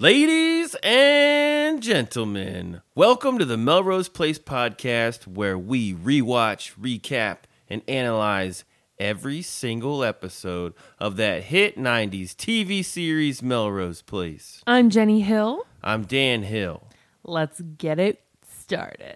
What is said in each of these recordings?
Ladies and gentlemen, welcome to the Melrose Place podcast where we rewatch, recap, and analyze every single episode of that hit 90s TV series Melrose Place. I'm Jenny Hill. I'm Dan Hill. Let's get it started.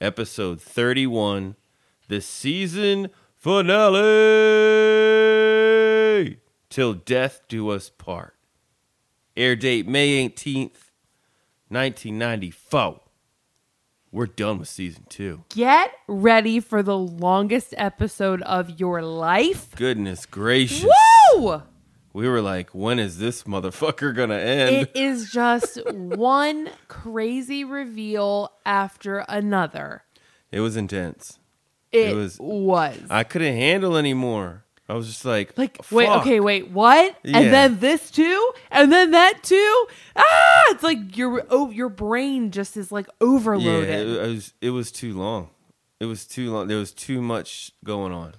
Episode 31, the season finale. Till death do us part. Air date May 18th, 1994. We're done with season 2. Get ready for the longest episode of your life. Goodness gracious. Woo! We were like, when is this motherfucker gonna end? It is just one crazy reveal after another. It was intense. It, was- was. I couldn't handle anymore. I was just like, like, wait, okay, wait, what? Yeah. And then this too? And then that too? Ah! It's like your oh, your brain just is like Yeah, overloaded. it, it was it was too long. It was too long. There was too much going on.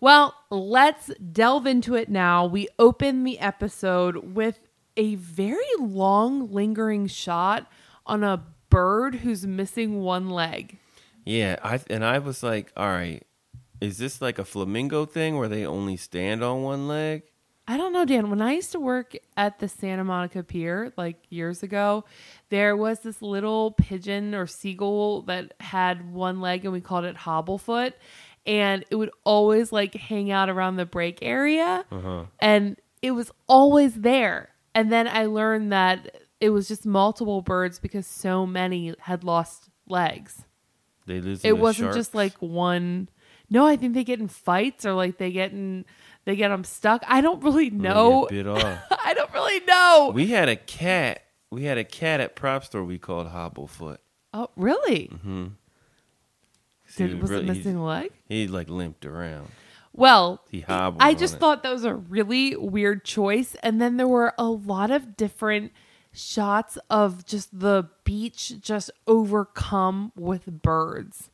Well, let's delve into it now. We open the episode with a very long, lingering shot on a bird who's missing one leg. Yeah, I and I was like, all right, is this like a flamingo thing where they only stand on one leg? I don't know, Dan. When I used to work at the Santa Monica Pier, like years ago, there was this little pigeon or seagull that had one leg, and we called it Hobblefoot. And it would always like hang out around the break area, uh-huh. and it was always there. And then I learned that it was just multiple birds because so many had lost legs. They lose. It wasn't just like one. No, I think they get in fights or like they get in they get them stuck. I don't really know. bit off. I don't really know. We had a cat. We had a cat at prop store we called Hobblefoot. oh, really? He Did, was really- it missing a leg? He, like limped around. Well, He hobbled. I just thought that was a really weird choice. And then there were a lot of different shots of just the beach just overcome with birds.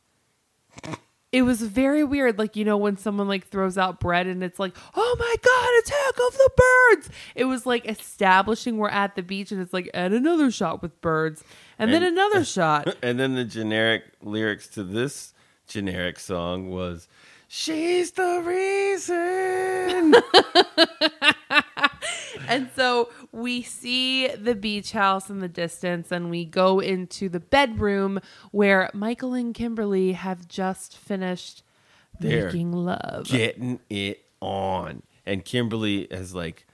It was very weird. Like, you know, when someone like throws out bread and it's like, oh my God, attack of the birds. It was like establishing we're at the beach and it's like, and another shot with birds. And, then another shot. And then the generic lyrics to this generic song was, "She's the reason." And so we see the beach house in the distance and we go into the bedroom where Michael and Kimberly have just finished They're making love. getting it on. And Kimberly has like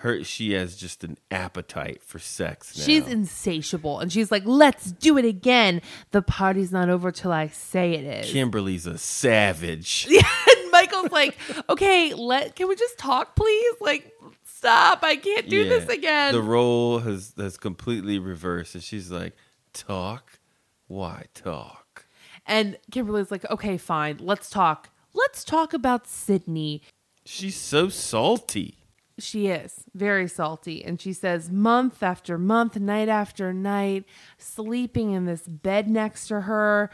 her she has just an appetite for sex now. She's insatiable and she's like, let's do it again. The party's not over till I say it is. Kimberly's a savage. and Michael's like, okay, let can we just talk, please? Like, stop. I can't do Yeah. this again. The role has has completely reversed and she's like, "Talk? Why talk?" and Kimberly's like, okay, fine, let's talk. Let's talk about Sydney. She's so salty. She is very salty. And she says, month after month, night after night, sleeping in this bed next to her.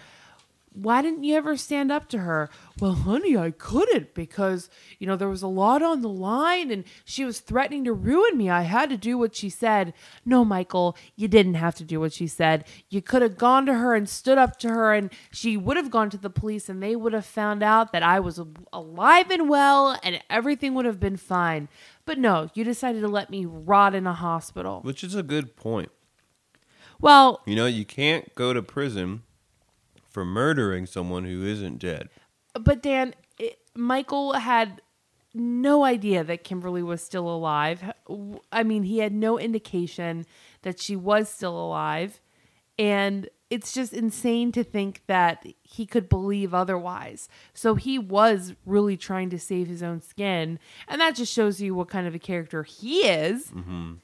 Why didn't you ever stand up to her? Well, honey, I couldn't because, you know, there was a lot on the line and she was threatening to ruin me. I had to do what she said. No, Michael, you didn't have to do what she said. You could have gone to her and stood up to her and she would have gone to the police and they would have found out that I was alive and well and everything would have been fine. But no, you decided to let me rot in a hospital. Which is a good point. Well, You know, you can't go to prison for murdering someone who isn't dead. but Dan, it, Michael had no idea that Kimberly was still alive. I mean, he had no indication that she was still alive. And it's just insane to think that he could believe otherwise. So he was really trying to save his own skin. And that just shows you what kind of a character he is. Mm-hmm.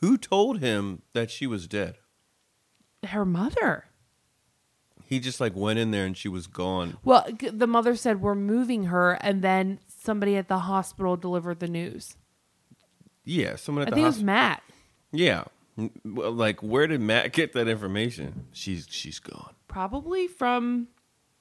Who told him that she was dead? Her mother. He just like went in there and she was gone. Well, g- the mother said, We're moving her. And then somebody at the hospital delivered the news. Yeah, someone at I the think it was hospital. Matt. Yeah, well, like where did Matt get that information? She's she's gone. Probably from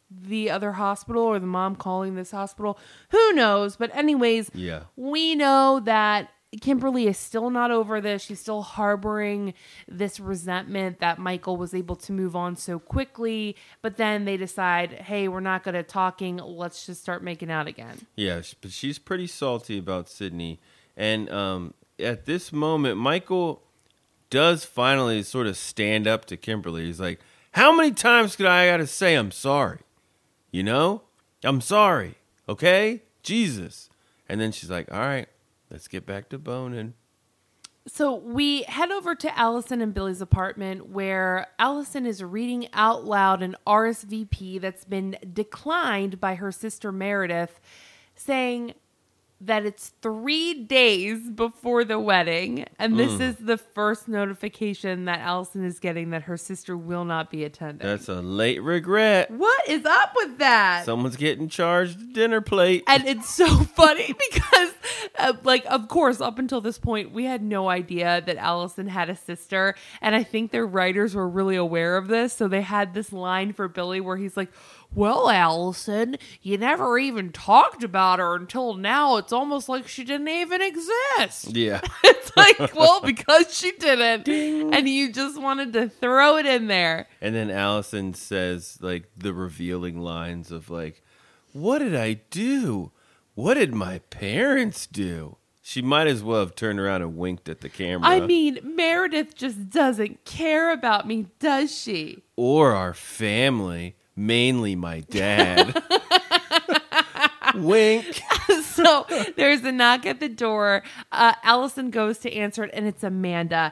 the other hospital or the mom calling this hospital. Who knows? But, anyways, Yeah, we know that Kimberly is still not over this. She's still harboring this resentment that Michael was able to move on so quickly. But then they decide, hey, we're not good at talking. Let's just start making out again. yeah, but she's pretty salty about Sydney, and um, at this moment, Michael does finally sort of stand up to Kimberly. He's like, "How many times could I got to say I'm sorry? You know, I'm sorry. Okay, Jesus." And then she's like, "All right, let's get back to boning." So we head over to Alison and Billy's apartment where Alison is reading out loud an RSVP that's been declined by her sister Meredith, saying that it's three days before the wedding. And this is the first notification that Alison is getting that her sister will not be attending. That's a late regret. what is up with that? Someone's getting charged a dinner plate. and it's so funny because uh, like of course up until this point we had no idea that alison had a sister and i think their writers were really aware of this so they had this line for billy where he's like well alison you never even talked about her until now it's almost like she didn't even exist yeah. it's like well because she didn't and you just wanted to throw it in there And then Alison says like the revealing lines of like, "What did I do? What did my parents do?" She might as well have turned around and winked at the camera. I mean, Meredith just doesn't care about me, does she? or our family, mainly my dad. Wink. so there's a knock at the door. Uh, Alison goes to answer it, and it's Amanda.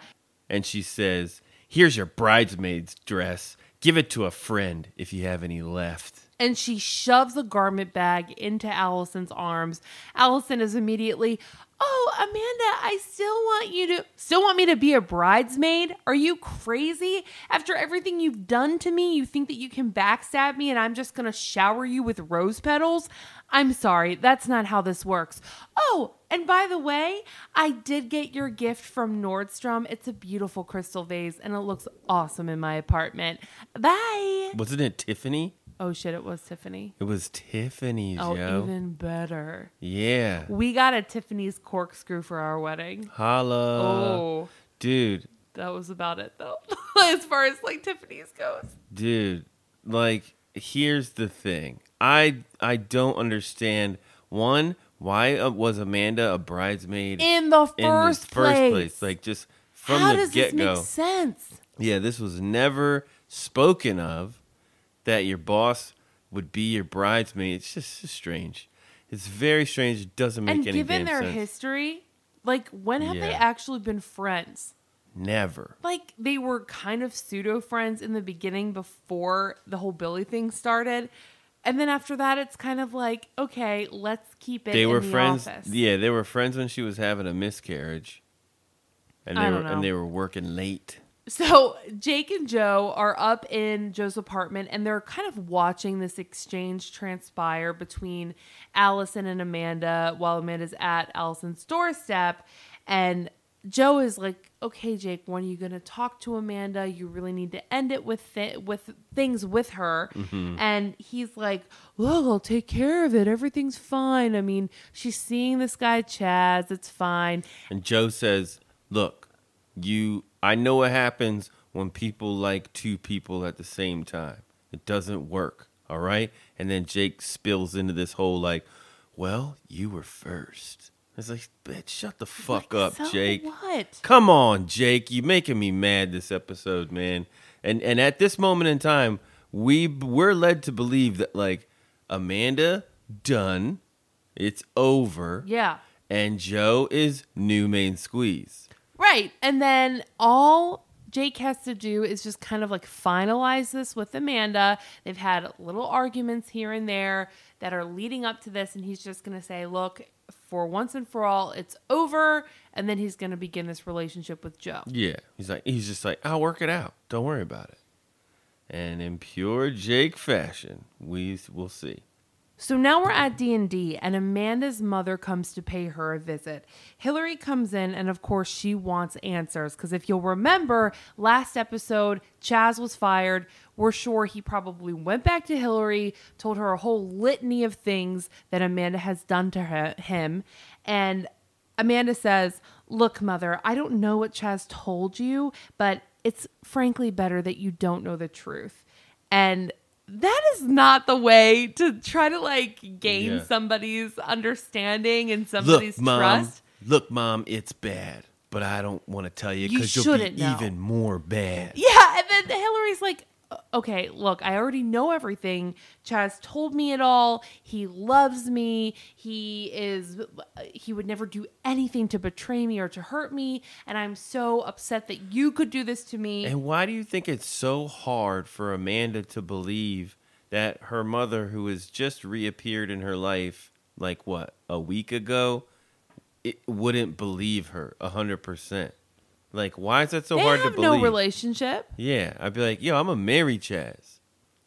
And she says, "Here's your bridesmaid's dress. Give it to a friend if you have any left." And she shoves a garment bag into Alison's arms. Alison is immediately, Oh, Amanda, I still want you to still want me to be a bridesmaid? Are you crazy? After everything you've done to me, you think that you can backstab me and I'm just gonna shower you with rose petals? I'm sorry, that's not how this works. Oh, and by the way, I did get your gift from Nordstrom. It's a beautiful crystal vase and it looks awesome in my apartment. Bye. Wasn't it Tiffany? Oh shit, it was Tiffany. It was Tiffany's, Oh, yo. even better. Yeah. We got a Tiffany's corkscrew for our wedding. Holla. oh, Dude, that was about it though, as far as like Tiffany's goes. dude, like here's the thing. I I don't understand one why uh, was Amanda a bridesmaid In the first, in the first place. place? Like just from how the get go. make sense? Yeah, this was never spoken of that your boss would be your bridesmaid. It's just strange. It's very strange. It doesn't make And any given their sense. history, like when have they actually been friends? Never. Like they were kind of pseudo friends in the beginning before the whole Billy thing started. And then after that, it's kind of like, okay, let's keep it. They were the friends. office. Yeah, they were friends when she was having a miscarriage, and they were know. and they were working late. So Jake and Jo are up in Jo's apartment and they're kind of watching this exchange transpire between Alison and Amanda while Amanda's at Alison's doorstep. And Jo is like, "Okay, Jake, when are you going to talk to Amanda? You really need to end it with th- with things with her." Mm-hmm. And he's like, "Look, I'll take care of it. Everything's fine. I mean, she's seeing this guy Chas. It's fine." And Jo says, "Look, you. I know what happens when people like two people at the same time. It doesn't work. All right." And then Jake spills into this whole like, "Well, you were first. It's like, bitch, shut the fuck Like, up, so Jake. What? Come on, Jake. You making me mad this episode, man. And and at this moment in time, we we're led to believe that like Amanda done, it's over, Yeah. and Jo is new main squeeze. Right. And then all Jake has to do is just kind of like finalize this with Amanda. They've had little arguments here and there that are leading up to this, and he's just going to say, look, for once and for all, it's over. And then he's going to begin this relationship with Jo. Yeah, he's like he's just like I'll work it out. Don't worry about it. And in pure Jake fashion, we will see. So now we're at D&D and Amanda's mother comes to pay her a visit. Hillary comes in and of course she wants answers cuz if you'll remember last episode Chas was fired. We're sure he probably went back to Hillary, told her a whole litany of things that Amanda has done to her, him and Amanda says, "Look, mother, I don't know what Chas told you, but it's frankly better that you don't know the truth." And that is not the way to try to like gain Yeah. somebody's understanding and Look, somebody's mom. trust. Look, mom. It's bad, but I don't want to tell you because you will be know. even more bad. Yeah, and then Hillary's like, "Uh, okay, look, I already know everything. Chas told me it all. He loves me. He is, he would never do anything to betray me or to hurt me. And I'm so upset that you could do this to me. And why do you think it's so hard for Amanda to believe that her mother, who has just reappeared in her life, like what a week ago, it wouldn't believe her a hundred percent? Like, why is that so they hard to believe? no relationship. Yeah, I'd be like, yo, I'm a married Chas.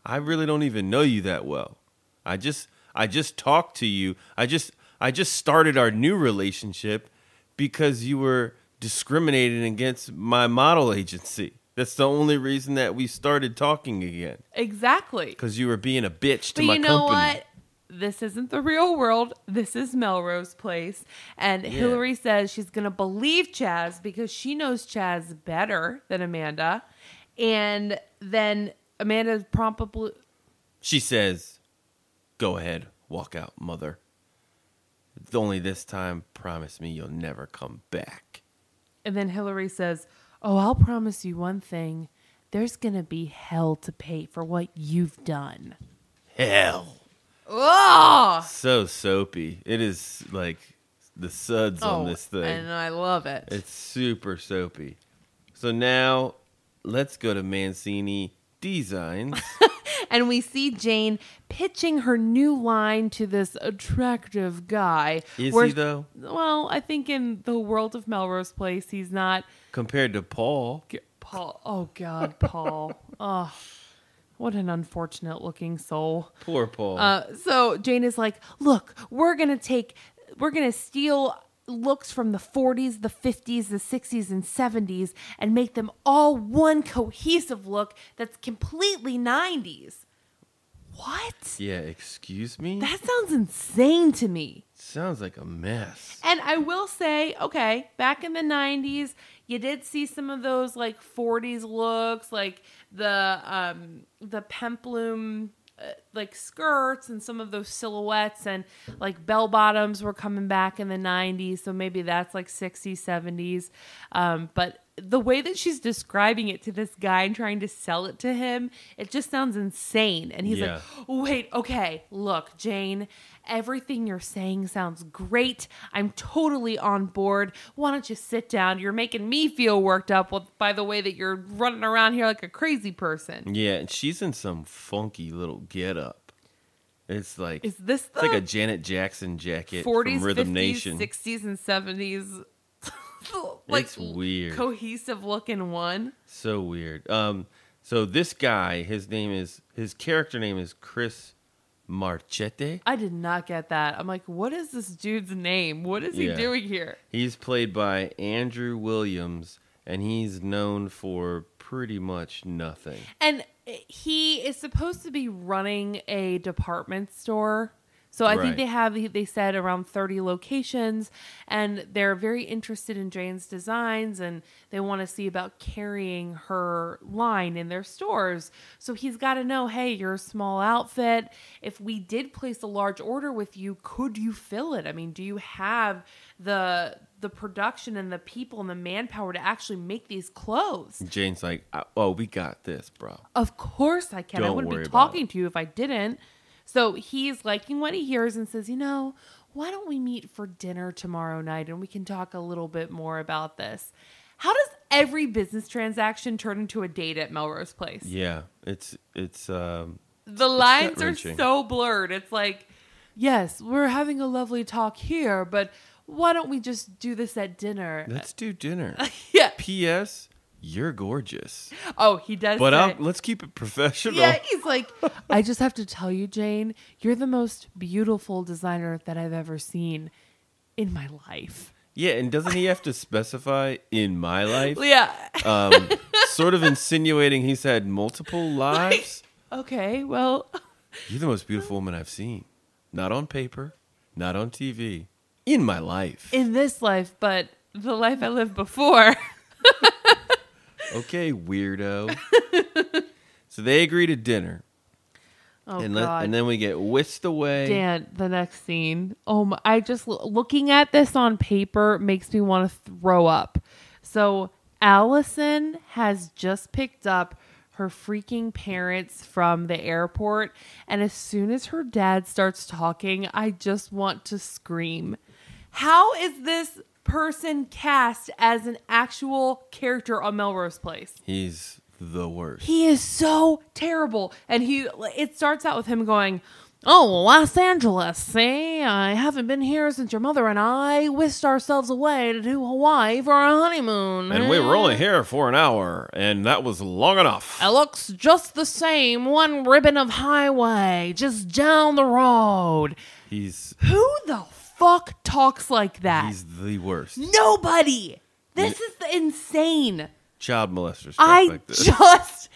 I really don't even know you that well. I just I just talked to you. I just I just started our new relationship because you were discriminating against my model agency. That's the only reason that we started talking again. Exactly. Because you were being a bitch to But my you know company. what? This isn't the real world. This is Melrose Place. And Yeah. Hillary says she's going to believe Chas because she knows Chas better than Amanda. And then Amanda promptly. She says, Go ahead, walk out, mother. It's only this time, promise me you'll never come back. And then Hillary says, Oh, I'll promise you one thing. There's going to be hell to pay for what you've done. Hell. Oh! so soapy. It is like the suds on oh, this thing. And I love it. It's super soapy. So now let's go to Mancini Designs. and we see Jane pitching her new line to this attractive guy. Is where- he though? Well, I think in the world of Melrose Place, he's not. Compared to Paul. Paul. Oh God, Paul. oh, what an unfortunate looking soul. Poor Paul. Uh, so Jane is like, "Look, we're gonna take, we're gonna steal." Looks from the 40s, the 50s, the 60s, and 70s and make them all one cohesive look that's completely 90s. What? yeah, excuse me? That sounds insane to me. sounds like a mess. And I will say, okay, back in the 90s, you did see some of those like 40s looks, like the um the peplum uh, like skirts and some of those silhouettes and like bell bottoms were coming back in the 90s, so maybe that's like 60s, 70s. Um but the way that she's describing it to this guy and trying to sell it to him, it just sounds insane. And he's Yeah. like, wait, okay, look, Jane, everything you're saying sounds great. I'm totally on board. Why don't you sit down? You're making me feel worked up with, by the way that you're running around here like a crazy person. Yeah, and she's in some funky little getup. It's like Is this it's like a Janet Jackson jacket 40s, from Rhythm 50s, Nation. 60s, and 70s? Like It's weird. cohesive looking one. So weird. Um, so this guy, his name is his character name is Chris Marchette. I did not get that. I'm like, what is this dude's name? What is he Yeah. doing here? He's played by Andrew Williams, and he's known for pretty much nothing. And he is supposed to be running a department store. So I Right. think they have they said around 30 locations and they're very interested in Jane's designs and they want to see about carrying her line in their stores. So he's got to know, "Hey, you're a small outfit. If we did place a large order with you, could you fill it? I mean, do you have the the production and the people and the manpower to actually make these clothes?" Jane's like, uh, "Oh, we got this, bro." Of course I can. Don't I wouldn't be talking to you if I didn't. So he's liking what he hears and says, you know, why don't we meet for dinner tomorrow night and we can talk a little bit more about this? How does every business transaction turn into a date at Melrose Place. Yeah, it's it's um the lines are so blurred. It's like, yes, we're having a lovely talk here, but why don't we just do this at dinner? let's do dinner. yeah. P.S. You're gorgeous, Oh, he does. but say- let's keep it professional. yeah, he's like, I just have to tell you, Jane, you're the most beautiful designer that I've ever seen in my life. Yeah, and doesn't he have to specify in my life? Yeah. Um, sort of insinuating he's had multiple lives. Okay, well, You're the most beautiful woman I've seen. Not on paper, not on TV, in my life. in this life, but the life I lived before. Okay, weirdo. so they agree to dinner, Oh, and, God. let, and then we get whisked away. Dan, the next scene. Oh my! I just looking at this on paper makes me want to throw up. So Alison has just picked up her freaking parents from the airport, and as soon as her dad starts talking, I just want to scream. How is this person cast as an actual character on Melrose Place? He's the worst. He is so terrible. And he it starts out with him going, Oh, Los Angeles, see? I haven't been here since your mother and I whisked ourselves away to do Hawaii for our honeymoon. and we were only eh? here for an hour, and that was long enough. It looks just the same, one ribbon of highway just down the road. He's Who the fuck talks like that? he's the worst. Nobody. This is insane. Child molester stuff I like this. just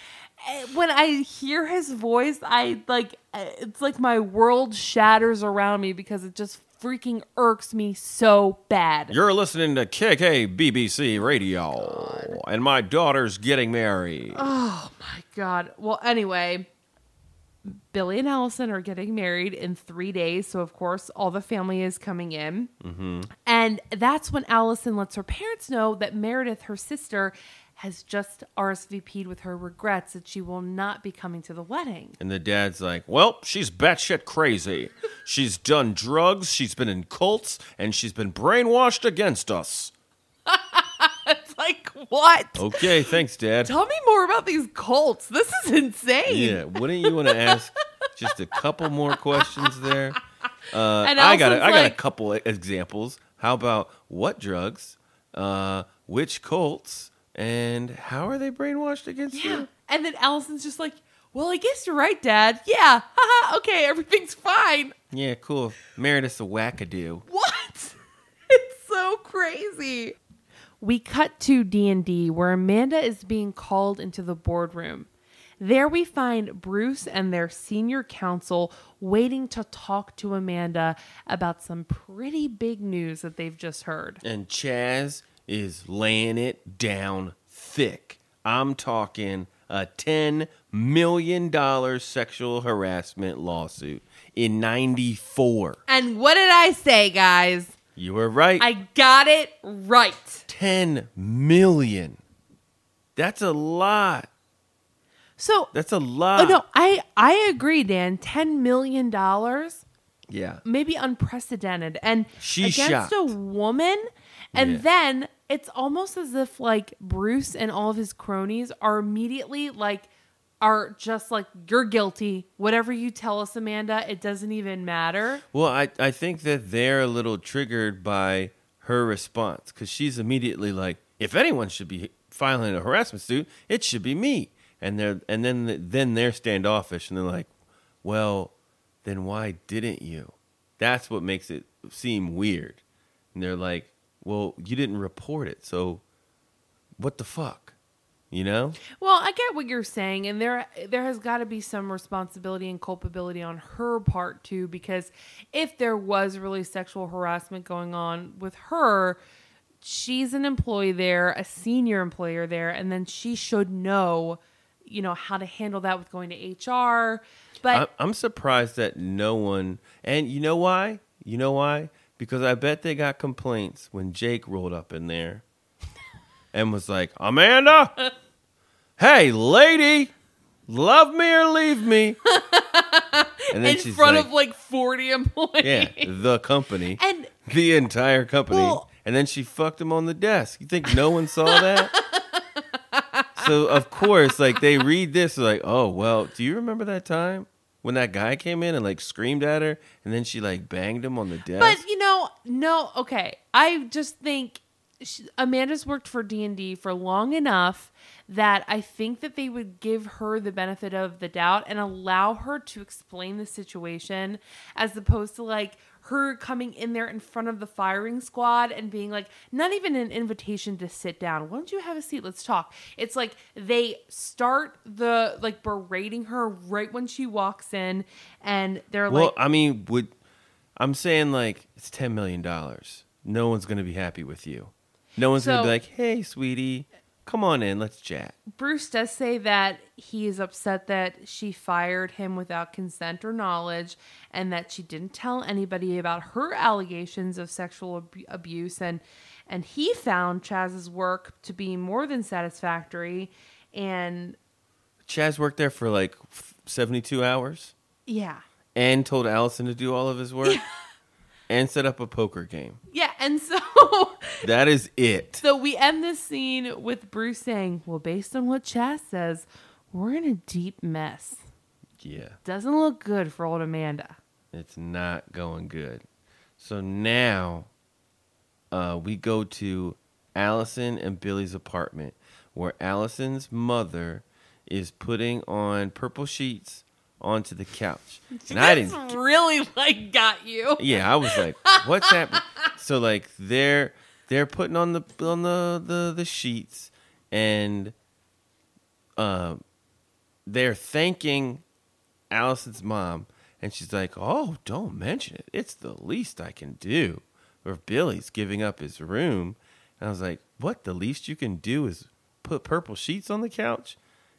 eh, when I hear his voice, I like eh, it's like my world shatters around me because it just freaking irks me so bad. You're listening to KK BBC Radio, and my daughter's getting married. oh my god. Well, anyway, Billy and Alison are getting married in three days, so of course all the family is coming in, Mm-hmm. and that's when Alison lets her parents know that Meredith, her sister. Has just RSVP'd with her regrets that she will not be coming to the wedding. And the dad's like, Well, she's batshit crazy. She's done drugs, she's been in cults, and she's been brainwashed against us. It's like, what? Okay, thanks, Dad. Tell me more about these cults. This is insane. Yeah, wouldn't you want to ask just a couple more questions there? Uh, And I got a, I got like- a couple examples. How about what drugs, uh, which cults, and how are they brainwashed against Yeah. you? And then Alison's just like, well, I guess you're right, Dad. Yeah. Haha. okay, everything's fine. Yeah, cool. Meredith's a wackadoo. What? It's so crazy. We cut to D&D where Amanda is being called into the boardroom. There we find Bruce and their senior counsel waiting to talk to Amanda about some pretty big news that they've just heard. And Chas is laying it down thick. I'm talking a $10 million sexual harassment lawsuit in 94. And what did I say, guys? You were right. I got it right. 10 million. That's a lot. So, That's a lot. oh no, I I agree, Dan. Ten million dollars, Yeah. maybe unprecedented, and She's against a woman. And Yeah. then it's almost as if like Bruce and all of his cronies are immediately like are just like you're guilty. Whatever you tell us, Amanda, it doesn't even matter. Well, I, I think that they're a little triggered by her response because she's immediately like, if anyone should be filing a harassment suit, it should be me. And they're and then then they're standoffish and they're like, well, then why didn't you? That's what makes it seem weird. And they're like, well, you didn't report it, so what the fuck, you know? Well, I get what you're saying, and there there has got to be some responsibility and culpability on her part too, because if there was really sexual harassment going on with her, she's an employee there, a senior employer there, and then she should know, you know, how to handle that with going to HR. But I, I'm surprised that no one. And you know why? You know why? Because I bet they got complaints when Jake rolled up in there and was like, Amanda, hey, lady, love me or leave me. And in she's front like, of like 40 employees. yeah, the company, And the entire company. Well- and then she fucked him on the desk. You think no one saw that? so of course, like they read this, they're like, oh well, do you remember that time when that guy came in and like screamed at her, and then she like banged him on the desk? But you know, no, okay. I just think she, Amanda's worked for D and D for long enough that I think that they would give her the benefit of the doubt and allow her to explain the situation, as opposed to like her coming in there in front of the firing squad and being like, not even an invitation to sit down. Why don't you have a seat? Let's talk. It's like they start the like berating her right when she walks in, and they're well, like, "Well, I mean, would I'm saying like it's ten million dollars. No one's gonna be happy with you. No one's gonna be like, hey, sweetie, come on in, let's chat. Bruce does say that he is upset that she fired him without consent or knowledge and that she didn't tell anybody about her allegations of sexual ab- abuse and and he found Chas's work to be more than satisfactory and Chas worked there for like 72 hours yeah. and told Alison to do all of his work and set up a poker game. Yeah, and so That is it. so we end this scene with Bruce saying, "Well, based on what Chas says, we're in a deep mess. Yeah, Doesn't look good for old Amanda." it's not going good. So now uh, we go to Alison and Billy's apartment where Alison's mother is putting on purple sheets onto the couch. And I didn't really like got you. Yeah, I was like, "What's happening?" So like they're they're putting on the on the the, the sheets, and um, they're thanking Alison's mom, and she's like, "Oh, don't mention it. It's the least I can do." Or Billy's giving up his room, and I was like, "What? The least you can do is put purple sheets on the couch?"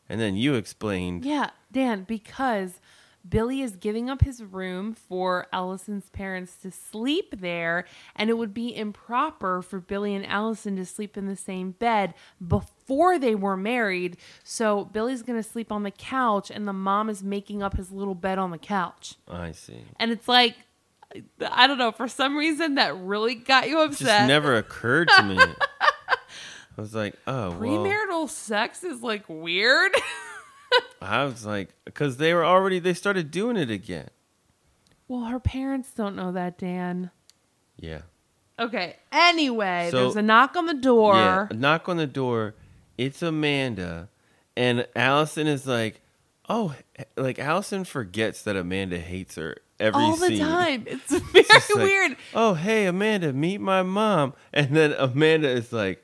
And then you explained, Yeah, Dan, because Billy is giving up his room for Alison's parents to sleep there, and it would be improper for Billy and Alison to sleep in the same bed before they were married. So Billy's going to sleep on the couch, and the mom is making up his little bed on the couch. "I see." And it's like, I don't know, for some reason that really got you It just upset. never occurred to me. I was like, "Oh, well." Premarital sex is like weird. I was like, because they were already, they started doing it again. well, her parents don't know that, Dan. Yeah. Okay. Anyway, So- there's a knock on the door. Yeah. A knock on the door. It's Amanda. And Alison is like, oh, like Alison forgets that Amanda hates her every all the scene. time. It's very like, weird. Oh, hey, Amanda, meet my mom. And then Amanda is like,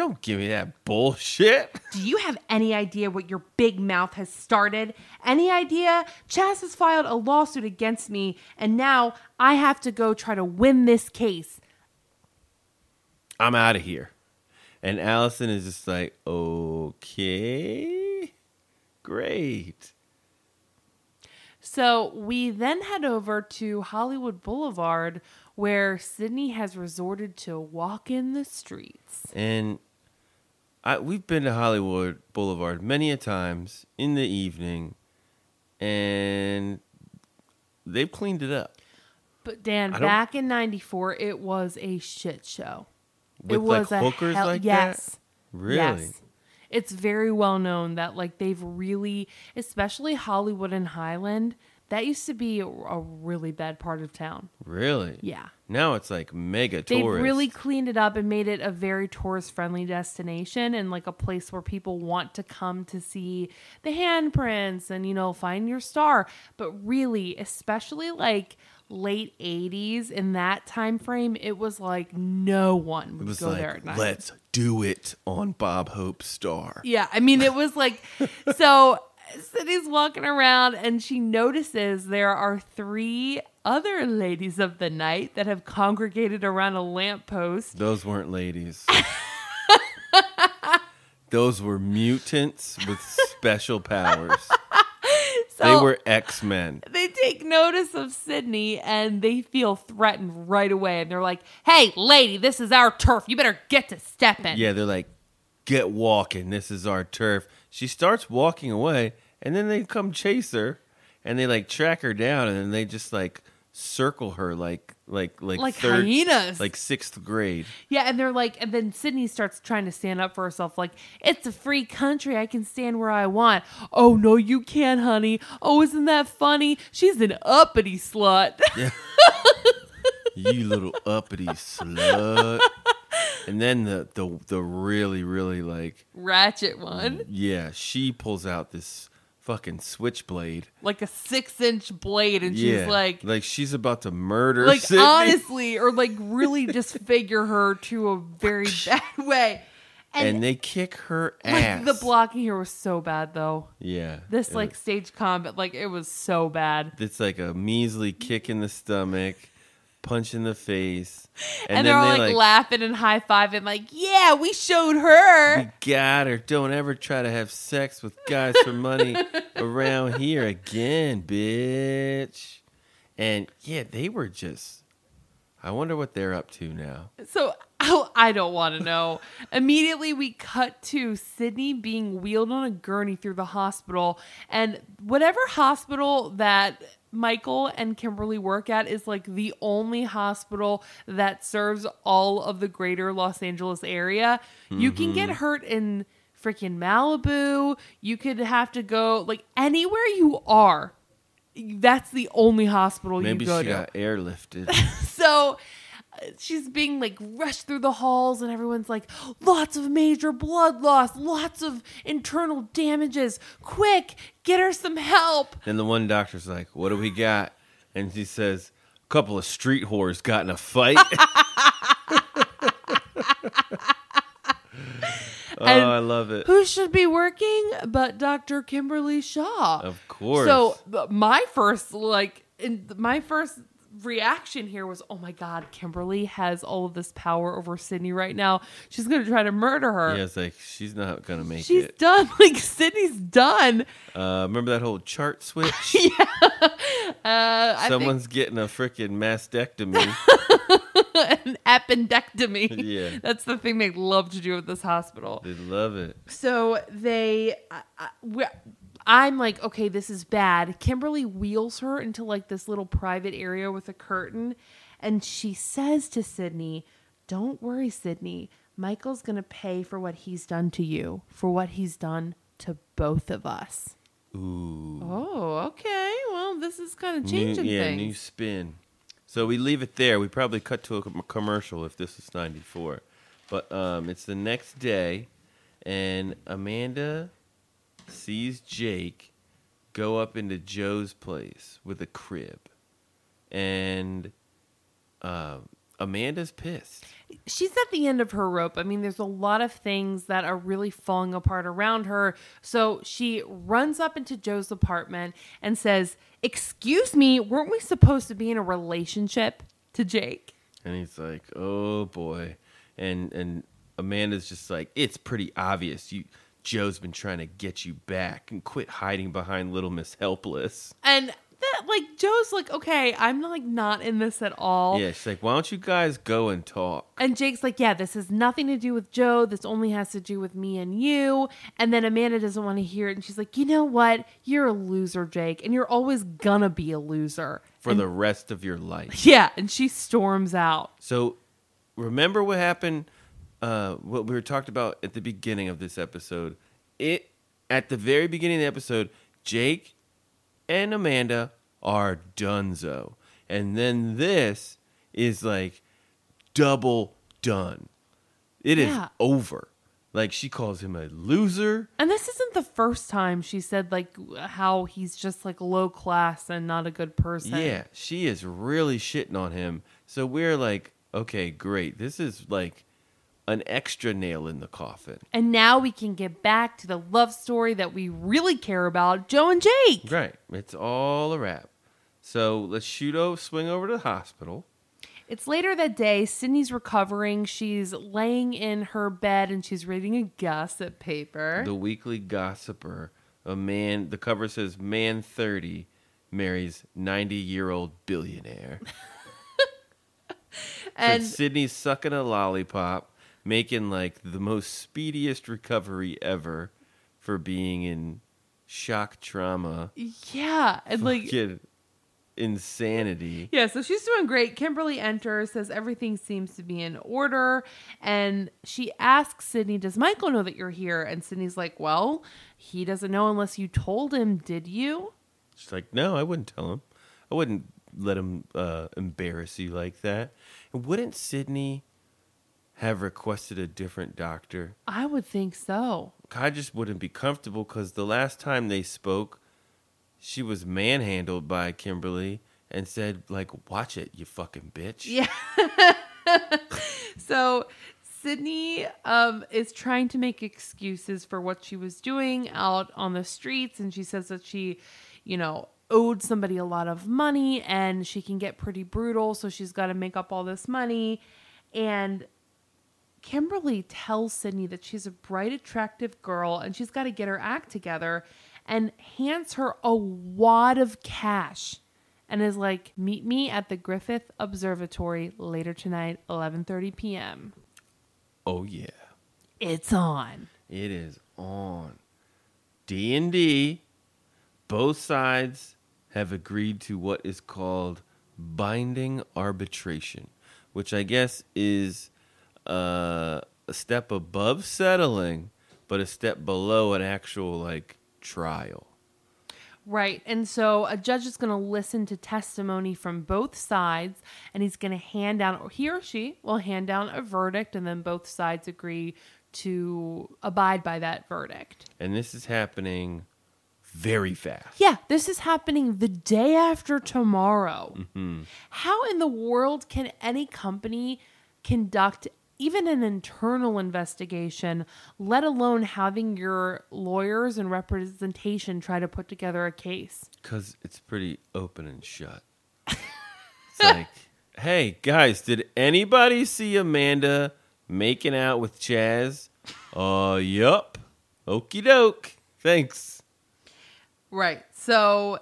don't give me that bullshit. Do you have any idea what your big mouth has started? Any idea? Chas has filed a lawsuit against me, and now I have to go try to win this case. I'm out of here. And Alison is just like, okay, great. So we then head over to Hollywood Boulevard, where Sydney has resorted to walk in the streets. And I, we've been to Hollywood Boulevard many a times in the evening, and they've cleaned it up But Dan, back in '94, it was a shit show. with it was like a hookers hell- like yes. that. Really? Yes. It's very well known that like they've really, especially Hollywood and Highland, that used to be a, really bad part of town. Really? Yeah. Now it's like mega tourist. They've tourist. really cleaned it up and made it a very tourist friendly destination and like a place where people want to come to see the handprints and you know find your star. But really, especially like late 80s in that time frame, it was like no one would It was go there at night. let's do it on Bob Hope Star. Yeah, I mean, it was like so. Sydney's walking around and she notices there are three other ladies of the night that have congregated around a lamppost. Those weren't ladies. Those were mutants with special powers. So they were X Men. they take notice of Sydney and they feel threatened right away. And they're like, hey, lady, this is our turf. You better get to stepping. Yeah, they're like, get walking. This is our turf. She starts walking away, and then they come chase her, and they like track her down, and then they just like circle her like like like Like third, hyenas. like sixth grade. Yeah, and they're like, and then Sydney starts trying to stand up for herself, like, it's a free country. I can stand where I want. Oh, no, you can't, honey. Oh, isn't that funny? She's an uppity slut. you little uppity slut. And then the the the really really like Ratchet one. yeah, she pulls out this fucking switchblade. Like a six inch blade, and yeah, she's like, like she's about to murder. like Sydney. honestly, or like really disfigure her to a very bad way. and, And, they kick her like ass. the blocking here was so bad, though. Yeah, This like was- stage combat, like it was so bad. it's like a measly kick in the stomach, punch in the face, And, and, they're all they like, like laughing and high fiving, like, yeah, we showed her. We got her. Don't ever try to have sex with guys for money around here again, bitch. And yeah, they were just. I wonder what they're up to now. So oh, I don't want to know. Immediately, we cut to Sydney being wheeled on a gurney through the hospital, and whatever hospital that Michael and Kimberly work at is like the only hospital that serves all of the greater Los Angeles area. You can get mm-hmm. hurt in freaking Malibu. You could have to go like anywhere you are. That's the only hospital Maybe you go she to got airlifted. so she's being like rushed through the halls and everyone's like lots of major blood loss lots of internal damages quick get her some help and the one doctor's like, "What do we got?" And she says, "A couple of street whores got in a fight." oh, And I love it. who should be working but dr kimberly shaw Of course. so my first like in my first reaction here was oh my god kimberly has all of this power over sydney right now she's gonna try to murder her yeah, it's like she's not gonna make it. she's it. done like sydney's done Uh, remember that whole chart switch? uh, I think- Someone's getting a freaking mastectomy. an appendectomy. Yeah. That's the thing they love to do at this hospital. they love it. So they, I, I, we- I'm like, okay, this is bad. Kimberly wheels her into like this little private area with a curtain, and she says to Sydney, "Don't worry, Sydney. Michael's gonna pay for what he's done to you, for what he's done to both of us." Ooh. Oh, okay. Well, this is kind of New- changing yeah, things. new spin. So we leave it there. We probably cut to a commercial if this is 94. But um, it's the next day, and Amanda sees Jake go up into Jo's place with a crib. And um, Amanda's pissed. she's at the end of her rope. I mean, there's a lot of things that are really falling apart around her. So she runs up into Jo's apartment and says, Excuse me, weren't we supposed to be in a relationship to Jake? And he's like, "Oh boy," and and Amanda's just like, "It's pretty obvious. You, Jo's been trying to get you back, and quit hiding behind Little Miss Helpless." And that, like, Jo's like, Okay, I'm like not in this at all. Yeah, she's like, "Why don't you guys go and talk?" And Jake's like, Yeah, this has nothing to do with Jo. This only has to do with me and you. And then Amanda doesn't want to hear it. And she's like, You know what? You're a loser, Jake. And you're always gonna be a loser. For the rest of your life. Yeah. And she storms out. So, remember what happened? Uh, what we were talked about at the beginning of this episode. It at the very beginning of the episode, Jake and Amanda are donezo, and then this is like double done. It is Yeah. over. Like she calls him a loser. And this isn't the first time she said like how he's just like low class and not a good person. Yeah, she is really shitting on him. So we're like, okay, great. This is like an extra nail in the coffin. And now we can get back to the love story that we really care about, Jo and Jake. Right. It's all a wrap. So let's shoot over, swing over to the hospital. It's later that day. Sydney's recovering. She's laying in her bed and she's reading a gossip paper. The Weekly Gossiper. A man, the cover says, man 30 marries 90 year old billionaire. and so Sydney's sucking a lollipop, making like the most speediest recovery ever for being in shock trauma. yeah, and like insanity. Yeah, so she's doing great. Kimberly enters, says everything seems to be in order, and she asks Sydney, "Does Michael know that you're here?" And Sydney's like, "Well, he doesn't know unless you told him. Did you?" She's like, no, I wouldn't tell him. I wouldn't let him uh, embarrass you like that. And wouldn't Sydney have requested a different doctor? I would think so. I just wouldn't be comfortable because the last time they spoke, she was manhandled by Kimberly and said, like, watch it, you fucking bitch. Yeah. so Sydney um, is trying to make excuses for what she was doing out on the streets, and she says that she, you know, owed somebody a lot of money and she can get pretty brutal, so she's got to make up all this money. And Kimberly tells Sydney that she's a bright, attractive girl and she's got to get her act together and hands her a wad of cash and is like, "Meet me at the Griffith Observatory later tonight, 11:30 p.m." Oh, yeah. It's on. It is on. D and D. Both sides have agreed to what is called binding arbitration, which I guess is uh, a step above settling, but a step below an actual like trial. Right. And so a judge is going to listen to testimony from both sides and he's going to hand down, or he or she will hand down a verdict, and then both sides agree to abide by that verdict. And this is happening very fast. Yeah, this is happening the day after tomorrow. How in the world can any company conduct even an internal investigation, let alone having your lawyers and representation try to put together a case? Because it's pretty open and shut. it's like, hey, guys, did anybody see Amanda making out with Chas? Uh, yup. Okie doke. Thanks. Right. So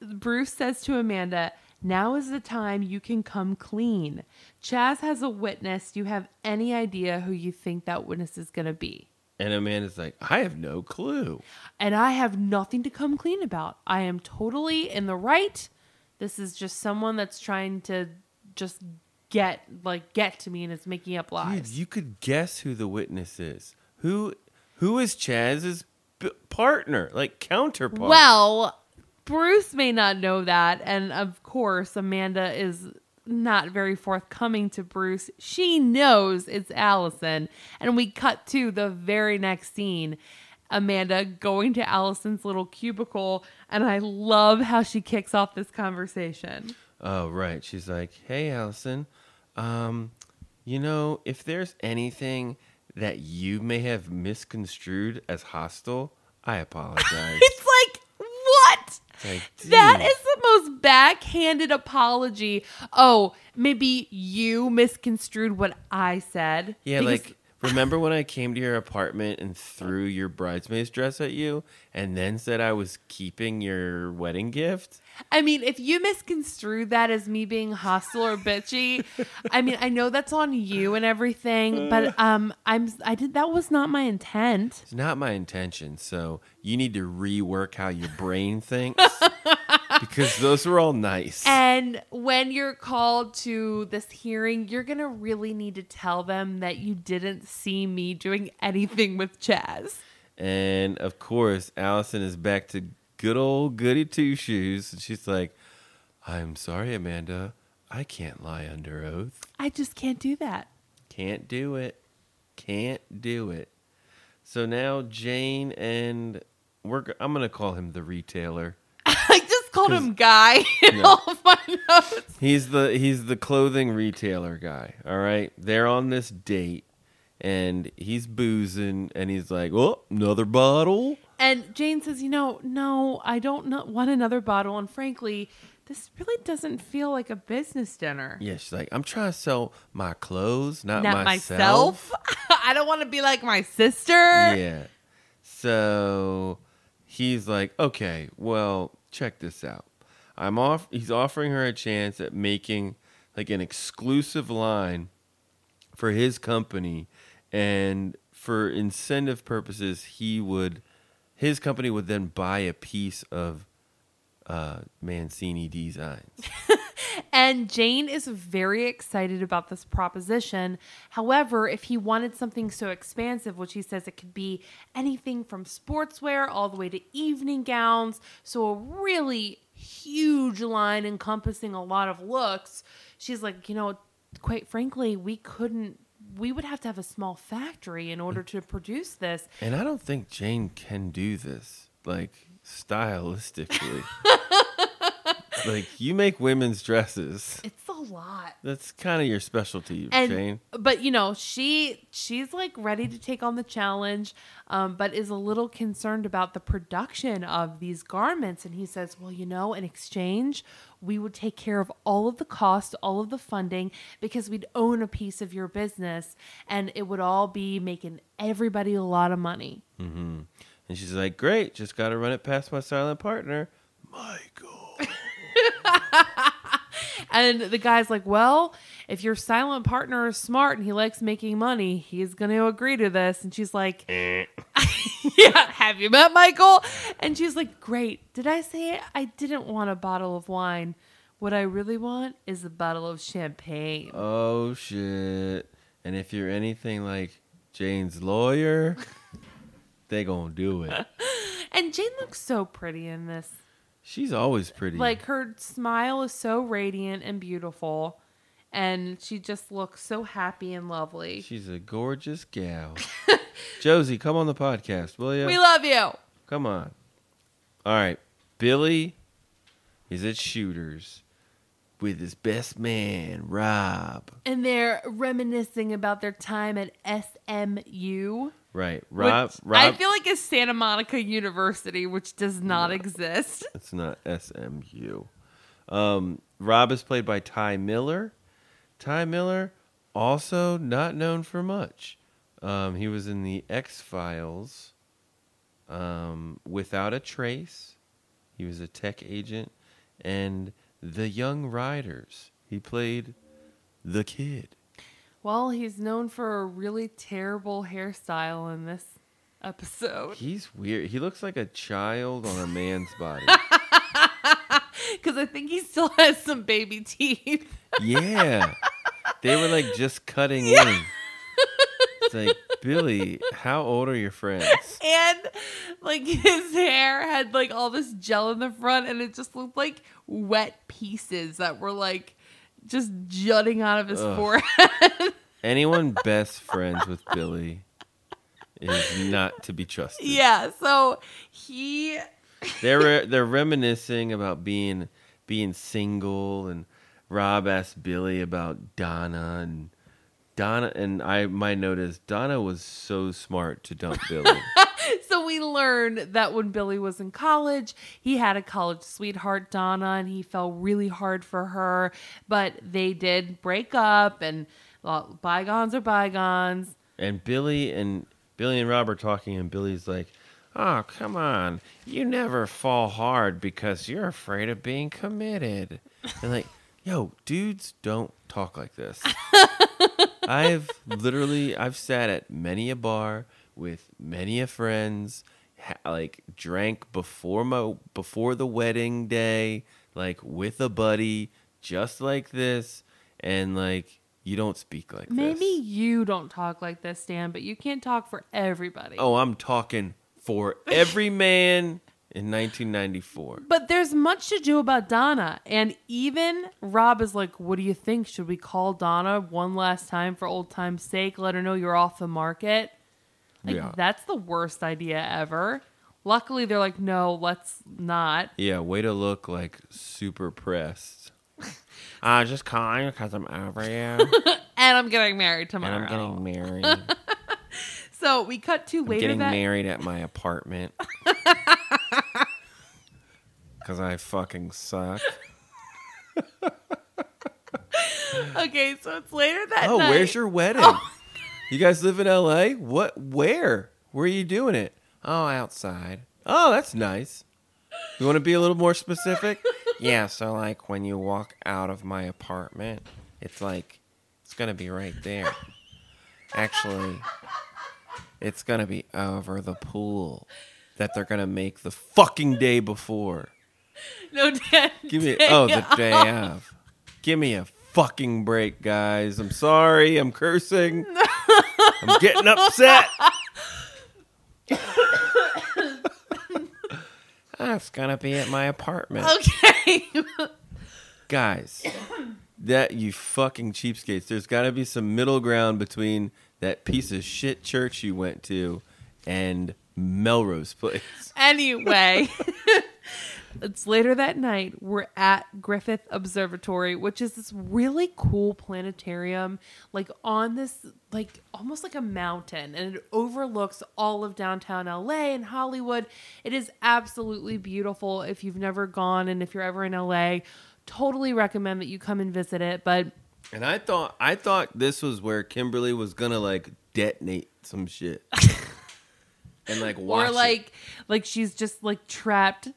Bruce says to Amanda, Now is the time you can come clean. Chas has a witness. Do you have any idea who you think that witness is going to be? And Amanda's like, I have no clue. And I have nothing to come clean about. I am totally in the right. This is just someone that's trying to just get like get to me and is making up lies. Dude, you could guess who the witness is. Who who is Chas's b- partner, like counterpart? Well, Bruce may not know that, and of course, Amanda is not very forthcoming to Bruce. She knows it's Alison, and we cut to the very next scene. Amanda going to Alison's little cubicle, and I love how she kicks off this conversation. Oh, right. She's like, "Hey, Alison, um, you know, if there's anything that you may have misconstrued as hostile, I apologize." It's like, what? It's like, That is the most backhanded apology. Oh, maybe you misconstrued what I said. Yeah, Because- like remember when I came to your apartment and threw your bridesmaid's dress at you and then said I was keeping your wedding gift? I mean, if you misconstrued that as me being hostile or bitchy, I mean, I know that's on you and everything, but um, I'm I did that was not my intent. It's not my intention, so you need to rework how your brain thinks because those were all nice. And when you're called to this hearing, you're gonna really need to tell them that you didn't see me doing anything with Chas. And of course, Alison is back to good old goody two shoes. And she's like, I'm sorry, Amanda. I can't lie under oath. I just can't do that. Can't do it. Can't do it. So now Jane and we're I'm going to call him the retailer. Called him Guy in No. all of my notes. He's the he's the clothing retailer guy. All right, they're on this date, and he's boozing, and he's like, "Oh, another bottle." And Jane says, "You know, no, I don't know, want another bottle. And frankly, this really doesn't feel like a business dinner. Yeah, she's like, "I'm trying to sell my clothes, not, Not myself." myself. I don't want to be like my sister. Yeah. So he's like, "Okay, well, check this out. I'm off. He's offering her a chance at making like an exclusive line for his company, and for incentive purposes, he would his company would then buy a piece of uh, Mancini designs. And Jane is very excited about this proposition. However, if he wanted something so expansive, which he says it could be anything from sportswear all the way to evening gowns, so a really huge line encompassing a lot of looks, she's like, you know, quite frankly, we couldn't. We would have to have a small factory in order to produce this. And I don't think Jane can do this, like stylistically. like you make women's dresses. It's a lot. That's kind of your specialty, and Jane. but you know she she's like ready to take on the challenge um, but is a little concerned about the production of these garments and he says well you know in exchange we would take care of all of the cost all of the funding because we'd own a piece of your business and it would all be making everybody a lot of money And she's like, "Great, just got to run it past my silent partner, Michael." and the guy's like well if your silent partner is smart and he likes making money he's going to agree to this. And she's like eh. yeah have you met michael? And she's like great. Did i say i didn't want a bottle of wine? What i really want is a bottle of champagne. Oh shit! And if you're anything like Jane's lawyer, they gonna do it. and jane looks so pretty in this She's always pretty. like her smile is so radiant and beautiful and she just looks so happy and lovely she's a gorgeous gal. Josie, come on the podcast, will you? we love you Come on. All right. Billy is at Shooters with his best man, Rob. and they're reminiscing about their time at SMU. Right. Rob which Rob I feel like it's Santa Monica University, which does not exist. It's not SMU. Um, Rob is played by Ty Miller. Ty Miller, also not known for much. Um, he was in the X Files. Um, Without a Trace. He was a tech agent, and The Young Riders. He played the kid. Well, he's known for a really terrible hairstyle in this episode He's weird. He looks like a child on a man's body. because I think he still has some baby teeth. Yeah. They were like just cutting in. It's like, Billy, how old are your friends? And like his hair had like all this gel in the front, and it just looked like wet pieces that were like just jutting out of his Ugh. forehead. Anyone best friends with Billy is not to be trusted. yeah, so he They're they're reminiscing about being being single and Rob asked Billy about Donna and Donna and I my note is Donna was so smart to dump Billy. so we learned that when Billy was in college, he had a college sweetheart, Donna, and he fell really hard for her. But they did break up, and well, bygones are bygones. And Billy and Billy and Rob are talking, and Billy's like, "Oh, come on, you never fall hard because you're afraid of being committed." And like, yo, dudes don't talk like this. I've literally I've sat at many a bar with many a friends, ha- like drank before my before the wedding day, like with a buddy, just like this, and like you don't speak like this. Maybe you don't talk like this, Dan, but you can't talk for everybody. Oh, I'm talking for every man in 1994. But there's much to do about Donna. And even Rob is like, What do you think? Should we call Donna one last time for old time's sake? Let her know you're off the market? Like, Yeah. that's the worst idea ever. Luckily, they're like, No, let's not. Yeah, way to look like super pressed. I'm just calling because I'm over you and I'm getting married tomorrow. And I'm getting married. So we cut to later getting that married at my apartment because I fucking suck. Okay, so it's later that Oh, night. where's your wedding? Oh, You guys live in LA? What? Where? Where are you doing it? Oh, outside. Oh, that's nice. You want to be a little more specific? yeah, so like when you walk out of my apartment, it's like it's going to be right there. Actually, it's going to be over the pool that they're going to make the fucking day before. No, Dan. Give me oh the day off. Give me a fucking break, guys. I'm sorry. I'm cursing. I'm getting upset. That's gonna be at my apartment, Okay. guys. That you fucking cheapskates. There's got to be some middle ground between that piece of shit church you went to and Melrose Place. anyway, it's later that night. We're at Griffith Observatory, which is this really cool planetarium, like on this, like almost like a mountain, and it overlooks all of downtown LA and Hollywood. It is absolutely beautiful. If you've never gone and if you're ever in LA, totally recommend that you come and visit it. But And I thought I thought this was where Kimberly was gonna like detonate some shit. and like watch or it. like, like she's just like trapped.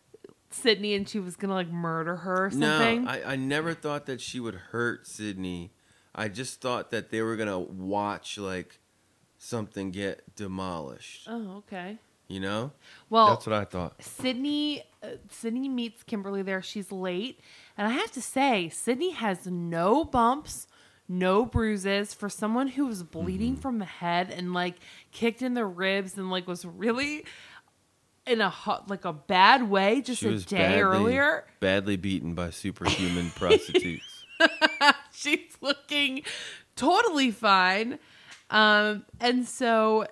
Sydney and she was gonna like murder her or something. No, I, I never thought that she would hurt Sydney. I just thought that they were gonna watch like something get demolished. oh, okay. You know? Well, That's what I thought. Sydney uh, Sydney meets Kimberly there. She's late, and I have to say, Sydney has no bumps, no bruises for someone who was bleeding Mm-hmm. from the head and like kicked in the ribs and like was really in a hot, like a bad way just She a day badly, earlier. badly beaten by superhuman prostitutes. She's looking totally fine. Um, and so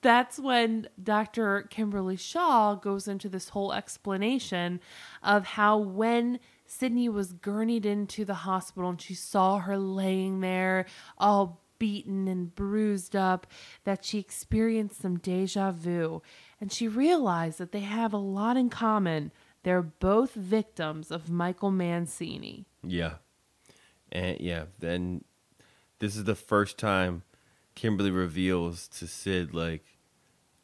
that's when Dr. Kimberly Shaw goes into this whole explanation of how when Sydney was gurneyed into the hospital and she saw her laying there all beaten and bruised up, that she experienced some deja vu. And she realized that they have a lot in common. They're both victims of Michael Mancini. Yeah. And yeah, then this is the first time Kimberly reveals to Sid, like,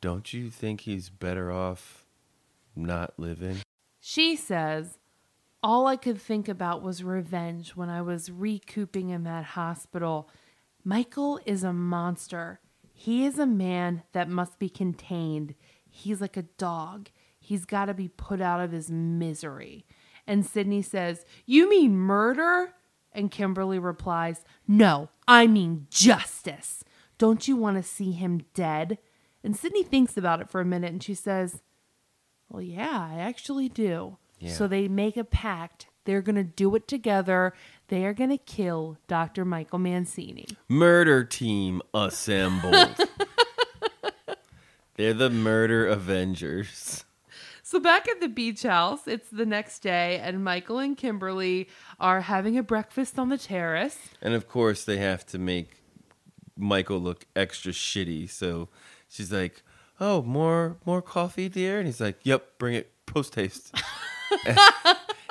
don't you think he's better off not living? She says, All I could think about was revenge when I was recouping in that hospital. Michael is a monster. He is a man that must be contained. He's like a dog. He's got to be put out of his misery. And Sydney says, You mean murder? And Kimberly replies, No, I mean justice. Don't you want to see him dead? And Sydney thinks about it for a minute and she says, Well, yeah, I actually do. Yeah. So they make a pact. They're going to do it together. They are going to kill Dr. Michael Mancini. Murder team assembled. They're the murder avengers. So back at the beach house, it's the next day, and Michael and Kimberly are having a breakfast on the terrace. And of course, they have to make Michael look extra shitty. So she's like, "Oh, more more coffee, dear." And he's like, "Yep, bring it post haste." and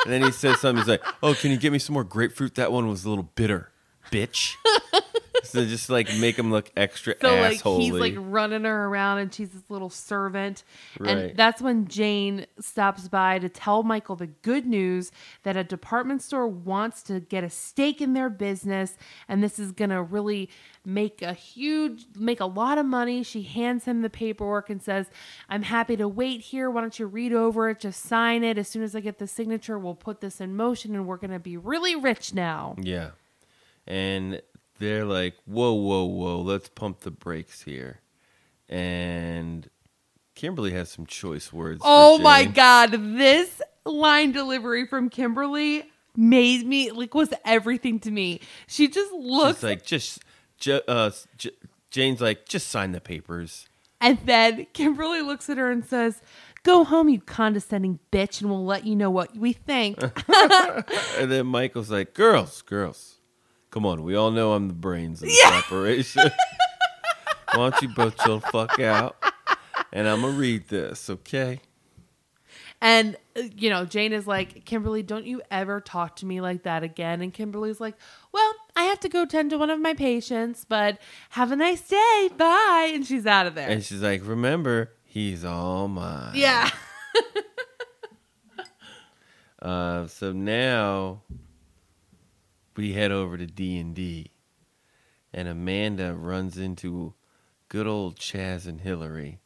then he says something. He's like, "Oh, can you get me some more grapefruit? That one was a little bitter, bitch." so just like make him look extra So like he's like running her around, and she's this little servant. Right. And that's when Jane stops by to tell Michael the good news that a department store wants to get a stake in their business, and this is gonna really make a huge, make a lot of money. She hands him the paperwork and says, "I'm happy to wait here. Why don't you read over it? Just sign it. As soon as I get the signature, we'll put this in motion, and we're gonna be really rich now." Yeah. And they're like, whoa, whoa, whoa, let's pump the brakes here. And Kimberly has some choice words. Oh my god, this line delivery from Kimberly made me like was everything to me. She just looks She's like, just, ju- uh, J- Jane's like, just sign the papers. and then Kimberly looks at her and says, "Go home, you condescending bitch, and we'll let you know what we think." And then Michael's like, girls, girls, come on. We all know I'm the brains of the operation. Why don't you both chill the fuck out? And I'm to read this, okay? and uh, you know, Jane is like, "Kimberly, don't you ever talk to me like that again." And Kimberly's like, "Well, I have to go tend to one of my patients, but have a nice day. Bye." And she's out of there. And she's like, remember, he's all mine. yeah. Uh, so now we head over to D and D, and Amanda runs into good old Chas and Hillary.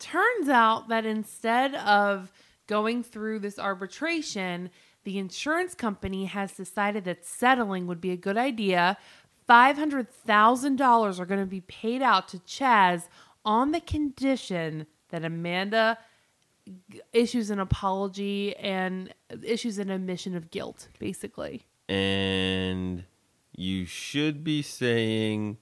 Turns out that instead of going through this arbitration, the insurance company has decided that settling would be a good idea. $500,000 are going to be paid out to Chas on the condition that Amanda issues an apology and issues an admission of guilt, basically. And you should be saying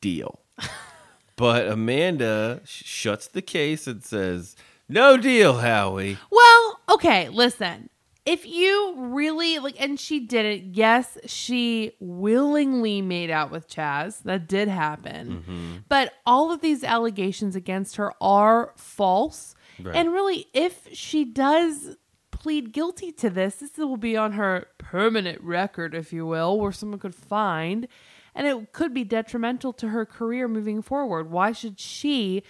deal. but Amanda sh- shuts the case and says, "No deal, Howie." Well, okay, listen. If you really like, and she did it, yes, she willingly made out with Chas. That did happen. Mm-hmm. But all of these allegations against her are false. Right. And really, if she does plead guilty to this, this will be on her permanent record, if you will, where someone could find. And it could be detrimental to her career moving forward. Why should she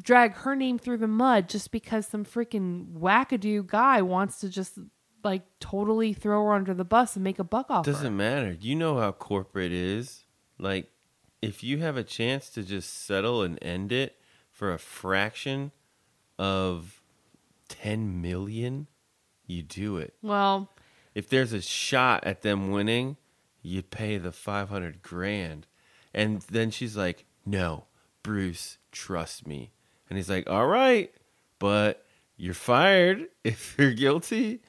drag her name through the mud just because some freaking wackadoo guy wants to just like totally throw her under the bus and make a buck off her. Doesn't matter. You know how corporate is. Like, if you have a chance to just settle and end it for a fraction of 10 million, you do it. Well, If there's a shot at them winning, you pay the 500 grand. And then she's like, no, Bruce, trust me. And he's like, all right, but you're fired if you're guilty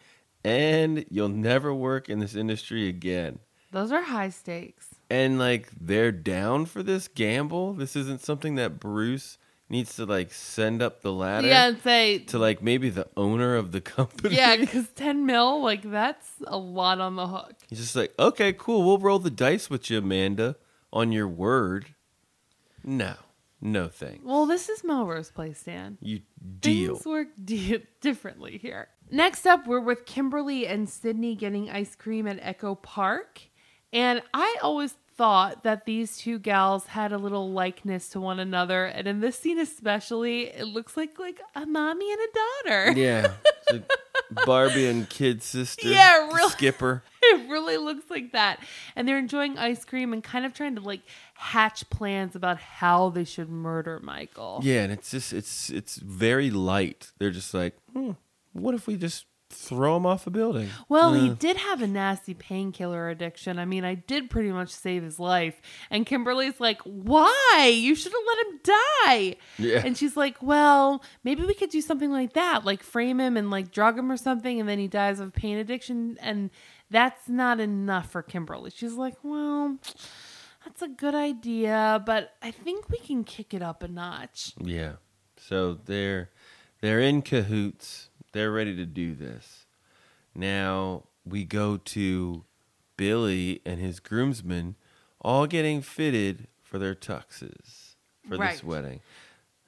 and you'll never work in this industry again. those are high stakes. And like they're down for this gamble. This isn't something that Bruce needs to like send up the ladder Yeah, and say to like maybe the owner of the company. yeah, because ten mil, like that's a lot on the hook. He's just like, okay, cool. We'll roll the dice with you, Amanda, on your word. No, no thanks. Well, this is Melrose Place, Dan. You deal. Things work di- differently here. Next up, we're with Kimberly and Sydney getting ice cream at Echo Park. And I always thought that these two gals had a little likeness to one another. And in this scene especially, it looks like like a mommy and a daughter. Yeah, like Barbie and kid sister. Yeah, really. Skipper. it really looks like that. And they're enjoying ice cream and kind of trying to like hatch plans about how they should murder Michael. Yeah, and it's just it's it's very light. They're just like, hmm, what if we just throw him off a building? Well, he Uh, did have a nasty painkiller addiction. I mean, I did pretty much save his life. And Kimberly's like, Why? You should have let him die. Yeah. And she's like, Well, maybe we could do something like that, like frame him and like drug him or something, and then he dies of pain addiction. And that's not enough for Kimberly. She's like, Well, that's a good idea, but I think we can kick it up a notch. Yeah. So they're they're in cahoots. They're ready to do this. Now we go to Billy and his groomsmen all getting fitted for their tuxes for Right. this wedding.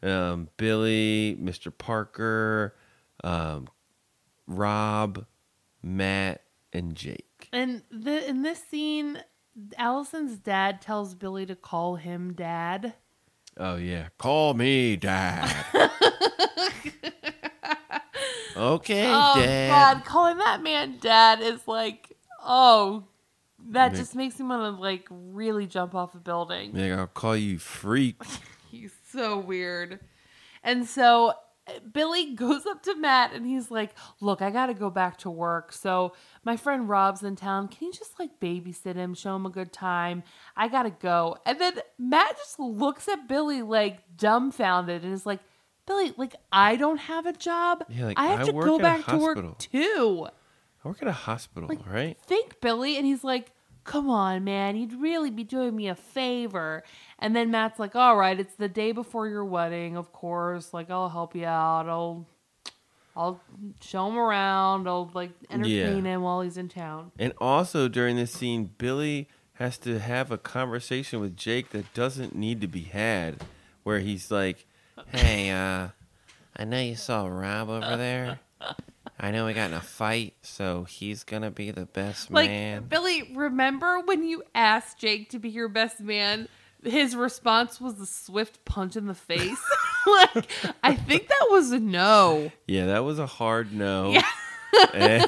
Um, Billy, Mr. Parker, um, Rob, Matt, and Jake. And the in this scene, Alison's dad tells Billy to call him dad. Oh yeah, call me dad. okay, Oh dad. God, calling that man dad is like, oh, that just makes me want to like really jump off a building. Yeah, I'll call you freak. He's so weird. And so uh, Billy goes up to Matt and he's like, Look, I got to go back to work. So my friend Rob's in town. Can you just like babysit him, show him a good time? I got to go. And then Matt just looks at Billy like dumbfounded and is like, Billy, like, I don't have a job. Yeah, like, I have I to work go at back to work hospital." too. I work at a hospital, Like, right? think Billy and he's like come on man you'd really be doing me a favor and then matt's like all right it's the day before your wedding of course like i'll help you out i'll i'll show him around i'll like entertain Yeah. him while he's in town And also during this scene, Billy has to have a conversation with Jake that doesn't need to be had, where he's like, "Hey, uh, I know you saw Rob over there. I know we got in a fight, so he's gonna be the best like man." billy remember when you asked jake to be your best man his response was a swift punch in the face like i think that was a no Yeah, that was a hard no. Yeah. and,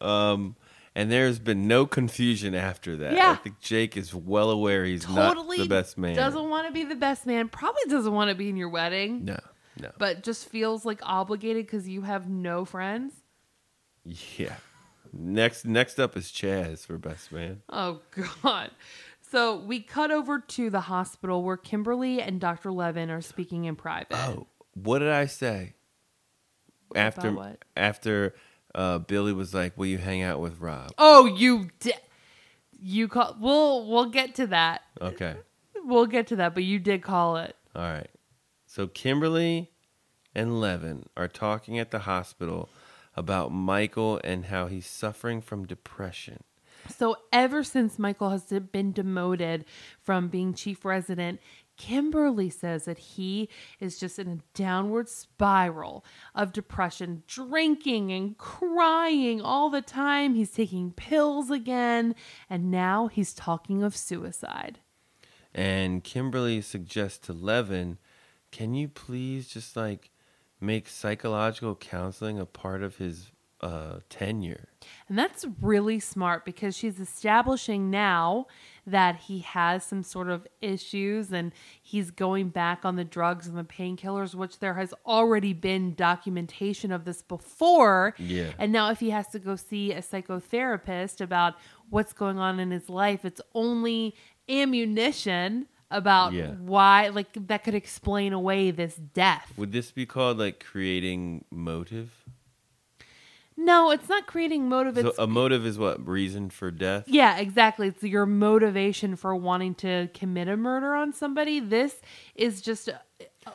um, and there's been no confusion after that. Yeah. I think Jake is well aware he's not totally the best man. doesn't want to be the best man probably doesn't want to be in your wedding No. No. but just feels like obligated because you have no friends. Yeah. Next next up is Chas for best man. Oh God. So we cut over to the hospital where Kimberly and Dr. Levin are speaking in private. Oh, what did I say? After what? after uh, Billy was like, "Will you hang out with Rob?" Oh, you di- you call. We'll we'll get to that. Okay. We'll get to that. But you did call it. All right. So Kimberly and Levin are talking at the hospital about Michael and how he's suffering from depression. So ever since Michael has been demoted from being chief resident, Kimberly says that he is just in a downward spiral of depression, drinking and crying all the time. He's taking pills again, and now he's talking of suicide. And Kimberly suggests to Levin, "Can you please just like make psychological counseling a part of his uh, tenure?" And that's really smart because she's establishing now that he has some sort of issues and he's going back on the drugs and the painkillers, which there has already been documentation of this before. Yeah. And now, if he has to go see a psychotherapist about what's going on in his life, it's only ammunition about Yeah. why, like, that could explain away this death. Would this be called like creating motive? No, it's not creating motive. So It's a motive is what reason for death. Yeah, exactly. It's your motivation for wanting to commit a murder on somebody. This is just uh,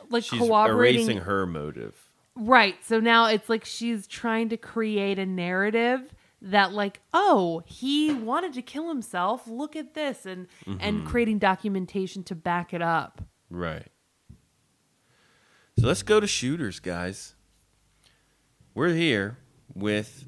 like She's cooperating. erasing her motive. Right. So now it's like she's trying to create a narrative that like, oh, he wanted to kill himself. Look at this and Mm-hmm. and creating documentation to back it up. Right. So let's go to shooters, guys. We're here with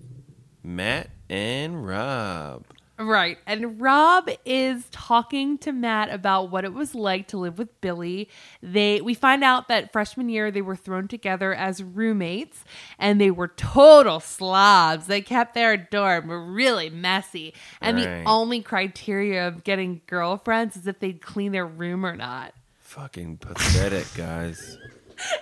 Matt and Rob. Right. And Rob is talking to Matt about what it was like to live with Billy. They we find out that freshman year they were thrown together as roommates and they were total slobs. They kept their dorm really messy. And Right. the only criteria of getting girlfriends is if they'd clean their room or not. Fucking pathetic, guys.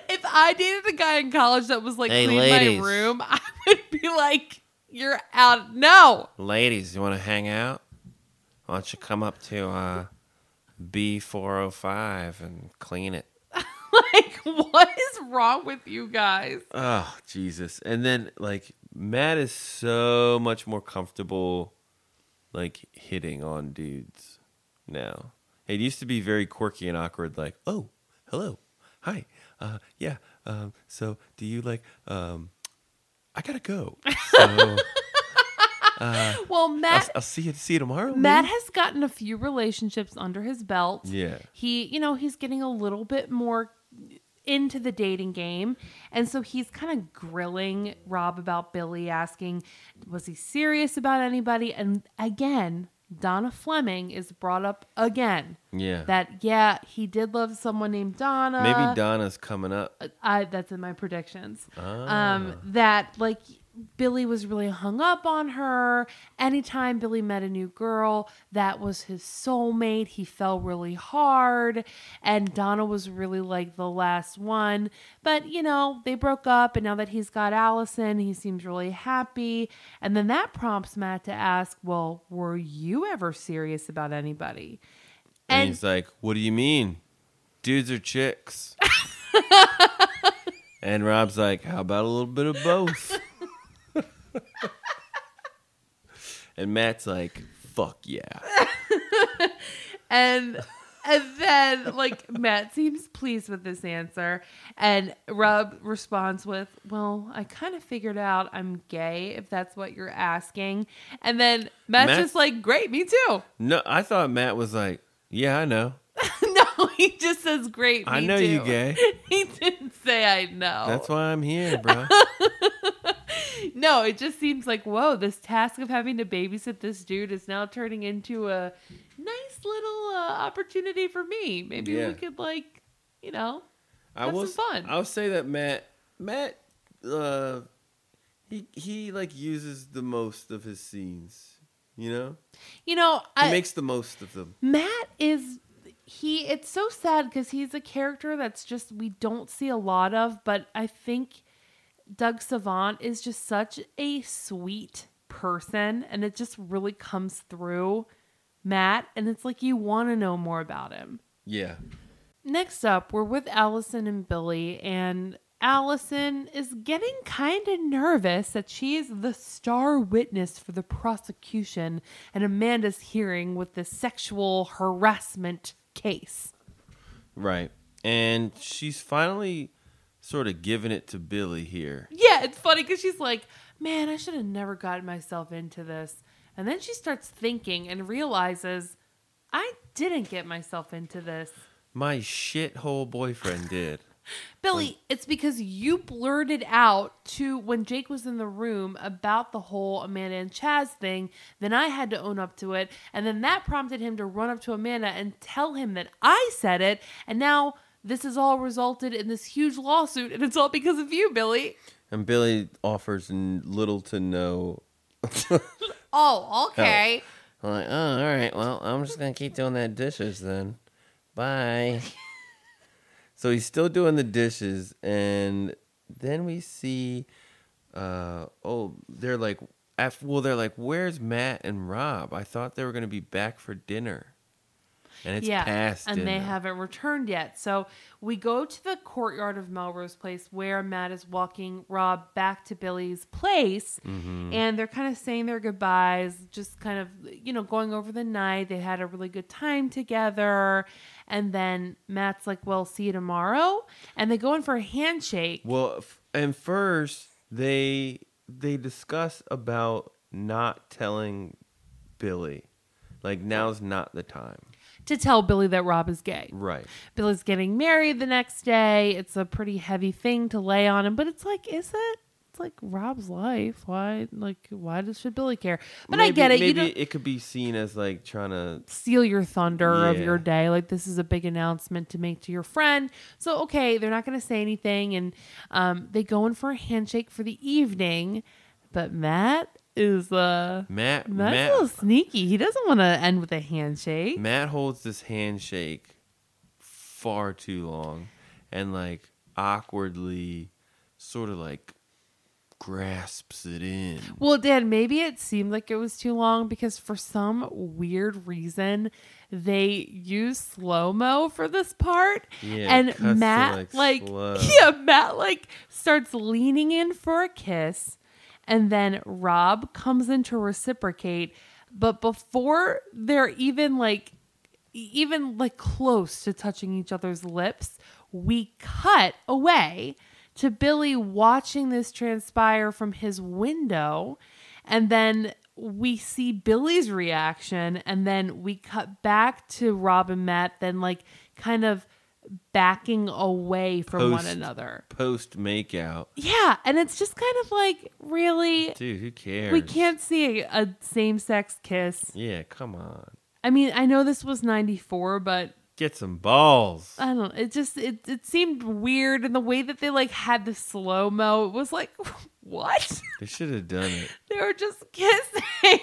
If I dated a guy in college that was like Hey, clean ladies. my room, I would be like, You're out. No. Ladies, you want to hang out? Why don't you come up to uh, B405 and clean it? Like, what is wrong with you guys? Oh, Jesus. And then, like, Matt is so much more comfortable, like, hitting on dudes now. It used to be very quirky and awkward, like, oh, hello, hi, uh, yeah, um, so do you, like, um, I gotta go. So Well, I'll, Matt I'll see you, see you tomorrow. Matt maybe? has gotten a few relationships under his belt. Yeah. He, you know, he's getting a little bit more into the dating game. And so he's kind of grilling Rob about Billy, asking, was he serious about anybody? And again, Donna Fleming is brought up again. Yeah. That, yeah, he did love someone named Donna. Maybe Donna's coming up. I, that's in my predictions. Ah. Um, that like Billy was really hung up on her. Anytime Billy met a new girl, that was his soulmate. He fell really hard, and Donna was really like the last one. But you know, they broke up, and now that he's got Alison, he seems really happy. And then that prompts Matt to ask, "Well, were you ever serious about anybody?" And, And he's like, "What do you mean? Dudes are chicks." and Rob's like, "How about a little bit of both?" and Matt's like, "Fuck yeah." and and then like Matt seems pleased with this answer, and Rob responds with, "Well, I kind of figured out I'm gay if that's what you're asking." And then Matt's Matt- just like, "Great, me too." No, I thought Matt was like, "Yeah, I know. no, he just says, "Great, me I know you too." gay. he didn't say, "I know." That's why I'm here, bro." no, it just seems like, whoa, this task of having to babysit this dude is now turning into a nice little uh, opportunity for me. Maybe Yeah. we could like, you know, I Have will. some fun. I'll say that Matt. Matt. Uh, he he like uses the most of his scenes. You know, you know, he I, makes the most of them. Matt is he it's so sad because he's a character that's just we don't see a lot of, but I think Doug Savant is just such a sweet person and it just really comes through Matt and it's like you want to know more about him. Yeah. Next up, we're with Alison and Billy, and Alison is getting kind of nervous that she is the star witness for the prosecution and Amanda's hearing with the sexual harassment case. Right. And she's finally sort of giving it to Billy here. Yeah, it's funny because she's like, man, I should have never gotten myself into this. And then she starts thinking and realizes, I didn't get myself into this. My shithole boyfriend did. Billy, it's because you blurted out to when Jake was in the room about the whole Amanda and Chas thing. Then I had to own up to it. And then that prompted him to run up to Amanda and tell him that I said it. And now this has all resulted in this huge lawsuit. And it's all because of you, Billy. And Billy offers n- little to no. Oh, okay. I'm like, oh, all right. Well, I'm just gonna keep doing that dishes then. Bye. so he's still doing the dishes, and then we see, uh, oh, they're like, well, they're like, where's Matt and Rob? I thought they were gonna be back for dinner, and it's yeah, past and they haven't returned yet. So we go to the courtyard of Melrose Place where Matt is walking Rob back to Billy's place, Mm-hmm. and they're kind of saying their goodbyes, just kind of you know going over the night. They had a really good time together, and then Matt's like, "Well, see you tomorrow," and they go in for a handshake. Well, f- and first they they discuss about not telling Billy, like now's not the time. To tell Billy that Rob is gay. Right. Billy's getting married the next day. It's a pretty heavy thing to lay on him, but it's like, is it? It's like Rob's life. Why? Like, why does should Billy care? But I get it. You Maybe it could be seen as like trying to. steal your thunder of your day. Like this is a big announcement to make to your friend. So okay, they're not going to say anything, and um, they go in for a handshake for the evening. But Matt is uh, Matt Matt's Matt a little sneaky. He doesn't want to end with a handshake. Matt holds this handshake far too long, and like awkwardly, sort of like grasps it in. Well, Dan, maybe it seemed like it was too long because for some weird reason they use slow mo for this part, Yeah, it cuts to, and Matt like, like, yeah, Matt like starts leaning in for a kiss, and then Rob comes in to reciprocate, but before they're even like even like close to touching each other's lips, we cut away to Billy watching this transpire from his window. And then we see Billy's reaction. And then we cut back to Rob and Matt, then like kind of backing away from one another. Post makeout, Yeah. And it's just kind of like, really? dude. Who cares? We can't see a, a same sex kiss. Yeah, come on. I mean, I know this was 94, but Get some balls. I don't it just it it seemed weird and the way that they like had the slow mo it was like what They should have done it. they were just kissing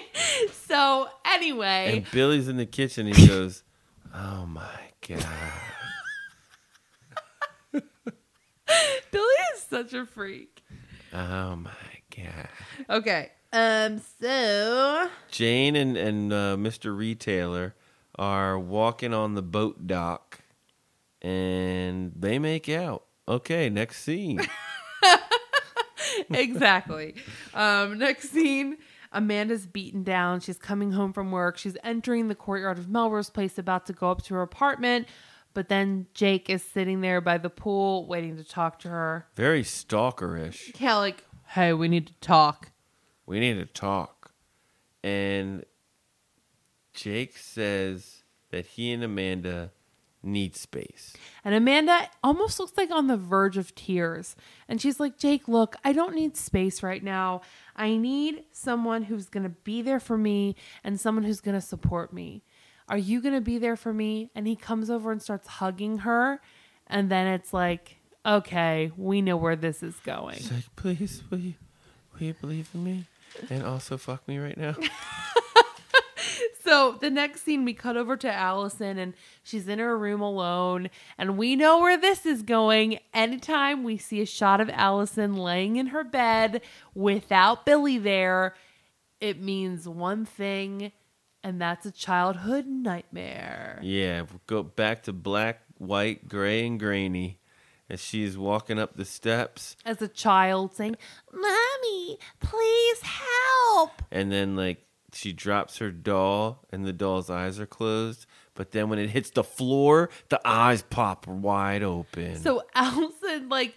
so anyway And Billy's in the kitchen. He goes, "Oh my god." billy is such a freak Oh my god. okay um so Jane and and uh, Mr. Retailer are walking on the boat dock, and they make out. Okay, next scene. exactly um next scene amanda's beaten down she's coming home from work she's entering the courtyard of melrose place about to go up to her apartment but then jake is sitting there by the pool waiting to talk to her Very stalkerish. yeah like hey we need to talk We need to talk. And Jake says that he and Amanda need space. And Amanda almost looks like on the verge of tears. And she's like, Jake, look, I don't need space right now. I need someone who's going to be there for me and someone who's going to support me. Are you going to be there for me? And he comes over and starts hugging her. And then it's like, okay, we know where this is going. He's like, please, will you, will you believe in me? And also fuck me right now? So the next scene, we cut over to Alison, and she's in her room alone. And we know where this is going. Anytime we see a shot of Alison laying in her bed without Billy there, it means one thing, and that's a childhood nightmare. Yeah, we'll go back to black, white, gray, and grainy. As she's walking up the steps, As a child, saying, Mommy, please help. and then like she drops her doll, and the doll's eyes are closed. But then when it hits the floor, the eyes pop wide open. So Alison like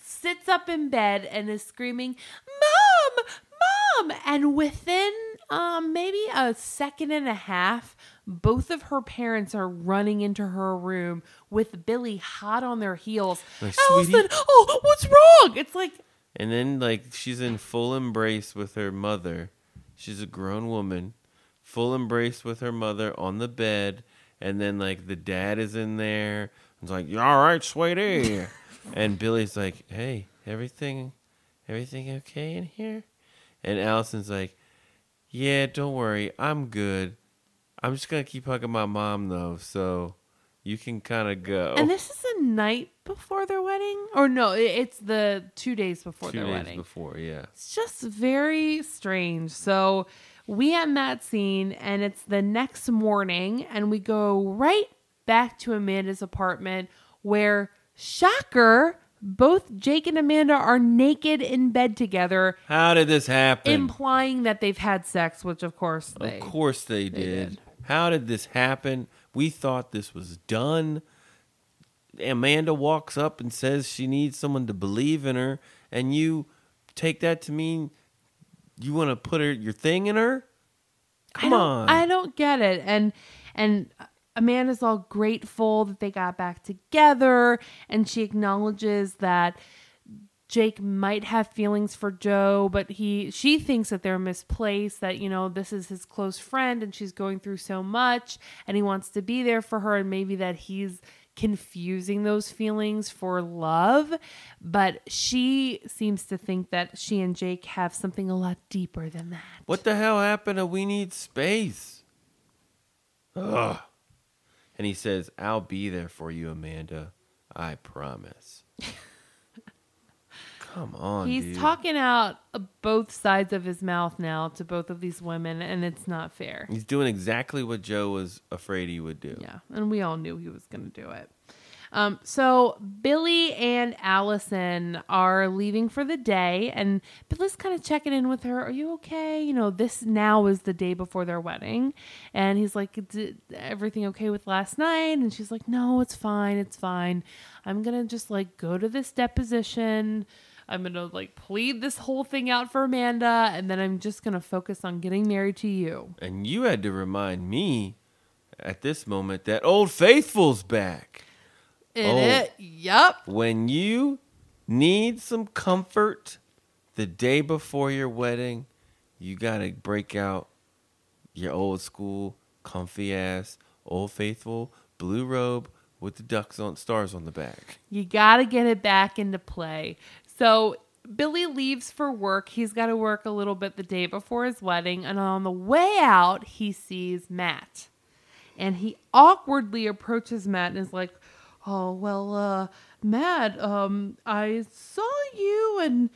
sits up in bed and is screaming, "Mom, mom!" And within um maybe a second and a half, both of her parents are running into her room with Billy hot on their heels. Like, Alison, "Sweetie?" oh, what's wrong? It's like And then like she's in full embrace with her mother. She's a grown woman, full embrace with her mother on the bed, and then like the dad is in there. It's like, "You all right, sweetie?" and Billy's like, "Hey, everything, everything okay in here?" And Alison's like, "Yeah, don't worry, I'm good. I'm just gonna keep hugging my mom though, so you can kind of go." And this is the night before their wedding? Or no, it's the 2 days before two their days wedding. before, yeah. It's just very strange. So we end that scene, and it's the next morning, and we go right back to Amanda's apartment where, shocker, both Jake and Amanda are naked in bed together, How did this happen? implying that they've had sex, which of course they. Of course they, they did. did. How did this happen? We thought this was done. Amanda walks up and says she needs someone to believe in her, and you take that to mean you want to put her your thing in her? Come I on. I don't get it. And and Amanda's all grateful that they got back together and she acknowledges that Jake might have feelings for Jo, but he she thinks that they're misplaced, that you know, this is his close friend and she's going through so much and he wants to be there for her and maybe that he's confusing those feelings for love, but she seems to think that she and Jake have something a lot deeper than that. What the hell happened to We Need Space? Ugh. And he says, I'll be there for you, Amanda. I promise. Come on. He's dude. talking out both sides of his mouth now to both of these women, and it's not fair. He's doing exactly what Jo was afraid he would do. Yeah, and we all knew he was going to do it. Um, so Billy and Alison are leaving for the day, and Billy's kind of checking in with her. Are you okay? You know, this now is the day before their wedding, and he's like, everything okay with last night?" And she's like, "No, it's fine, it's fine. I'm gonna just like go to this deposition." I'm gonna like plead this whole thing out for Amanda, and then I'm just gonna focus on getting married to you. And you had to remind me at this moment that Old Faithful's back. In Oh. it, yup. When you need some comfort the day before your wedding, you got to break out your old school, comfy ass, Old Faithful blue robe with the ducks on stars on the back. You got to get it back into play. So Billy leaves for work. He's got to work a little bit the day before his wedding. And on the way out, he sees Matt. And he awkwardly approaches Matt and is like, Oh, well, uh, Matt, um, I saw you and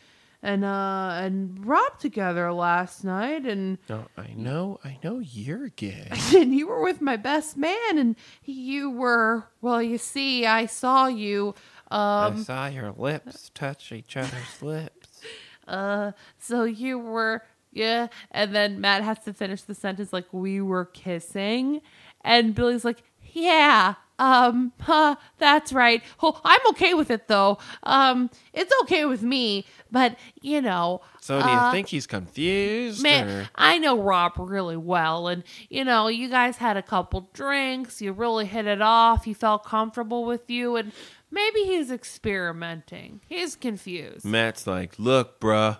and uh and Rob together last night and No, I know, I know you're gay. and you were with my best man and you were well you see i saw you um I saw your lips touch each other's lips. uh so you were yeah and then matt has to finish the sentence like we were kissing and billy's like yeah um huh, that's right oh, i'm okay with it though um it's okay with me but you know So do you uh, think he's confused? Man, or- I know Rob really well, and you know, you guys had a couple drinks, you really hit it off, he felt comfortable with you, and maybe he's experimenting. He's confused. Matt's like, look, bruh,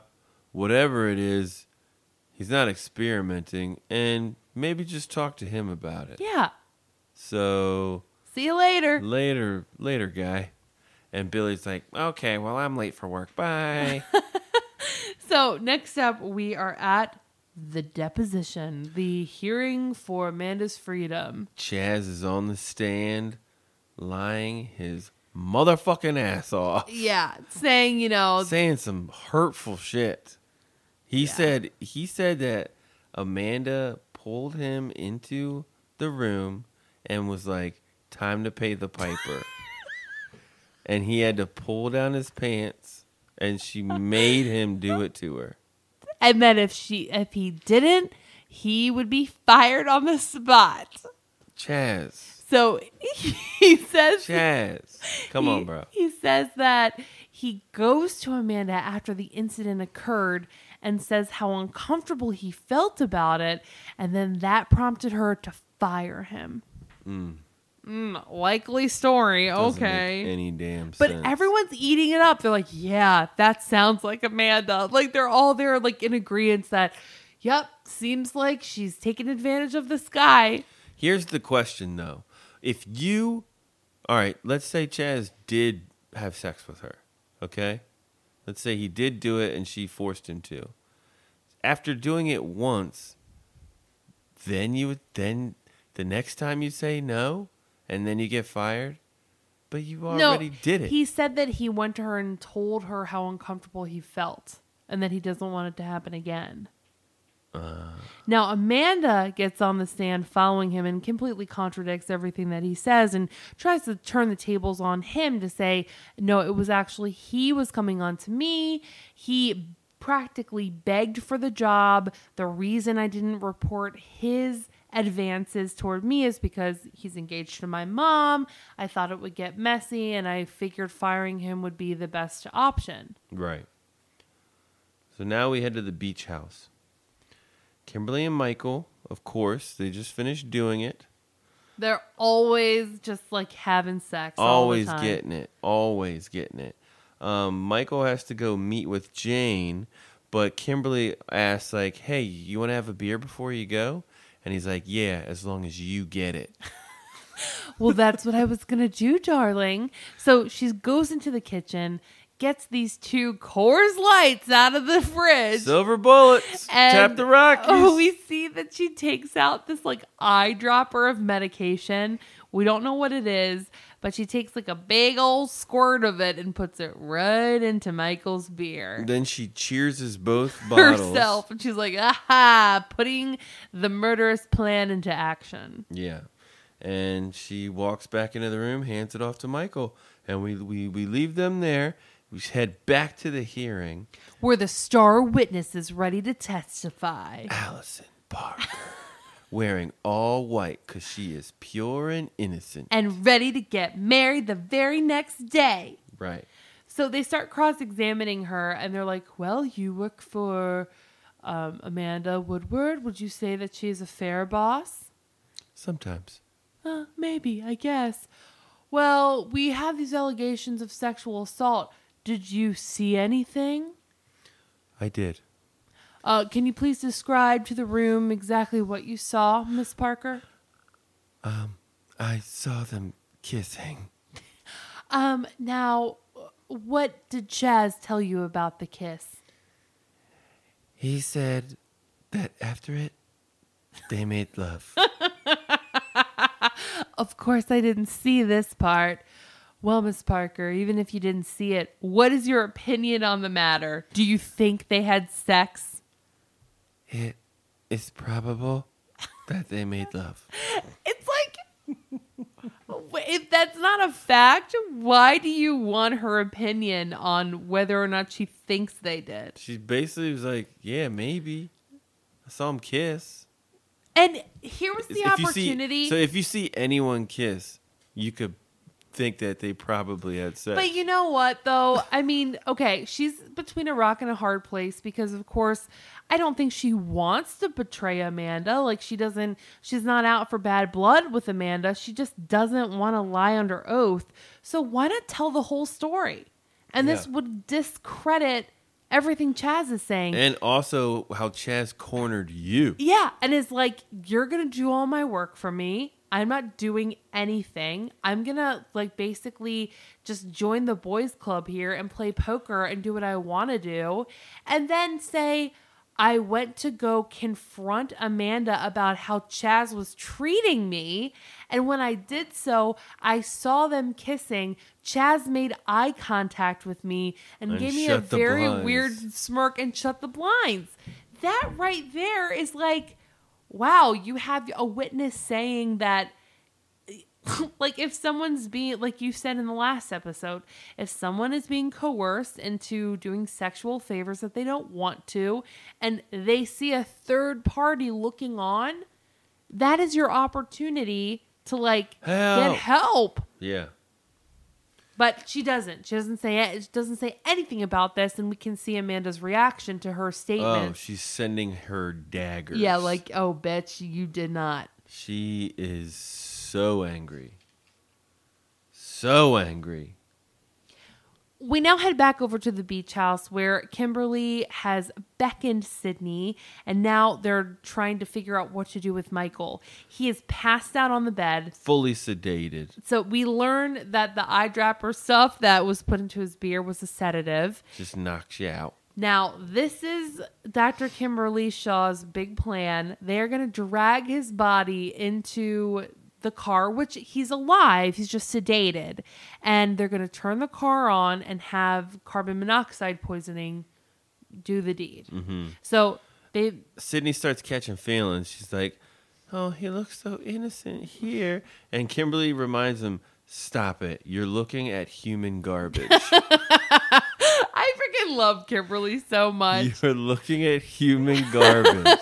whatever it is, he's not experimenting, and maybe just talk to him about it. Yeah. So See you later. later, later, guy. And Billy's like, okay, well, I'm late for work. Bye. So next up, we are at the deposition, the hearing for Amanda's freedom. Chas is on the stand, lying his motherfucking ass off, Yeah, saying, you know, saying some hurtful shit. He Yeah. said he said that Amanda pulled him into the room and was like, "Time to pay the piper," and he had to pull down his pants, and she made him do it to her. and then if she if he didn't, he would be fired on the spot. Chas, So he says Chas, come he, on, bro. He says that he goes to Amanda after the incident occurred and says how uncomfortable he felt about it, and then that prompted her to fire him. Mm, Mm, likely story. Doesn't make okay. any damn But sense. everyone's eating it up. They're like, yeah, that sounds like Amanda. Like they're all there, like in agreement that, yep, seems like she's taking advantage of this guy. Here's the question though. If you all right, let's say Chas did have sex with her, okay? Let's say he did do it and she forced him to. After doing it once, then you would then the next time you say no and then you get fired, but you already did it. He said that he went to her and told her how uncomfortable he felt and that he doesn't want it to happen again. Uh. now, Amanda gets on the stand following him and completely contradicts everything that he says and tries to turn the tables on him to say, no, it was actually he was coming on to me. He practically begged for the job. The reason I didn't report his advances toward me is because he's engaged to my mom. I thought it would get messy and I figured firing him would be the best option. Right. So now we head to the beach house. Kimberly and Michael, of course, they just finished doing it. They're always just like having sex. all the always getting it always getting it um, michael has to go meet with jane but kimberly asks like hey you want to have a beer before you go and he's like yeah as long as you get it Well, that's what I was gonna do, darling. So she goes into the kitchen, gets these two Coors Lights out of the fridge. silver bullets and- tap the rockies Oh, we see that she takes out this like eyedropper of medication. We don't know what it is, but she takes like a big old squirt of it and puts it right into Michael's beer. then she cheerses both bottles Herself, and she's like, "Aha!" Putting the murderous plan into action. yeah and she walks back into the room hands it off to michael and we, we, we leave them there we head back to the hearing Where the star witness is ready to testify. Alison Parker, wearing all white because she is pure and innocent. and ready to get married the very next day. Right. So they start cross examining her and they're like, Well, you work for um, Amanda Woodward. Would you say that she is a fair boss? Sometimes. Uh, maybe, I guess. Well, we have these allegations of sexual assault. Did you see anything? I did. Uh, can you please describe to the room exactly what you saw, Miss Parker? Um, I saw them kissing. Um, now, what did Chas tell you about the kiss? He said that after it, they made love. Of course, I didn't see this part. Well, Miss Parker, even if you didn't see it, what is your opinion on the matter? Do you think they had sex? It is probable that they made love. It's like, if that's not a fact, why do you want her opinion on whether or not she thinks they did? She basically was like, "Yeah, maybe." I saw them kiss. And here was the If opportunity. see, so if you see anyone kiss, you could think that they probably had sex. But you know what, though? I mean, okay, she's between a rock and a hard place because, of course, I don't think she wants to betray Amanda. Like, she doesn't, she's not out for bad blood with Amanda. She just doesn't want to lie under oath. So, why not tell the whole story? And this Yeah. would discredit everything Chas is saying. and also how Chas cornered you. Yeah, and it's like you're gonna do all my work for me. I'm not doing anything. I'm gonna like basically just join the boys club here and play poker and do what I want to do, and then say, I went to go confront Amanda about how Chas was treating me. And when I did so, I saw them kissing. Chas made eye contact with me and, And gave me a very blinds. weird smirk and shut the blinds. That right there is like, wow, you have a witness saying that like if someone's being like you said in the last episode if someone is being coerced into doing sexual favors that they don't want to and they see a third party looking on that is your opportunity to like Help. get help Yeah. But she doesn't she doesn't say it doesn't say anything about this and we can see amanda's reaction to her statement. Oh, she's sending her daggers. yeah like oh bitch you did not She is so angry. So angry. We now head back over to the beach house where Kimberly has beckoned Sydney, and now they're trying to figure out what to do with Michael. He is passed out on the bed. Fully sedated. So we learn that the eyedropper stuff that was put into his beer was a sedative. Just knocks you out. Now, this is Dr. Kimberly Shaw's big plan. They're going to drag his body into the car, which he's alive, he's just sedated. And they're going to turn the car on and have carbon monoxide poisoning do the deed. Mm-hmm. So they Sydney starts catching feelings. She's like, "Oh, he looks so innocent here." And Kimberly reminds him, "Stop it! You're looking at human garbage. I freaking love Kimberly so much. You're looking at human garbage,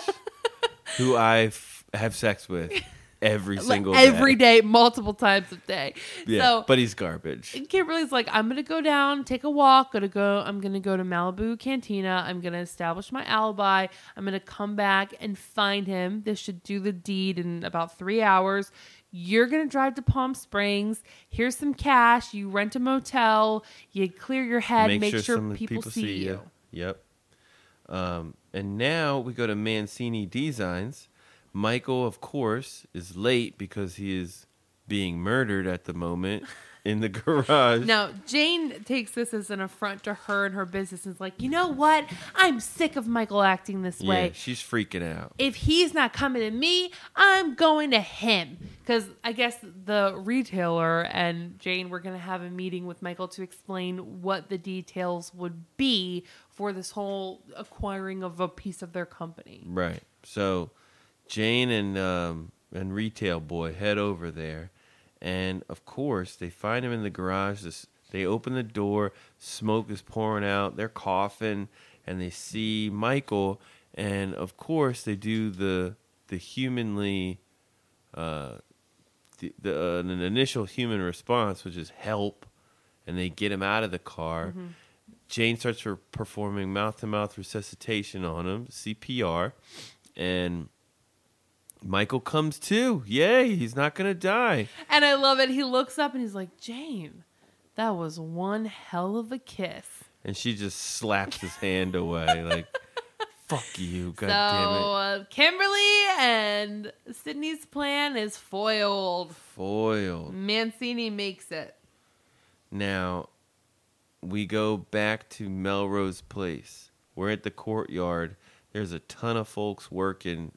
who I f- have sex with every Like, single every day. day, multiple times a day. Yeah, so but he's garbage. And Kimberly's like, I'm gonna go down, take a walk, gonna go I'm gonna go to Malibu Cantina, I'm gonna establish my alibi, I'm gonna come back and find him. This should do the deed in about three hours. You're gonna drive to Palm Springs. Here's some cash. You rent a motel. You clear your head. Make, sure, some people, see, you. Yep. Um, and now we go to Mancini Designs. Michael, of course, is late because he is being murdered at the moment in the garage. Now, Jane takes this as an affront to her and her business and is like, you know what? I'm sick of Michael acting this yeah, way. she's freaking out. if he's not coming to me, I'm going to him. Because I guess the retailer and Jane were going to have a meeting with Michael to explain what the details would be for this whole acquiring of a piece of their company. Right. So Jane and um, and retail boy head over there, and of course they find him in the garage. This, they open the door, smoke is pouring out. They're coughing, and they see Michael, and of course they do the the humanly. Uh, the, the uh, an initial human response, which is help, and they get him out of the car. Jane starts per- performing mouth to mouth resuscitation on him, CPR, and Michael comes too. Yay, he's not going to die. And I love it. He looks up and he's like, Jane, that was one hell of a kiss. And she just slaps his hand away, like, fuck you, god so damn it. uh, Kimberly and Sydney's plan is foiled. Foiled. Mancini makes it. Now, we go back to Melrose Place. We're at the courtyard. There's a ton of folks working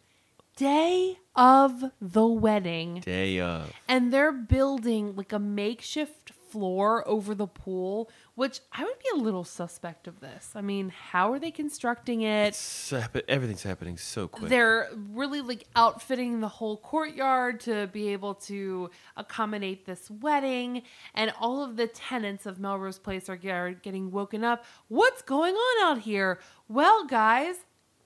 Day of the wedding. day of. and they're building like a makeshift floor over the pool, which I would be a little suspect of this. I mean, how are they constructing it? Happen- everything's happening so quick. They're really like outfitting the whole courtyard to be able to accommodate this wedding, and all of the tenants of Melrose Place are are getting woken up. What's going on out here? Well, guys,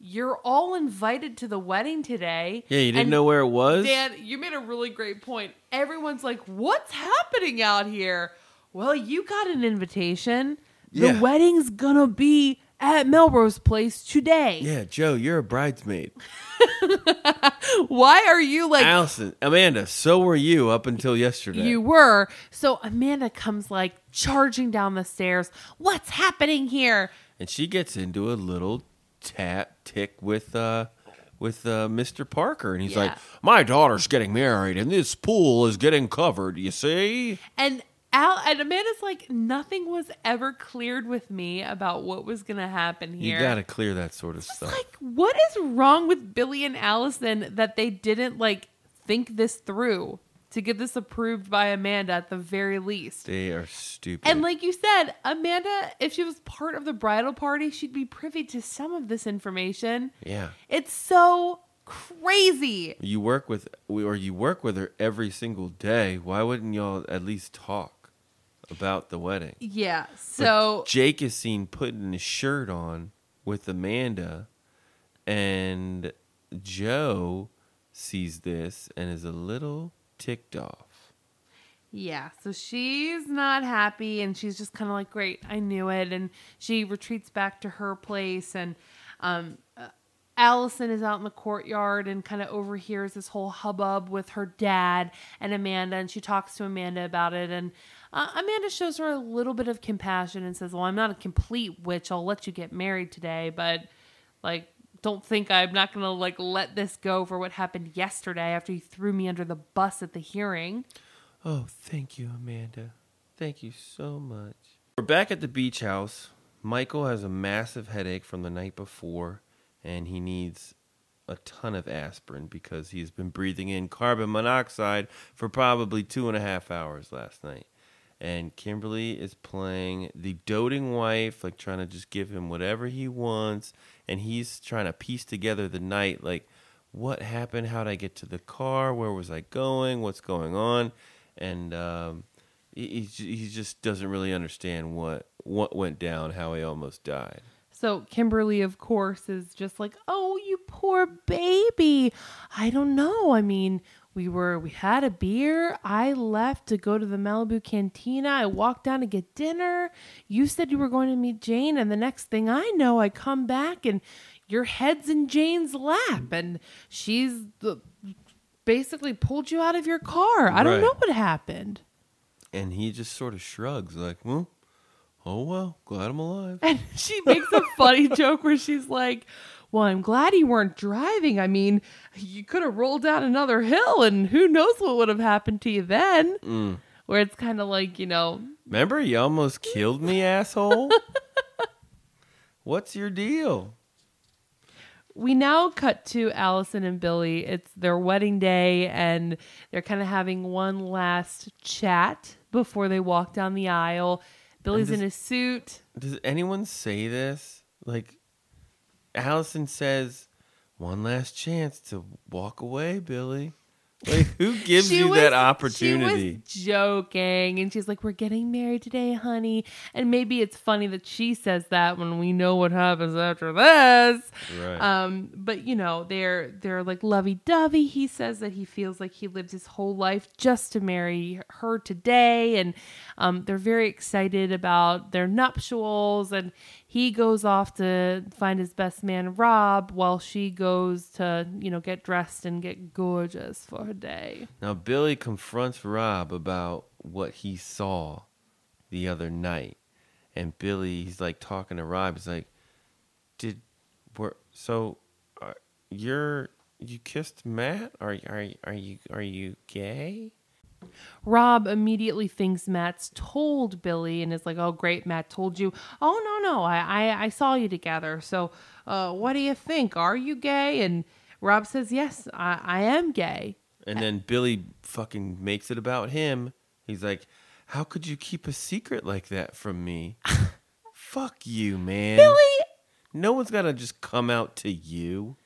you're all invited to the wedding today. yeah, you didn't and know where it was? Dan, you made a really great point. Everyone's like, "What's happening out here?" Well, you got an invitation. Yeah. The wedding's gonna be at Melrose Place today. Yeah, Jo, you're a bridesmaid. Why are you like Alison, Amanda, so were you up until yesterday. you were? So Amanda comes like charging down the stairs. What's happening here? and she gets into a little tat tick with uh with uh Mr. Parker and he's Yeah. like, "My daughter's getting married and this pool is getting covered, you see?" And Al and Amanda's like, nothing was ever cleared with me about what was gonna happen here. You got to clear that sort of stuff. like, what is wrong with Billy and Alison that they didn't like think this through to get this approved by Amanda at the very least? they are stupid. And like you said, Amanda, if she was part of the bridal party, she'd be privy to some of this information. yeah. It's so crazy. You work with or you work with her every single day. Why wouldn't y'all at least talk about the wedding? Yeah. So Jake is seen putting his shirt on with Amanda, and Jo sees this and is a little ticked off. Yeah, so she's not happy and she's just kind of like, Great, I knew it. And she retreats back to her place. And um, uh, Alison is out in the courtyard and kind of overhears this whole hubbub with her dad and Amanda. And she talks to Amanda about it. And uh, Amanda shows her a little bit of compassion and says, Well, I'm not a complete witch. I'll let you get married today. But, like, don't think I'm not going to like let this go for what happened yesterday after you threw me under the bus at the hearing. Oh, thank you, Amanda. Thank you so much. We're back at the beach house. Michael has a massive headache from the night before, and he needs a ton of aspirin because he's been breathing in carbon monoxide for probably two and a half hours last night. And Kimberly is playing the doting wife, like trying to just give him whatever he wants. And he's trying to piece together the night, like, what happened? How'd I get to the car? Where was I going? What's going on? And um, he he just doesn't really understand what what went down, how he almost died. So Kimberly, of course, is just like, "Oh, you poor baby. I don't know. I mean, we were we had a beer. I left to go to the Malibu Cantina. I walked down to get dinner. You said you were going to meet Jane, and the next thing I know, I come back and your head's in Jane's lap, and she's uh, basically pulled you out of your car. I don't Right. know what happened." And he just sort of shrugs, like, well, oh well, glad I'm alive. And she makes a funny joke where she's like, Well, I'm glad you weren't driving. I mean, you could have rolled down another hill and who knows what would have happened to you then. Mm. Where it's kind of like, you know, Remember, you almost killed me, asshole. What's your deal? we now cut to Alison and Billy. It's their wedding day and they're kind of having one last chat before they walk down the aisle. Billy's does- in his suit. Does anyone say this? Like, Alison says, "One last chance to walk away, Billy." Like, who gives you was- that opportunity? She was joking, and she's like, "We're getting married today, honey." And maybe it's funny that she says that when we know what happens after this. Right. Um, but you know, they're they're like lovey dovey. He says that he feels like he lived his whole life just to marry her today, and um, they're very excited about their nuptials. And he goes off to find his best man Rob, while she goes to you know get dressed and get gorgeous for her day. Now Billy confronts Rob about what he saw the other night, and Billy he's like talking to Rob. He's like, "Did we're so uh, you're you kissed Matt? Are are are you are you gay?" Rob immediately thinks Matt's told Billy and is like, "Oh, great, Matt told you." "Oh, no, no, I I, I saw you together. So, uh, what do you think? Are you gay?" And Rob says, "Yes, I, I am gay." And then Billy fucking makes it about him. He's like, "How could you keep a secret like that from me?" Fuck you, man. Billy, No one's got to just come out to you.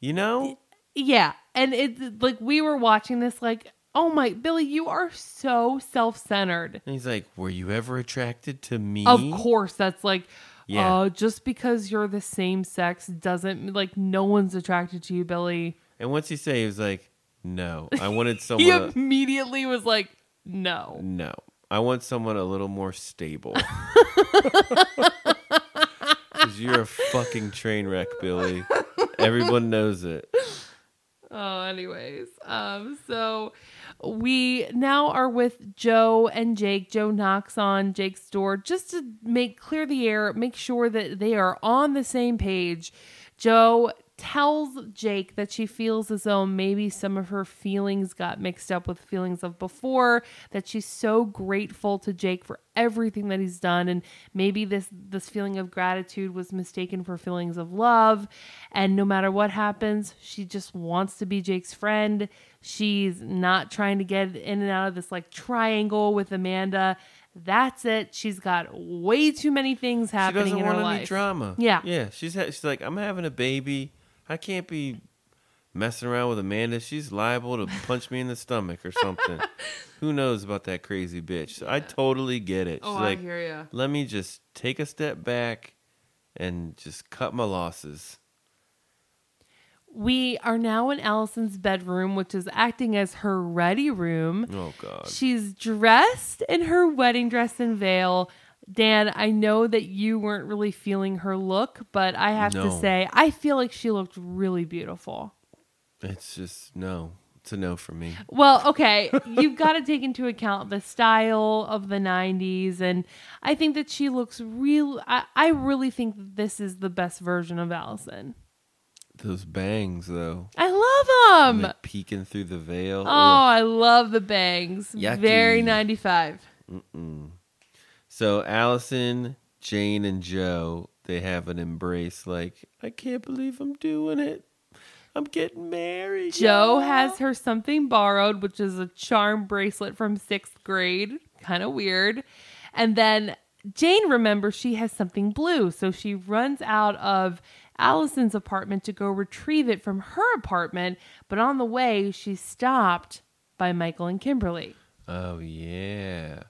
You know? yeah, and it's like we were watching this, like, "Oh my, Billy, you are so self-centered." And he's like, "Were you ever attracted to me?" Of course, that's like. Yeah. Uh, just because you're the same sex doesn't like no one's attracted to you, Billy. And what's he say? He was like, "No, I wanted someone. a- immediately was like, "No." no, I want someone a little more stable." Because you're a fucking train wreck, Billy. Everyone knows it. Oh, anyways, um, so we now are with Jo and Jake. Jo knocks on Jake's door just to make clear the air, make sure that they are on the same page. Jo tells Jake that she feels as though maybe some of her feelings got mixed up with feelings of before, that she's so grateful to Jake for everything that he's done and maybe this this feeling of gratitude was mistaken for feelings of love and no matter what happens, she just wants to be Jake's friend. She's not trying to get in and out of this like triangle with Amanda. That's it. She's got way too many things happening She doesn't in want her any life. drama. Yeah. Yeah. She's ha- she's like, I'm having a baby. I can't be messing around with Amanda. She's liable to punch me in the stomach or something. Who knows about that crazy bitch? So I totally get it. Oh, She's Oh, like, I hear ya. let me just take a step back and just cut my losses. We are now in Alison's bedroom, which is acting as her ready room. Oh God. She's dressed in her wedding dress and veil. Dan, I know that you weren't really feeling her look, but I have to say, I feel like she looked really beautiful. It's just no. It's a no for me. Well, okay, you've got to take into account the style of the 90s. And I think that she looks real. I, I really think this is the best version of Alison. Those bangs though. I love them. peeking through the veil. Oh, Ugh. I love the bangs. Yucky. Very 95. So Alison, Jane, and Jo, they have an embrace like, I can't believe I'm doing it. I'm getting married. Jo y'all." has her something borrowed, which is a charm bracelet from sixth grade. Kind of weird. And then Jane remembers she has something blue. So she runs out of Alison's apartment to go retrieve it from her apartment. But on the way, she's stopped by Michael and Kimberly. Oh yeah.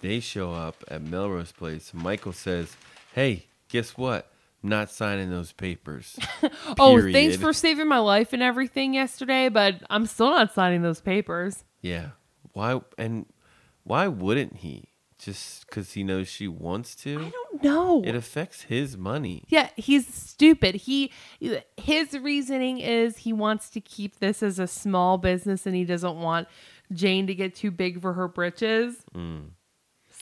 They show up at Melrose Place. Michael says, Hey, guess what? Not signing those papers. Oh, thanks for saving my life and everything yesterday, but I'm still not signing those papers. Yeah. Why and why wouldn't he? Just because he knows she wants to? I don't know. It affects his money. Yeah, he's stupid. He his reasoning is he wants to keep this as a small business and he doesn't want Jane to get too big for her britches. Mm.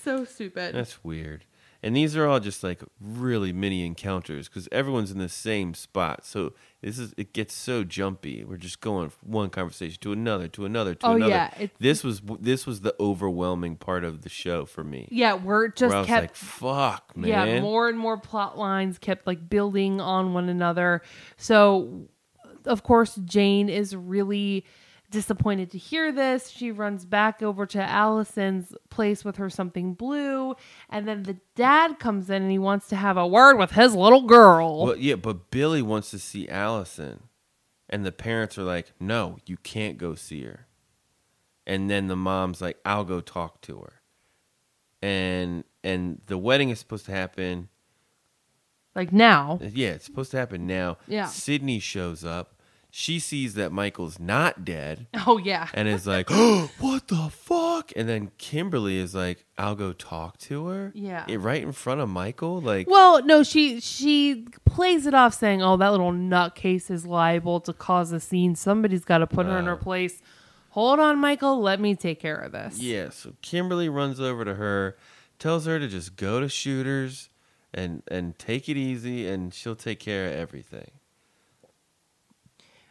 So stupid. That's weird. And these are all just like really mini encounters because everyone's in the same spot. So this is it gets so jumpy. We're just going from one conversation to another, to another, to Oh, another. yeah, it's- this was this was the overwhelming part of the show for me. yeah, we're just where I was kept like, "Fuck, man!" yeah, more and more plot lines kept like building on one another. So of course Jane is really disappointed to hear this. She runs back over to Alison's place with her something blue, and then the dad comes in and he wants to have a word with his little girl. Well, yeah, but Billy wants to see Alison, and the parents are like, "No, you can't go see her." And then the mom's like, "I'll go talk to her." And and the wedding is supposed to happen. Like now. Yeah, it's supposed to happen now. Yeah. Sydney shows up. She sees that Michael's not dead Oh yeah. and is like, oh, "What the fuck?" And then Kimberly is like, "I'll go talk to her." Yeah. It- right in front of Michael. Like, Well, no, she she plays it off saying, "Oh, that little nutcase is liable to cause a scene. Somebody's got to put her in her uh. place." Hold on, Michael. Let me take care of this. Yeah, so Kimberly runs over to her, tells her to just go to shooters and and take it easy and she'll take care of everything.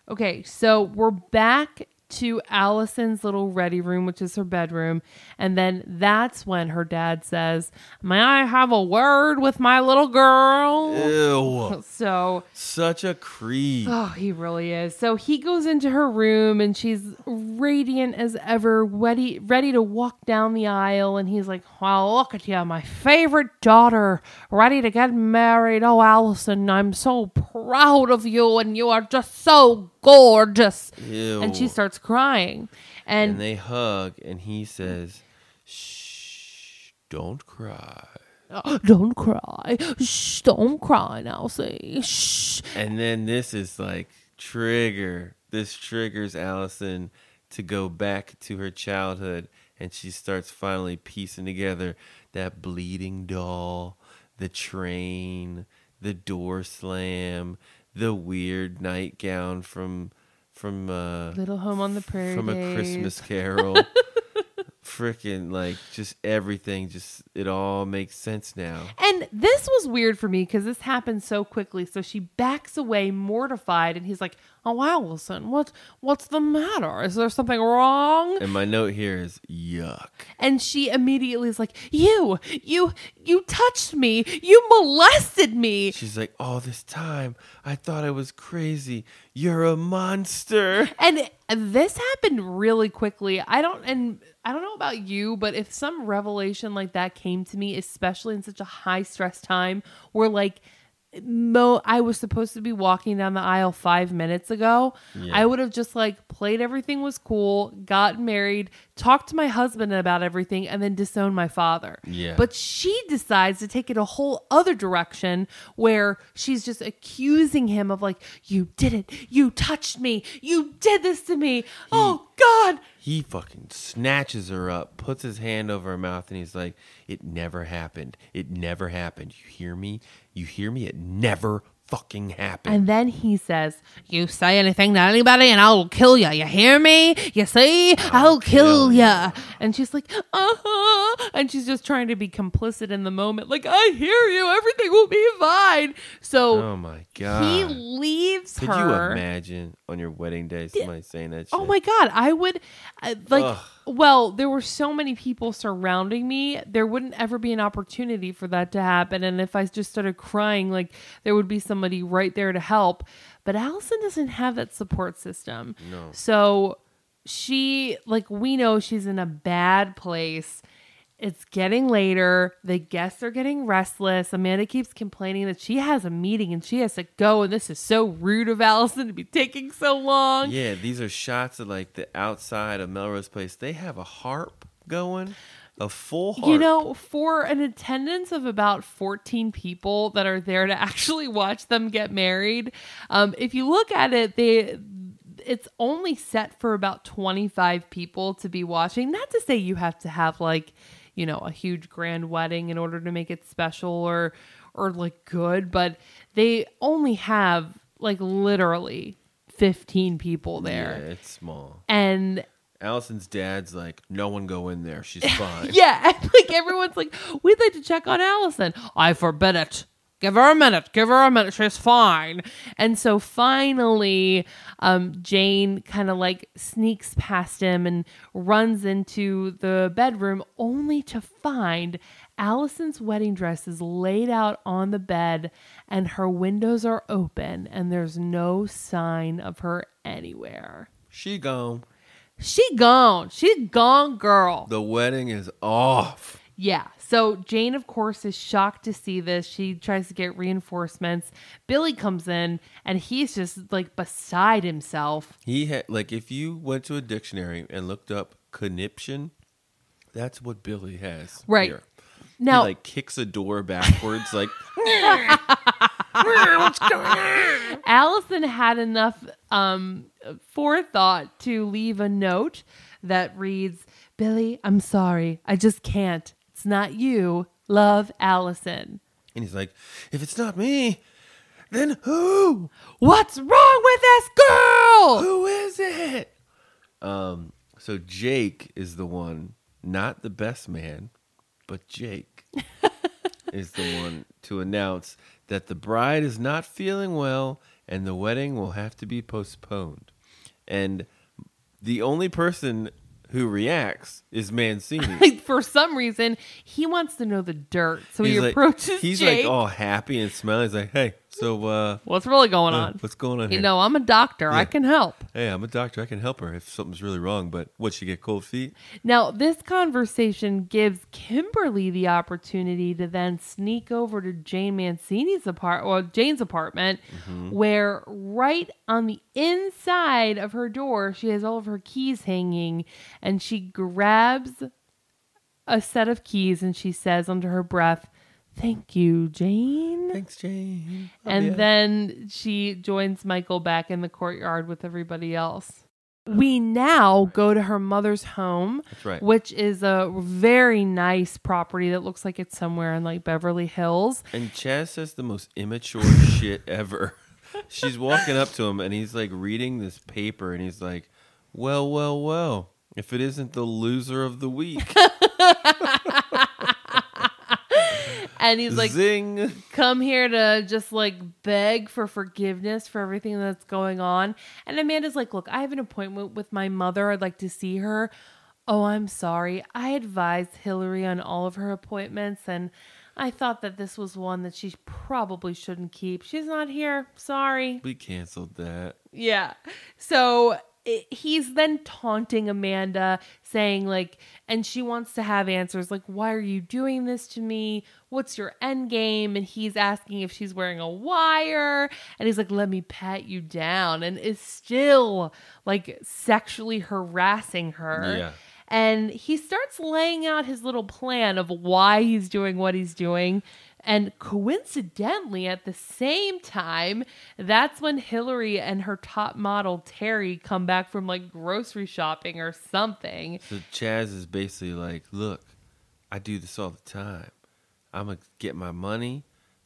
Okay, so we're back to Alison's little ready room, which is her bedroom, and then that's when her dad says, "May I have a word with my little girl?" Ew. So Such a creep. Oh, he really is. So he goes into her room and she's radiant as ever, ready ready to walk down the aisle. And he's like, Well, look at you, my favorite daughter, ready to get married. Oh, Alison, I'm so proud of you, and you are just so gorgeous. Ew. And she starts crying. and And, they hug and he says, "Shh, don't cry." don't cry. Shh, don't cry now, see. Shh. And then this is like trigger. This triggers Alison to go back to her childhood and she starts finally piecing together that bleeding doll, the train, the door slam, the weird nightgown from from uh Little home on the prairie. from a. Christmas carol. Freaking like just everything just it all makes sense now. And this was weird for me because this happened so quickly. So she backs away, mortified, and he's like, "Oh, Alison, what, what's the matter? Is there something wrong?" And my note here is yuck. And she immediately is like, "You, you, you touched me. You molested me." She's like, all this time I thought I was crazy. You're a monster. And this happened really quickly. I don't and I don't know about you, but if some revelation like that came to me, especially in such a high stress time where like Mo I was supposed to be walking down the aisle 5 minutes ago, Yeah. I would have just like played everything was cool, got married, talked to my husband about everything and then disown my father. Yeah. But she decides to take it a whole other direction where she's just accusing him of like you did it you touched me you did this to me oh god He fucking snatches her up, puts his hand over her mouth, and he's like, It never happened. It never happened. You hear me? You hear me? It never fucking happened. and then he says you say anything to anybody and i'll kill you you hear me? You see? I'll, kill kill ya. and she's like uh-huh. And she's just trying to be complicit in the moment. Like i hear you. Everything will be fine. So oh my god. he leaves Could her. Could you imagine on your wedding day somebody saying that shit? Oh my god, I would uh, like Ugh. Well, there were so many people surrounding me, there wouldn't ever be an opportunity for that to happen and if I just started crying like there would be somebody right there to help. But Alison doesn't have that support system. No. So she like we know she's in a bad place. It's getting later. The guests are getting restless. Amanda keeps complaining that she has a meeting and she has to go, and this is so rude of Alison to be taking so long. Yeah, these are shots of like the outside of Melrose Place. They have a harp going, a full harp. You know, for an attendance of about 14 people that are there to actually watch them get married, um, if you look at it, they it's only set for about 25 people to be watching. Not to say you have to have like, you know, a huge grand wedding in order to make it special or or like good, but they only have like literally 15 people there. yeah, there. it's small. And Alison's dad's like, no one go in there. She's fine. Yeah, like everyone's like, we'd like to check on Alison. I forbid it. Give her a minute. Give her a minute. She's fine. And so finally, um, Jane kind of like sneaks past him and runs into the bedroom, only to find Alison's wedding dress is laid out on the bed and her windows are open and there's no sign of her anywhere. She gone. She gone. She gone, girl. The wedding is off. Yeah. So Jane, of course, is shocked to see this. She tries to get reinforcements. Billy comes in and he's just like beside himself. He had like if you went to a dictionary and looked up conniption, that's what Billy has. Right. Here. Now, he like kicks a door backwards, like Alison had enough um, forethought to leave a note that reads, Billy, I'm sorry. I just can't. It's not you. Love, Alison. and he's like, if it's not me, then who? What's wrong with this girl? Who is it? Um, so Jake is the one, not the best man, but Jake is the one to announce that the bride is not feeling well and the wedding will have to be postponed. And the only person who reacts is Mancini. For some reason, he wants to know the dirt. So he He's like- approaches He's Jake. like all happy and smiling. He's like, "Hey, so uh, What's really going uh, on? what's going on You here? know, I'm a doctor. I can help. Hey, I'm a doctor. I can help her if something's really wrong. But what? She get cold feet? Now, this conversation gives Kimberly the opportunity to then sneak over to Jane Mancini's apartment, well, Jane's apartment, where right on the inside of her door, she has all of her keys hanging, and she grabs a set of keys and she says under her breath, "Thank you, Jane." Thanks, Jane. Oh, and yeah. then she joins Michael back in the courtyard with everybody else. We now go to her mother's home, That's right. which is a very nice property that looks like it's somewhere in like Beverly Hills. And Chas says the most immature shit ever. She's walking up to him and he's like reading this paper and he's like, Well, well, well. If it isn't the loser of the week, And he's like, zing. come here to just like beg for forgiveness for everything that's going on. And Amanda's like, look, I have an appointment with my mother. I'd like to see her. Oh, I'm sorry. I advised Hillary on all of her appointments, and I thought that this was one that she probably shouldn't keep. She's not here. Sorry. We canceled that. Yeah. So it, he's then taunting Amanda, saying, like, and she wants to have answers like, why are you doing this to me? What's your end game? And he's asking if she's wearing a wire. And he's like, let me pat you down. And is still like sexually harassing her. Yeah. And he starts laying out his little plan of why he's doing what he's doing. And coincidentally, at the same time, that's when Hillary and her top model, Terry, come back from like grocery shopping or something. So Chas is basically like, look, I do this all the time. I'm going to get my money,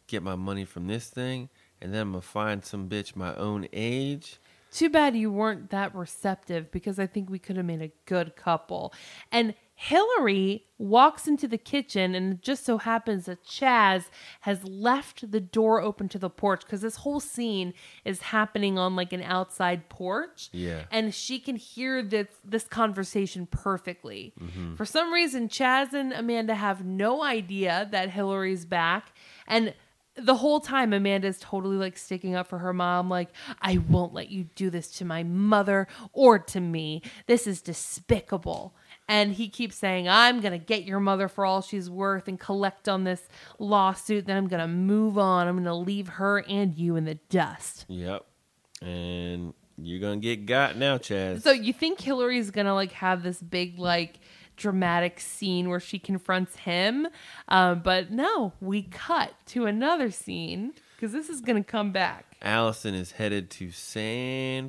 get my money from this thing, and then I'm going to find some bitch my own age. Too bad you weren't that receptive because I think we could have made a good couple. And Hillary walks into the kitchen, and it just so happens that Chas has left the door open to the porch because this whole scene is happening on like an outside porch. Yeah. And she can hear this this conversation perfectly. Mm-hmm. For some reason, Chas and Amanda have no idea that Hillary's back. And the whole time Amanda's totally like sticking up for her mom, like, I won't let you do this to my mother or to me. This is despicable. And he keeps saying, I'm going to get your mother for all she's worth and collect on this lawsuit. Then I'm going to move on. I'm going to leave her and you in the dust. Yep. And you're going to get got now, Chas. So you think Hillary's going to like have this big, like, dramatic scene where she confronts him? Um, but no, we cut to another scene because this is going to come back. Alison is headed to San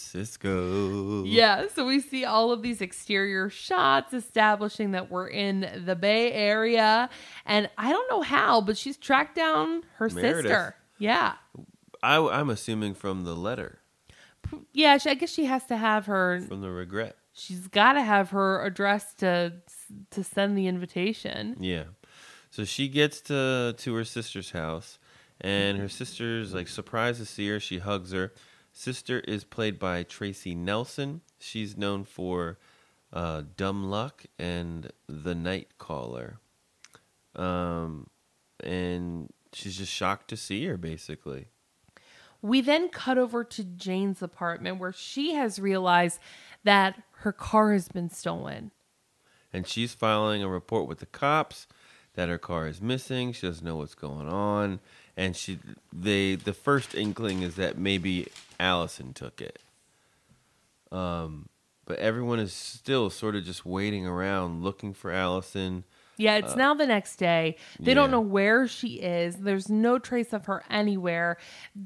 Francisco. Yeah, so we see all of these exterior shots establishing that we're in the Bay Area. And I don't know how, but she's tracked down her Meredith. sister. Yeah. I, I'm assuming from the letter, Yeah, I guess she has to have her, from the regret. she's got to have her address to to send the invitation. Yeah. So she gets to to her sister's house, and her sister's like surprised to see her. She hugs her. Sister is played by Tracy Nelson. She's known for uh, Dumb Luck and The Night Caller. Um, and she's just shocked to see her, basically. We then cut over to Jane's apartment where she has realized that her car has been stolen. and she's filing a report with the cops that her car is missing. She doesn't know what's going on, and she they the first inkling is that maybe Alison took it. Um, but everyone is still sort of just waiting around looking for Alison. Yeah, it's uh, now the next day. They don't know where she is. There's no trace of her anywhere.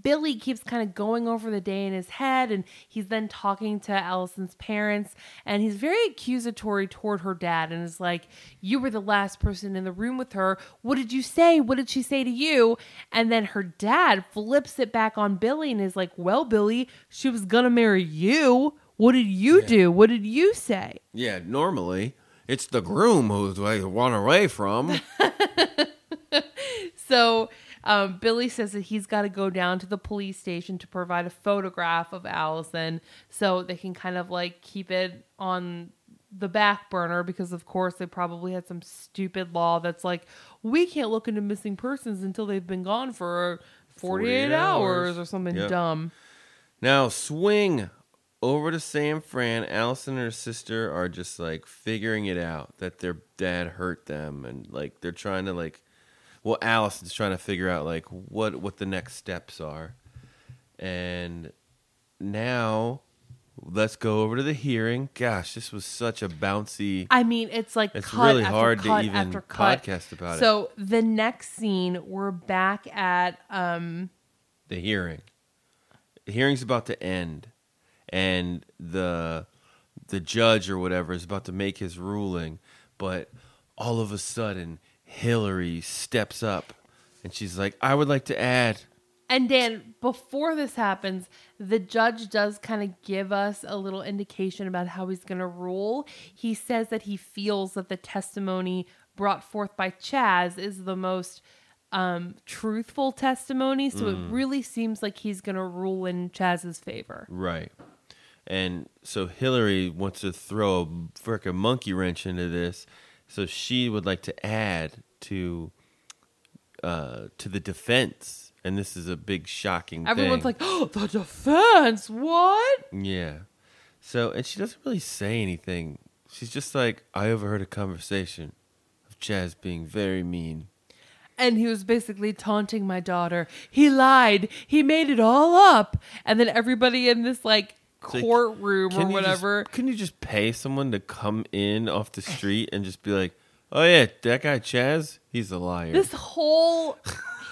Billy keeps kind of going over the day in his head, and he's then talking to Alison's parents, and he's very accusatory toward her dad and is like, You were the last person in the room with her. What did you say? What did she say to you? And then her dad flips it back on Billy and is like, Well, Billy, she was gonna marry you. What did you do? What did you say? Yeah, normally it's the groom who's like run away from. So um, Billy says that he's got to go down to the police station to provide a photograph of Alison so they can kind of like keep it on the back burner because, of course, they probably had some stupid law that's like, we can't look into missing persons until they've been gone for 48, 48 hours. hours. or something Yep. dumb. Now swing over to San Fran. Alison and her sister are just like figuring it out that their dad hurt them, and like they're trying to like, well, Alison's trying to figure out like what what the next steps are, and now let's go over to the hearing. Gosh, this was such a bouncy. I mean, it's like It's really after hard to even podcast about it. So the next scene, we're back at um, the hearing. The hearing's about to end, and the the judge or whatever is about to make his ruling, but all of a sudden Hillary steps up and she's like, "I would like to add." And Dan, before this happens, the judge does kind of give us a little indication about how he's going to rule. He says that he feels that the testimony brought forth by Chas is the most um, truthful testimony. So it really seems like he's going to rule in Chas's favor. Right. And so Hillary wants to throw a frickin' monkey wrench into this. So she would like to add to uh, to the defense. And this is a big shocking Everyone's thing. like, oh, the defense, what? Yeah. So and she doesn't really say anything. She's just like, I overheard a conversation of Chas being very mean. And he was basically taunting my daughter. He lied. He made it all up. And then everybody in this like It's like, courtroom or Can you just- whatever. couldn't you just pay someone to come in off the street and just be like, Oh yeah, that guy Chas, he's a liar. This whole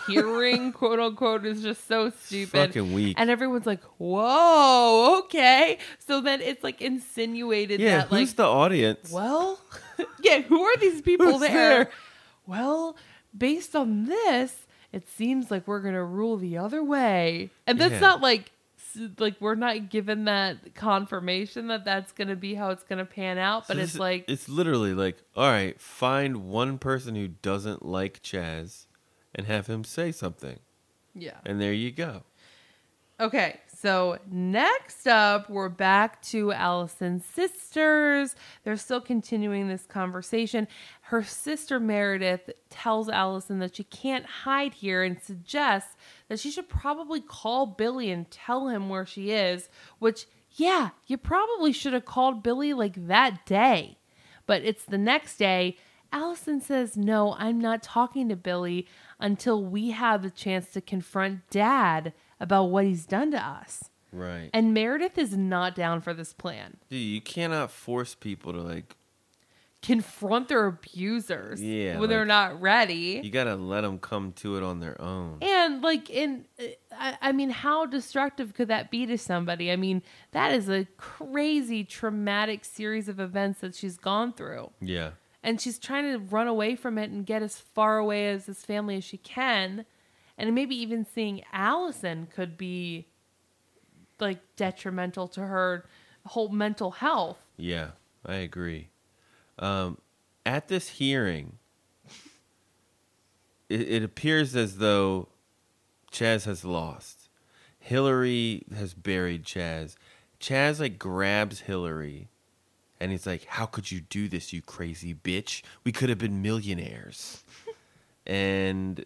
hearing, quote unquote, is just so stupid. Fucking weak. And everyone's like, whoa, okay. So then it's like insinuated yeah, that, who's like, the audience? well, yeah, who are these people there? there? Well, based on this, it seems like we're to rule the other way. And that's Yeah. not like, like we're not given that confirmation that that's going to be how it's going to pan out, but So it's like, it's literally like, all right, find one person who doesn't like Chas and have him say something. yeah. And there you go. Okay, so next up, we're back to Alison's sisters. They're still continuing this conversation. Her sister Meredith tells Alison that she can't hide here and suggests that she should probably call Billy and tell him where she is, which, yeah, you probably should have called Billy like that day. But it's the next day. Alison says, No, I'm not talking to Billy until we have the chance to confront dad about what he's done to us. Right. And Meredith is not down for this plan. Dude, you cannot force people to like. Confront their abusers Yeah, when they're not ready. You gotta let them come to it on their own. And like in, I, I mean, how destructive could that be to somebody? I mean, that is a crazy, traumatic series of events that she's gone through. Yeah. and she's trying to run away from it and get as far away as this family as she can and maybe even seeing alison could be like detrimental to her whole mental health Yeah, I agree. Um, at this hearing, it, it appears as though Chas has lost. Hillary has buried Chas. Chas like grabs Hillary, and he's like, "How could you do this, you crazy bitch? We could have been millionaires." and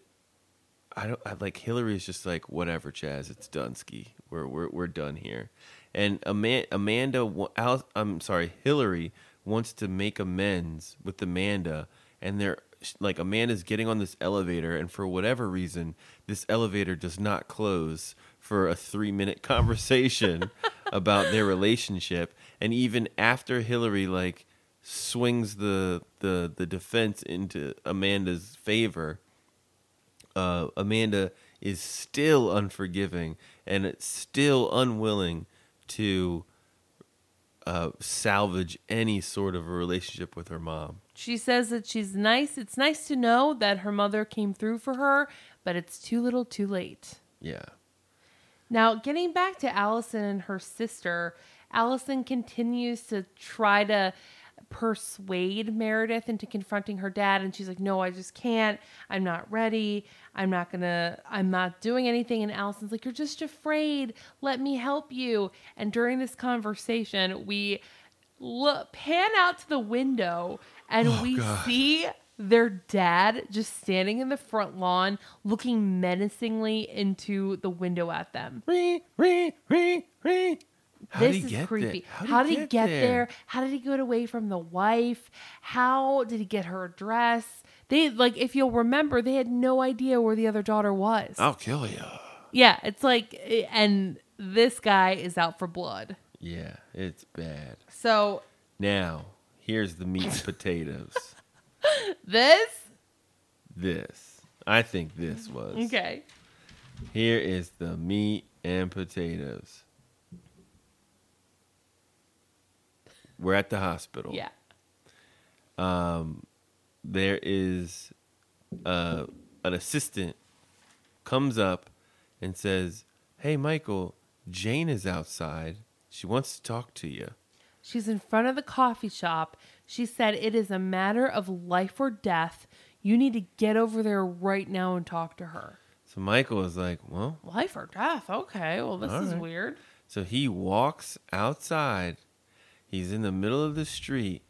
I don't I, like Hillary is just like whatever, Chas. It's done, ski. We're we're we're done here. And Ama- Amanda, Al, I'm sorry, Hillary wants to make amends with Amanda, and they're like Amanda's getting on this elevator, and for whatever reason, this elevator does not close for a three minute conversation about their relationship. And even after Hillary like swings the the the defense into Amanda's favor, uh, Amanda is still unforgiving and it's still unwilling to uh, salvage any sort of a relationship with her mom. she says that she's nice it's nice to know that her mother came through for her but it's too little too late Yeah. Now, getting back to Alison and her sister, Alison continues to try to persuade Meredith into confronting her dad and she's like, "No, I just can't. I'm not ready. I'm not going to I'm not doing anything." And Alison's like, "You're just afraid. Let me help you." And during this conversation, we look pan out to the window and we see their dad just standing in the front lawn looking menacingly into the window at them. Ring, ring, ring, ring. How this did is get creepy. There? How, did he get there? How did he get away from the wife? How did he get her address? They like if you'll remember, they had no idea where the other daughter was. I'll kill you. Yeah, it's like eh, and this guy is out for blood. Yeah, it's bad. So Now, here's the meat and potatoes. this This. I think this was. okay. Here is the meat and potatoes. We're at the hospital. Yeah. Um, There is uh, an assistant comes up and says, Hey, Michael, Jane is outside. She wants to talk to you. She's in front of the coffee shop. She said it is a matter of life or death. You need to get over there right now and talk to her. So Michael is like, Well, Life or death? Okay, well, this is right. weird. So he walks outside. He's in the middle of the street,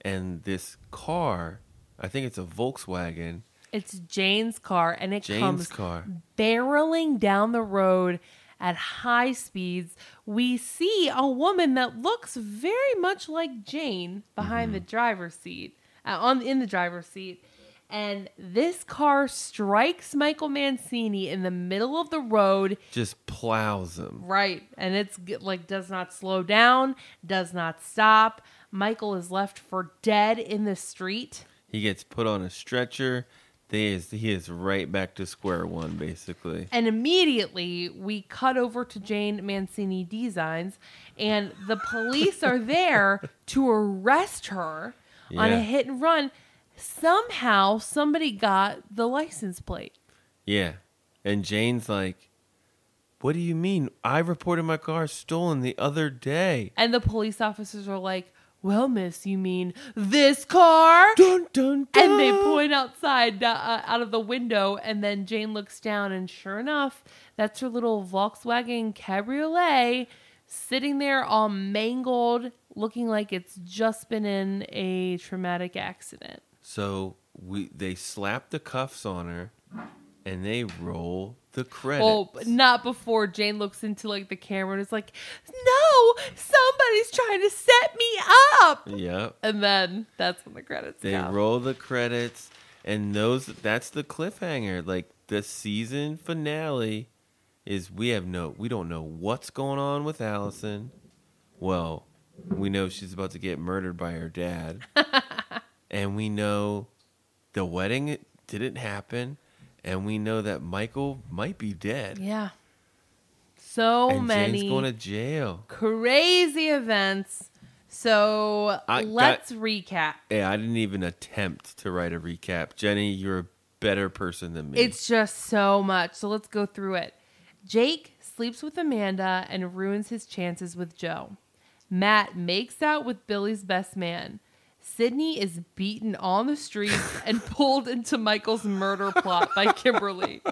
and this car, I think it's a Volkswagen, It's Jane's car, and it Jane's comes car. barreling down the road at high speeds. We see a woman that looks very much like Jane behind the driver's seat, uh, on in the driver's seat. And this car strikes Michael Mancini in the middle of the road, Just plows him. right? And it's like does not slow down, does not stop. Michael is left for dead in the street. He gets put on a stretcher. They is, he is right back to square one, basically. And immediately we cut over to Jane Mancini Designs, and the police are there to arrest her on a hit and run. Somehow somebody got the license plate. Yeah. And Jane's like, What do you mean? I reported my car stolen the other day. And the police officers are like, Well, miss, you mean this car? Dun, dun, dun. And they point outside uh, out of the window, and then Jane looks down, and sure enough, that's her little Volkswagen Cabriolet sitting there all mangled, looking like it's just been in a traumatic accident. So we they slap the cuffs on her and they roll the credits. Well, but not before Jane looks into like the camera and is like, "No, somebody's trying to set me up." Yep. And then that's when the credits They come. roll the credits and those that's the cliffhanger. Like the season finale is we have no we don't know what's going on with Alison. Well, we know she's about to get murdered by her dad. and we know the wedding didn't happen and we know that Michael might be dead. Yeah. So and many Jane's going to jail. crazy events. So I let's recap. Yeah, I didn't even attempt to write a recap. Jenny, you're a better person than me. It's just so much. So let's go through it. Jake sleeps with Amanda and ruins his chances with Jo. Matt makes out with Billy's best man. Sydney is beaten on the streets and pulled into Michael's murder plot by Kimberly.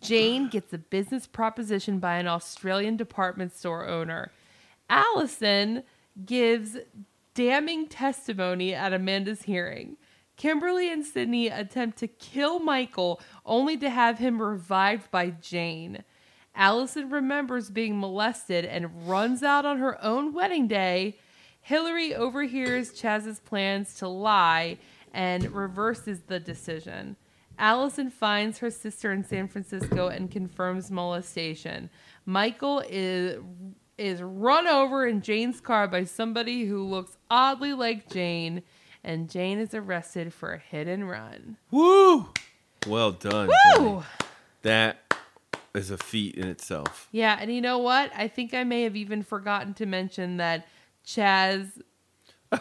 Jane gets a business proposition by an Australian department store owner. Alison gives damning testimony at Amanda's hearing. Kimberly and Sydney attempt to kill Michael only to have him revived by Jane. Alison remembers being molested and runs out on her own wedding day. Hillary overhears Chas's plans to lie and reverses the decision. Alison finds her sister in San Francisco and confirms molestation. Michael is is run over in Jane's car by somebody who looks oddly like Jane, and Jane is arrested for a hit and run. Woo! Well done. Jenny. Woo! That is a feat in itself. Yeah, and you know what? I think I may have even forgotten to mention that Chas.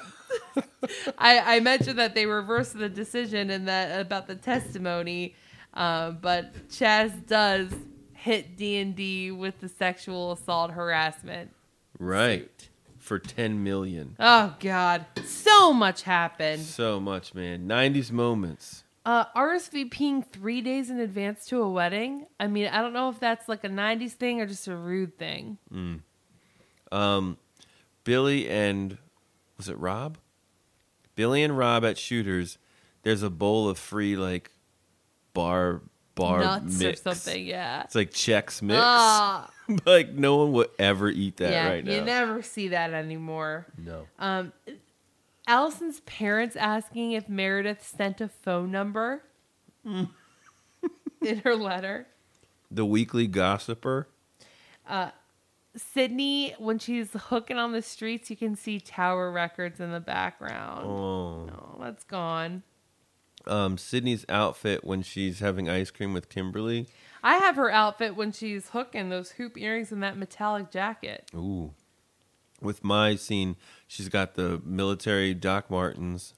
I, I mentioned that they reversed the decision and that about the testimony, uh, but Chas does hit D and D with the sexual assault harassment. Right. For 10 million. Oh God, so much happened. So much, man. 90s moments. Uh, RSVPing three days in advance to a wedding. I mean, I don't know if that's like a '90s thing or just a rude thing. Um, Billy and was it Rob? Billy and Rob at Shooters. There's a bowl of free like bar bar Nuts mix. or something. Yeah. It's like Chex Mix. Ah. like no one would ever eat that yeah, right now. you never see that anymore. no. Um, Alison's parents asking if Meredith sent a phone number in her letter. The Weekly Gossiper. Sydney, when she's hooking on the streets, you can see Tower Records in the background. Oh. Oh, that's gone. Um, Sydney's outfit when she's having ice cream with Kimberly. I have her outfit when she's hooking those hoop earrings and that metallic jacket. Ooh. With my scene, she's got the military Doc Martens,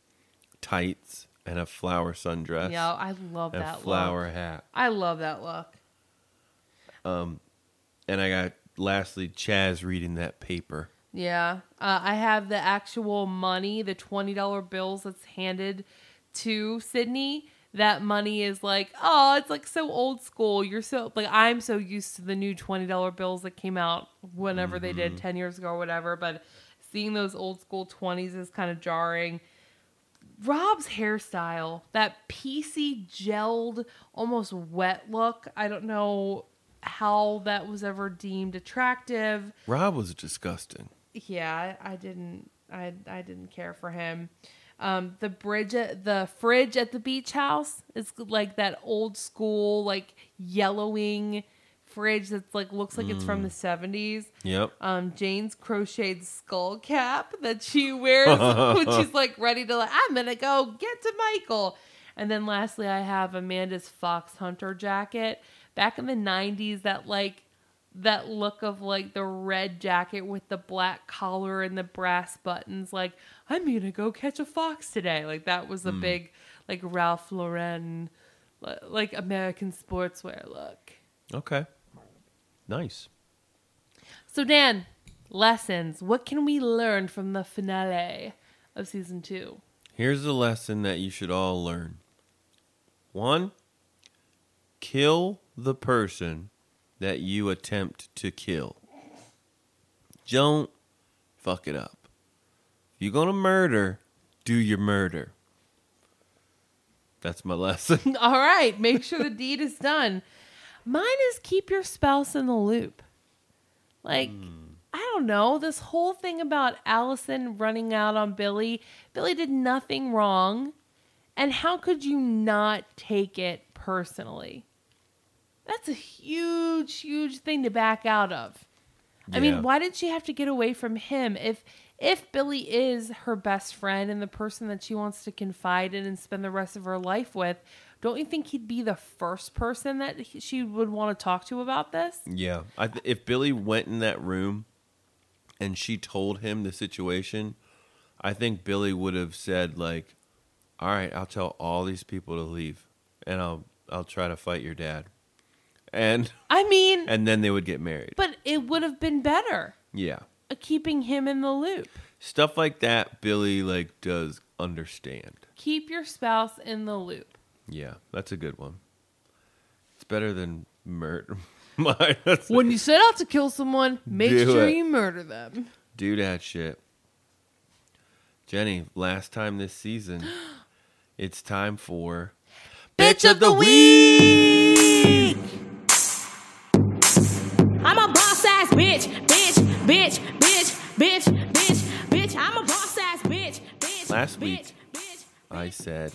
tights, and a flower sundress. Yeah, I love that a flower look. hat. I love that look. Um, and I got lastly Chas reading that paper. Yeah. Uh, I have the actual money, the $20 bills that's handed to Sydney. That money is like, oh, it's like so old school. You're so, like, I'm so used to the new $20 bills that came out whenever they did 10 years ago or whatever. But seeing those old school 20s is kind of jarring. Rob's hairstyle, that piecey, gelled, almost wet look. I don't know how that was ever deemed attractive Rob was disgusting. yeah, I, I didn't I I didn't care for him. Um, the bridge at the fridge at the beach house is like that old school like yellowing fridge that's like looks like it's from the seventies. Yep. Um, Jane's crocheted skull cap that she wears when she's like ready to like I'm gonna go get to Michael. And then lastly, I have Amanda's fox hunter jacket back in the '90s. That like that look of like the red jacket with the black collar and the brass buttons. Like I'm gonna go catch a fox today. Like that was a hmm. big like Ralph Lauren like American sportswear look. Okay. Nice. So, Dan, lessons. What can we learn from the finale of season two? Here's a lesson that you should all learn. One, kill the person that you attempt to kill. Don't fuck it up. If you're going to murder, do your murder. That's my lesson. All right, make sure the deed is done. Mine is keep your spouse in the loop. Like, hmm. I don't know, this whole thing about Alison running out on Billy. Billy did nothing wrong. And how could you not take it personally? That's a huge, huge thing to back out of. I mean, why did she have to get away from him? If if Billy is her best friend and the person that she wants to confide in and spend the rest of her life with, don't you think he'd be the first person that he- she would want to talk to about this? Yeah, I th- if Billy went in that room and she told him the situation, I think Billy would have said like, "All right, I'll tell all these people to leave, and I'll I'll try to fight your dad," and I mean, and then they would get married. but it would have been better Yeah, uh, keeping him in the loop. stuff like that, Billy like does understand. Keep your spouse in the loop. Yeah, that's a good one. It's better than murder. That's When you set out to kill someone, make Do sure it. you murder them. do that shit. Jenny, last time this season, it's time for Bitch of the week. Bitch, bitch, bitch, bitch, bitch, bitch. I'm a boss ass bitch, bitch. Last bitch, week, bitch. I said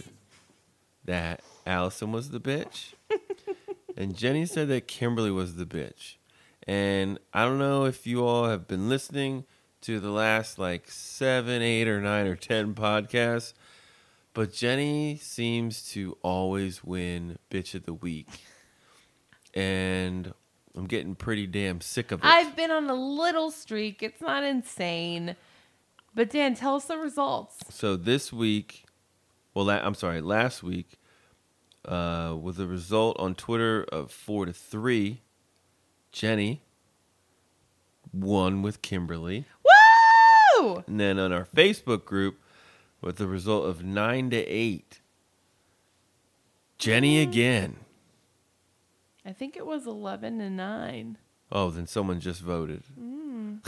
that Alison was the bitch, and Jenny said that Kimberly was the bitch. And I don't know if you all have been listening to the last like seven, eight, or nine, or ten podcasts, but Jenny seems to always win bitch of the week. And I'm getting pretty damn sick of it. I've been on a little streak. It's not insane. But Dan, tell us the results. So this week, well, la- I'm sorry, last week, uh, with a result on Twitter of four to three, Jenny won with Kimberly, Woo! and then on our Facebook group, with a result of nine to eight, Jenny again. I think it was 11 and 9. Oh, then someone just voted. Hmm.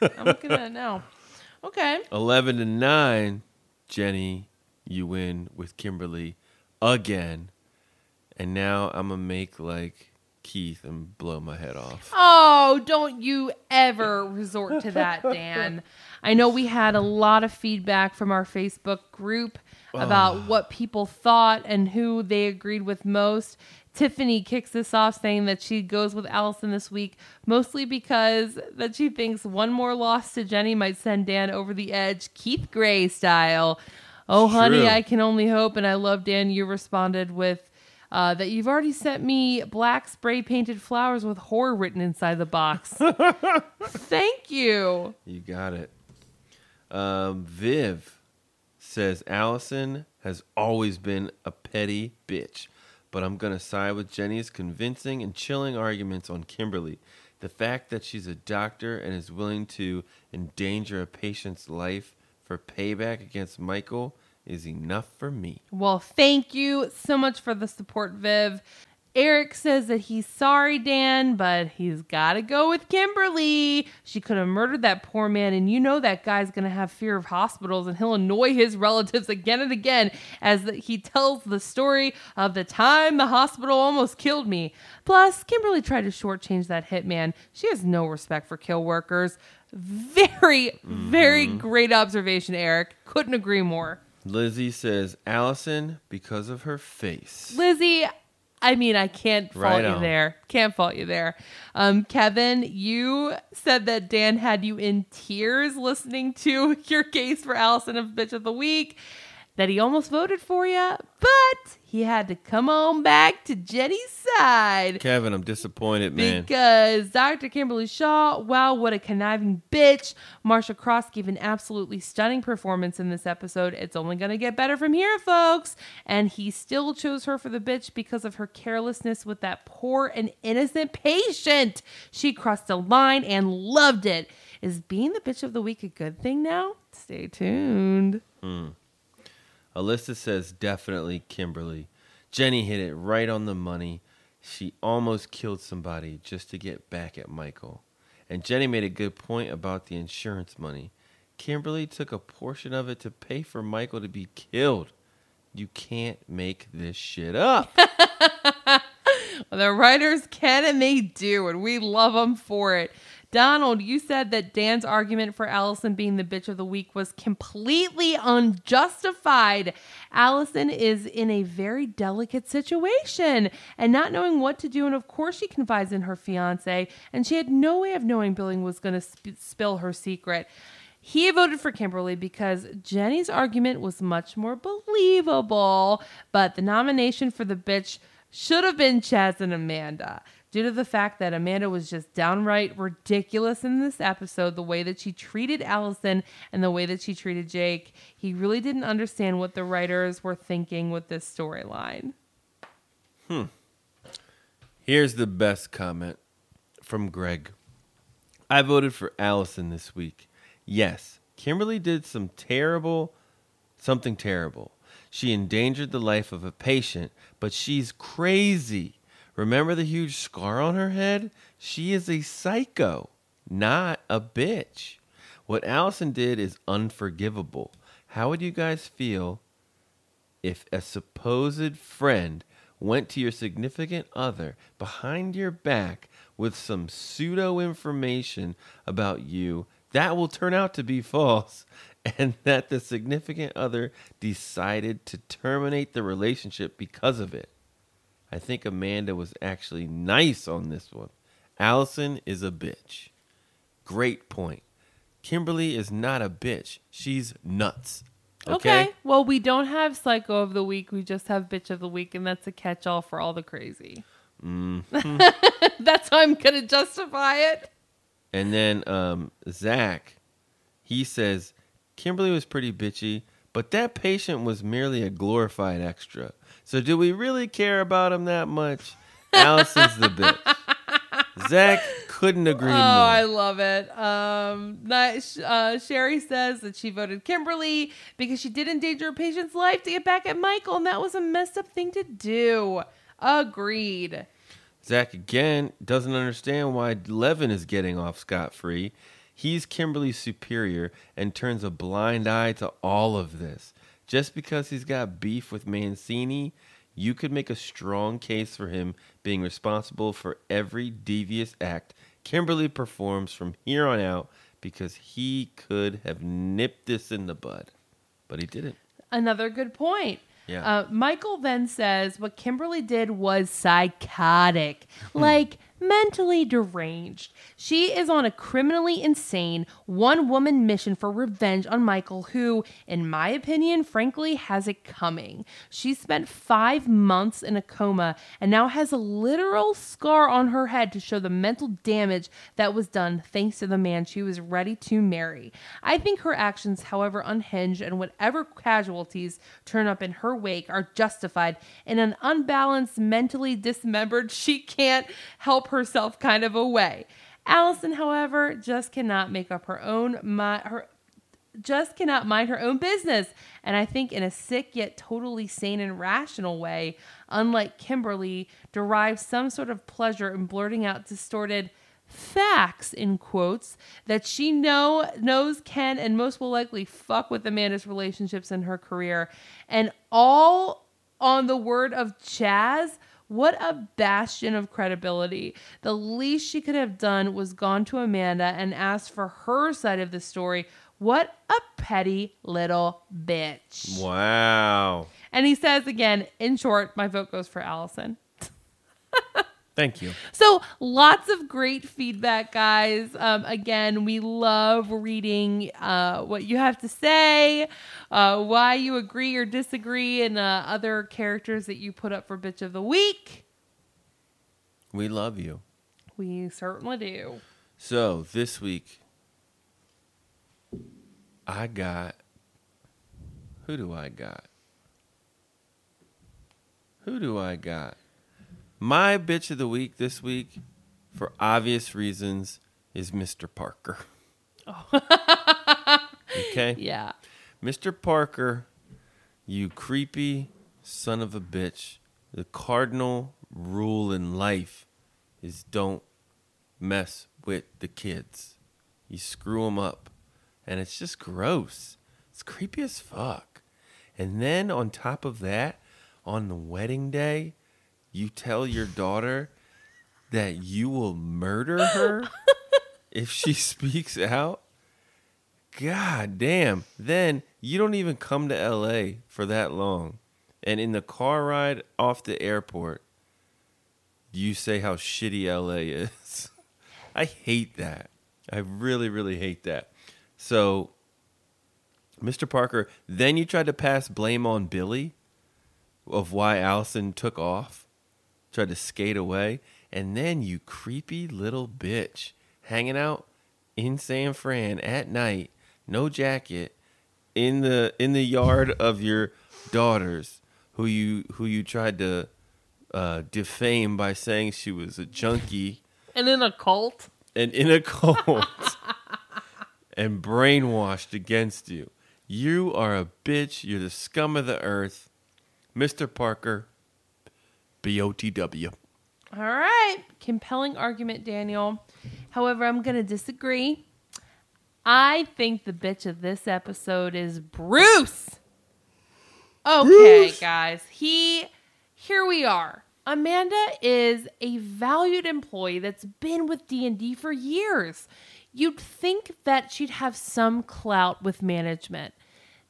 I'm looking at it now. Okay. Eleven to nine, Jenny, you win with Kimberly again, and now I'm gonna make like Keith and blow my head off. Oh, don't you ever resort to that, Dan. I know we had a lot of feedback from our Facebook group about what people thought and who they agreed with most. Tiffany kicks this off saying that she goes with Alison this week mostly because that she thinks one more loss to Jenny might send Dan over the edge, Keith Gray style. Oh, honey. I can only hope. And I love, Dan, you responded with uh, that you've already sent me black spray painted flowers with horror written inside the box. Thank you. You got it. Um, Viv says Alison has always been a petty bitch, but I'm going to side with Jenny's convincing and chilling arguments on Kimberly. The fact that she's a doctor and is willing to endanger a patient's life for payback against Michael is enough for me. Well, thank you so much for the support, Viv. Eric says that he's sorry, Dan, but he's got to go with Kimberly. She could have murdered that poor man, and you know that guy's going to have fear of hospitals and he'll annoy his relatives again and again as the, he tells the story of the time the hospital almost killed me. Plus, Kimberly tried to shortchange that hitman. She has no respect for kill workers. Very, very mm-hmm. great observation, Eric. Couldn't agree more. Lizzie says Alison because of her face. Lizzie, I mean, I can't fault Right you there. Can't fault you there. Um, Kevin, you said that Dan had you in tears listening to your case for Alison of Bitch of the Week, that he almost voted for you, but he had to come on back to Jenny's side. Kevin, I'm disappointed, man. Because Dr. Kimberly Shaw, wow, what a conniving bitch. Marcia Cross gave an absolutely stunning performance in this episode. It's only going to get better from here, folks. And he still chose her for the bitch because of her carelessness with that poor and innocent patient. She crossed a line and loved it. Is being the bitch of the week a good thing now? Stay tuned. Hmm. Alyssa says definitely Kimberly. Jenny hit it right on the money. She almost killed somebody just to get back at Michael. And Jenny made a good point about the insurance money. Kimberly took a portion of it to pay for Michael to be killed. You can't make this shit up. The writers can and they do, and we love them for it. Donald, you said that Dan's argument for Alison being the bitch of the week was completely unjustified. Alison is in a very delicate situation and not knowing what to do. And of course, she confides in her fiance, and she had no way of knowing Billing was going to sp- spill her secret. He voted for Kimberly because Jenny's argument was much more believable, but the nomination for the bitch should have been Chas and Amanda. Due to the fact that Amanda was just downright ridiculous in this episode, the way that she treated Alison and the way that she treated Jake, he really didn't understand what the writers were thinking with this storyline. Hmm. Here's the best comment from Greg. I voted for Alison this week. Yes, Kimberly did some terrible, something terrible. She endangered the life of a patient, but she's crazy. Remember the huge scar on her head? She is a psycho, not a bitch. What Alison did is unforgivable. How would you guys feel if a supposed friend went to your significant other behind your back with some pseudo information about you that will turn out to be false and that the significant other decided to terminate the relationship because of it. I think Amanda was actually nice on this one. Alison is a bitch. Great point. Kimberly is not a bitch. She's nuts. Okay. Well, we don't have Psycho of the Week. We just have Bitch of the Week, and that's a catch all for all the crazy. that's how I'm going to justify it. And then um, Zach, he says Kimberly was pretty bitchy, but that patient was merely a glorified extra. So do we really care about him that much? Alison's the bitch. Zach couldn't agree Oh, more. I love it. Um. Uh, Sherry says that she voted Kimberly because she did endanger a patient's life to get back at Michael, and that was a messed up thing to do. Agreed. Zach again doesn't understand why Levin is getting off scot free. He's Kimberly's superior and turns a blind eye to all of this. Just because he's got beef with Mancini, you could make a strong case for him being responsible for every devious act Kimberly performs from here on out because he could have nipped this in the bud. But he didn't. Another good point. Yeah. Uh, Michael then says what Kimberly did was psychotic. Like, mentally deranged. She is on a criminally insane one woman mission for revenge on Michael, who, in my opinion, frankly, has it coming. She spent five months in a coma and now has a literal scar on her head to show the mental damage that was done thanks to the man she was ready to marry. I think her actions, however unhinged, and whatever casualties turn up in her wake are justified in an unbalanced, mentally dismembered, she can't help herself kind of a way. Alison, however, just cannot make up her own mind. her just cannot mind her own business. And I think in a sick yet totally sane and rational way, unlike Kimberly, derives some sort of pleasure in blurting out distorted facts in quotes that she know knows can and most will likely fuck with Amanda's relationships and her career. And all on the word of Chas. What a bastion of credibility. The least she could have done was gone to Amanda and asked for her side of the story. What a petty little bitch. Wow. And he says again, in short, my vote goes for Alison. Thank you. So lots of great feedback, guys. Um, again, we love reading uh, what you have to say, uh, why you agree or disagree, and uh, other characters that you put up for bitch of the week. We love you. We certainly do. So this week, I got. Who do I got? Who do I got? My bitch of the week this week, for obvious reasons, is Mr. Parker. Oh. okay? Yeah. Mr. Parker, you creepy son of a bitch. The cardinal rule in life is don't mess with the kids. You screw them up. And it's just gross. It's creepy as fuck. And then on top of that, on the wedding day, you tell your daughter that you will murder her if she speaks out. God damn. Then you don't even come to LA for that long. And in the car ride off the airport, you say how shitty LA is. I hate that. I really, really hate that. So, Mr. Parker, then you tried to pass blame on Billy of why Alison took off, tried to skate away, and then you creepy little bitch hanging out in San Fran at night, no jacket, in the in the yard of your daughters, who you who you tried to uh, defame by saying she was a junkie And in a cult. and in a cult and brainwashed against you. You are a bitch. You're the scum of the earth. Mr. Parker, BOTW. All right. Compelling argument, Daniel. However, I'm going to disagree. I think the bitch of this episode is Bruce. Okay, Bruce. guys. He here we are. Amanda is a valued employee that's been with D&D for years. You'd think that she'd have some clout with management.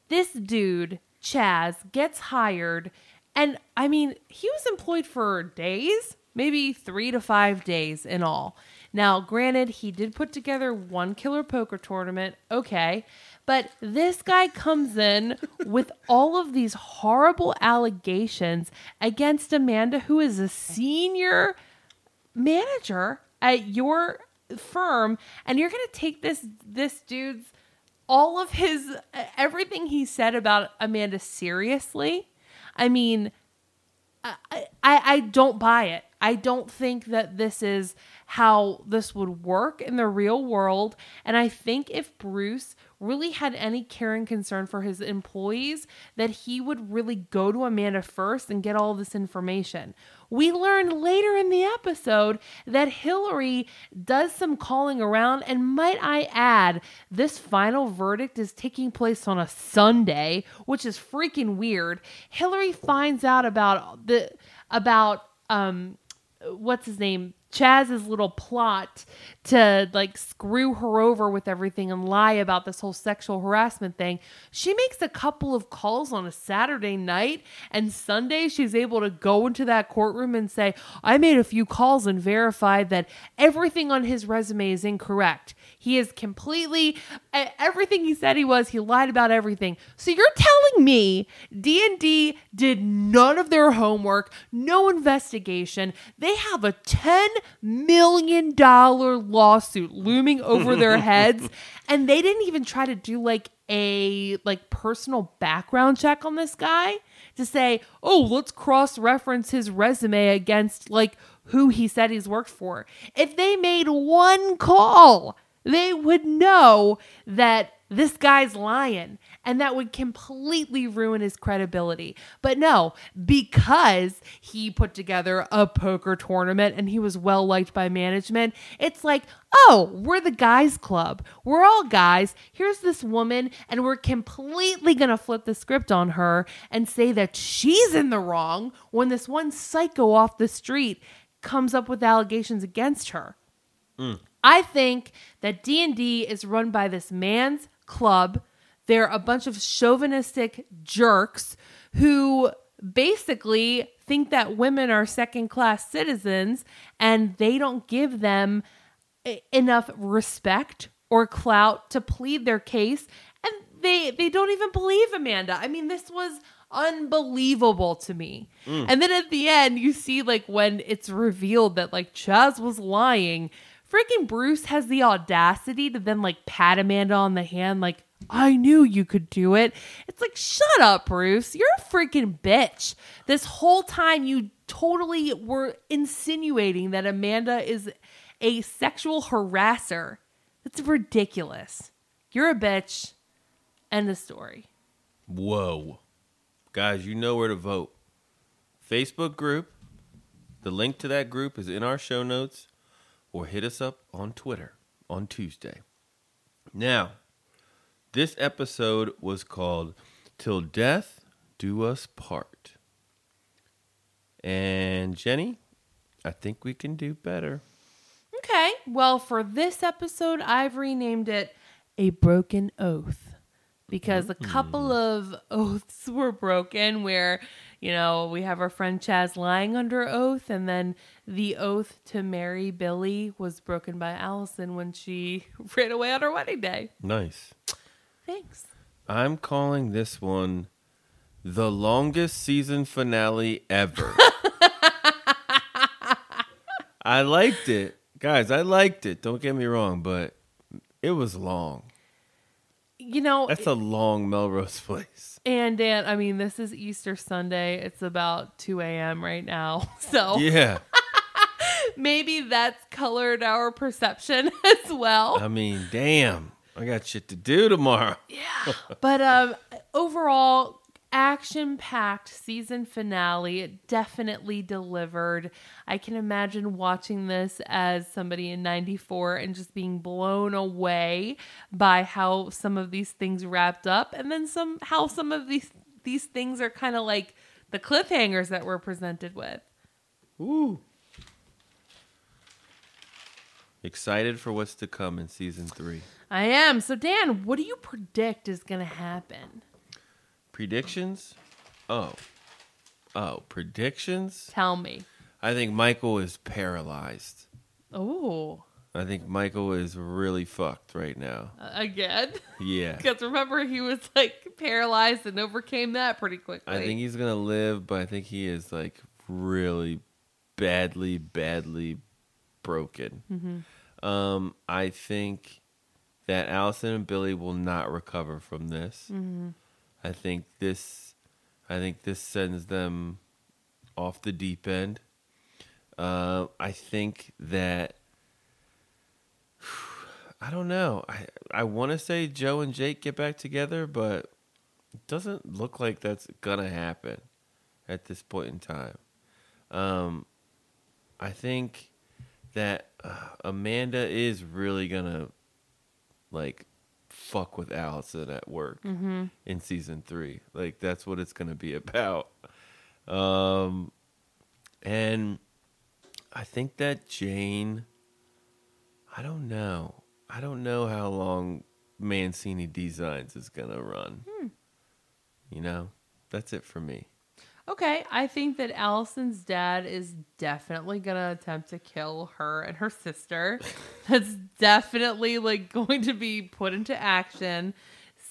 This dude, Chas, gets hired and I mean, he was employed for days, maybe 3 to 5 days in all. Now, granted, he did put together one killer poker tournament. Okay. But this guy comes in with all of these horrible allegations against Amanda, who is a senior manager at your firm, and you're going to take this this dude's all of his everything he said about Amanda seriously. I mean, I, I, I don't buy it. I don't think that this is how this would work in the real world. And I think if Bruce really had any care and concern for his employees, that he would really go to Amanda first and get all this information. We learn later in the episode that Hillary does some calling around, and might I add, this final verdict is taking place on a Sunday, which is freaking weird. Hillary finds out about the about um what's his name Chas's little plot to like screw her over with everything and lie about this whole sexual harassment thing. She makes a couple of calls on a Saturday night, and Sunday she's able to go into that courtroom and say, I made a few calls and verified that everything on his resume is incorrect. He is completely everything he said he was. He lied about everything. So you're telling me D and D did none of their homework, no investigation. They have a ten million dollar lawsuit looming over their heads, and they didn't even try to do like a like personal background check on this guy to say, oh, let's cross reference his resume against like who he said he's worked for. If they made one call they would know that this guy's lying and that would completely ruin his credibility. But no, because he put together a poker tournament and he was well liked by management, it's like, oh, we're the guys club. We're all guys. Here's this woman, and we're completely going to flip the script on her and say that she's in the wrong when this one psycho off the street comes up with allegations against her. Mm. I think that D&D is run by this man's club. They're a bunch of chauvinistic jerks who basically think that women are second class citizens and they don't give them enough respect or clout to plead their case and they they don't even believe Amanda. I mean this was unbelievable to me. Mm. And then at the end you see like when it's revealed that like Chas was lying, freaking Bruce has the audacity to then like pat Amanda on the hand like I knew you could do it. It's like, shut up, Bruce. You're a freaking bitch. This whole time, you totally were insinuating that Amanda is a sexual harasser. That's ridiculous. You're a bitch. End of story. Whoa. Guys, you know where to vote. Facebook group. The link to that group is in our show notes or hit us up on Twitter on Tuesday. Now, this episode was called Till Death Do Us Part. And Jenny, I think we can do better. Okay. Well, for this episode, I've renamed it A Broken Oath because a couple hmm. of oaths were broken where, you know, we have our friend Chas lying under oath, and then the oath to marry Billy was broken by Alison when she ran away on her wedding day. Nice. Thanks. I'm calling this one the longest season finale ever. I liked it. Guys, I liked it. Don't get me wrong, but it was long. You know, That's a long Melrose Place. And Dan, I mean, this is Easter Sunday. It's about 2 a.m. right now. So Yeah. maybe that's colored our perception as well. I mean, damn. I got shit to do tomorrow. Yeah. But um overall action packed season finale it definitely delivered. I can imagine watching this as somebody in 94 and just being blown away by how some of these things wrapped up and then some how some of these these things are kind of like the cliffhangers that we're presented with. Ooh. Excited for what's to come in season three. I am. So Dan, what do you predict is going to happen? Predictions? Oh. Oh, predictions? Tell me. I think Michael is paralyzed. Oh, I think Michael is really fucked right now. again? Yeah. Because remember, he was like paralyzed and overcame that pretty quickly. I think he's gonna live, but I think he is like really badly, badly broken. Um, I think that Alison and Billy will not recover from this. I think this, I think this sends them off the deep end. Uh, I think that I don't know. I I want to say Jo and Jake get back together, but it doesn't look like that's gonna happen at this point in time. Um, I think that uh, Amanda is really gonna like fuck with Alison at work in season three. Like that's what it's gonna be about. Um, and I think that Jane. I don't know. I don't know how long Mancini Designs is gonna run. You know, that's it for me. Okay, I think that Alison's dad is definitely gonna attempt to kill her and her sister. That's definitely like going to be put into action.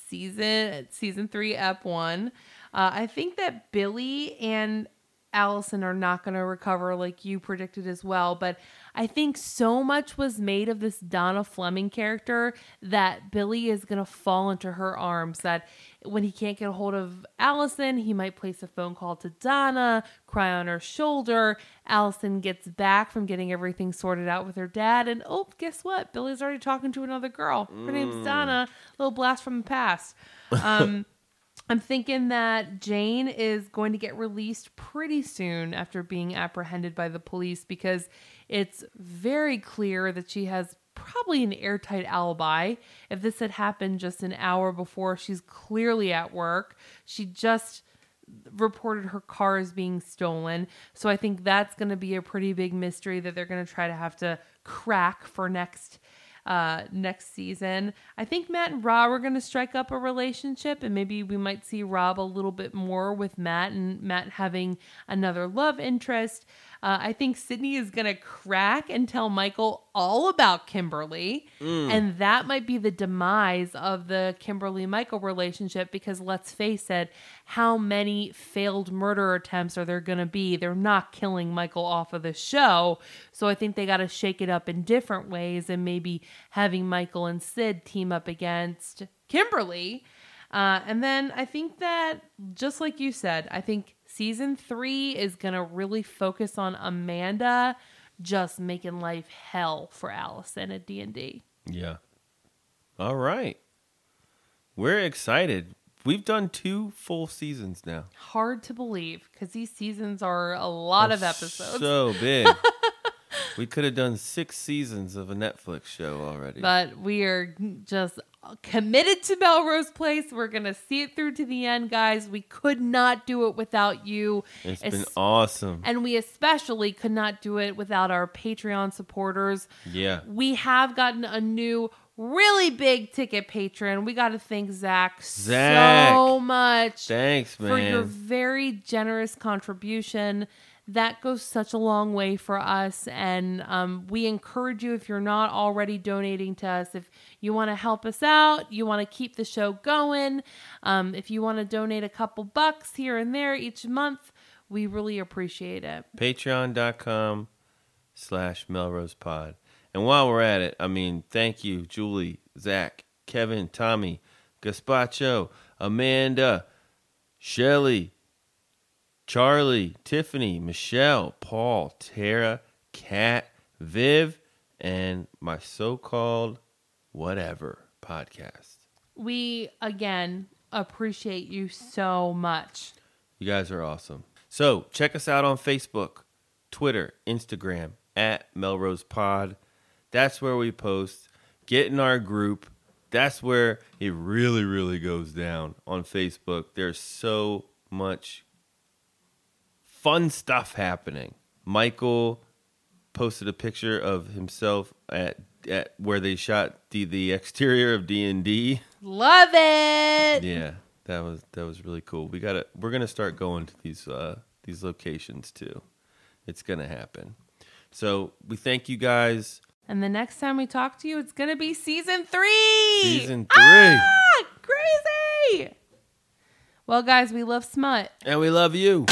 Season season three, ep one. Uh, I think that Billy and Alison are not going to recover like you predicted as well. But I think so much was made of this Donna Fleming character that Billy is going to fall into her arms. That when he can't get a hold of Alison, he might place a phone call to Donna, cry on her shoulder. Alison gets back from getting everything sorted out with her dad. And oh, guess what? Billy's already talking to another girl. Her name's Donna. Little blast from the past. Um, I'm thinking that Jane is going to get released pretty soon after being apprehended by the police because it's very clear that she has probably an airtight alibi. If this had happened just an hour before, she's clearly at work. She just reported her car is being stolen. So I think that's going to be a pretty big mystery that they're going to try to have to crack for next uh next season. I think Matt and Rob are going to strike up a relationship and maybe we might see Rob a little bit more with Matt and Matt having another love interest. Uh, I think Sydney is going to crack and tell Michael all about Kimberly. And that might be the demise of the Kimberly Michael relationship because let's face it, how many failed murder attempts are there going to be? They're not killing Michael off of the show. So I think they got to shake it up in different ways and maybe having Michael and Sid team up against Kimberly. Uh, and then I think that, just like you said, I think season three is going to really focus on Amanda just making life hell for Alison at D&D. Yeah. All right. We're excited. We've done two full seasons now. Hard to believe because these seasons are a lot of episodes. So big. we could have done six seasons of a Netflix show already. but we are just committed to Melrose Place. We're going to see it through to the end, guys. We could not do it without you. it's been awesome. And we especially could not do it without our Patreon supporters. Yeah. We have gotten a new, really big ticket patron. We got to thank Zach, Zach. so much Thanks, man. for your very generous contribution. That goes such a long way for us. And um, we encourage you, if you're not already donating to us, if you want to help us out, you want to keep the show going, um, if you want to donate a couple bucks here and there each month, we really appreciate it. Patreon.com slash Melrose Pod. And while we're at it, I mean, thank you, Julie, Zach, Kevin, Tommy, Gaspacho, Amanda, Shelly, Charlie, Tiffany, Michelle, Paul, Tara, Kat, Viv, and my so called whatever podcast. We, again, appreciate you so much. You guys are awesome. So check us out on Facebook, Twitter, Instagram at Melrose Pod. That's where we post. Get in our group. That's where it really, really goes down on Facebook. There's so much fun stuff happening. Michael posted a picture of himself at at where they shot the the exterior of D and D. Love it. Yeah, that was that was really cool. We got to we're gonna start going to these uh these locations too. It's gonna happen. So we thank you guys. And the next time we talk to you, it's going to be season three. Season three. Ah, crazy. Well, guys, we love smut. And we love you.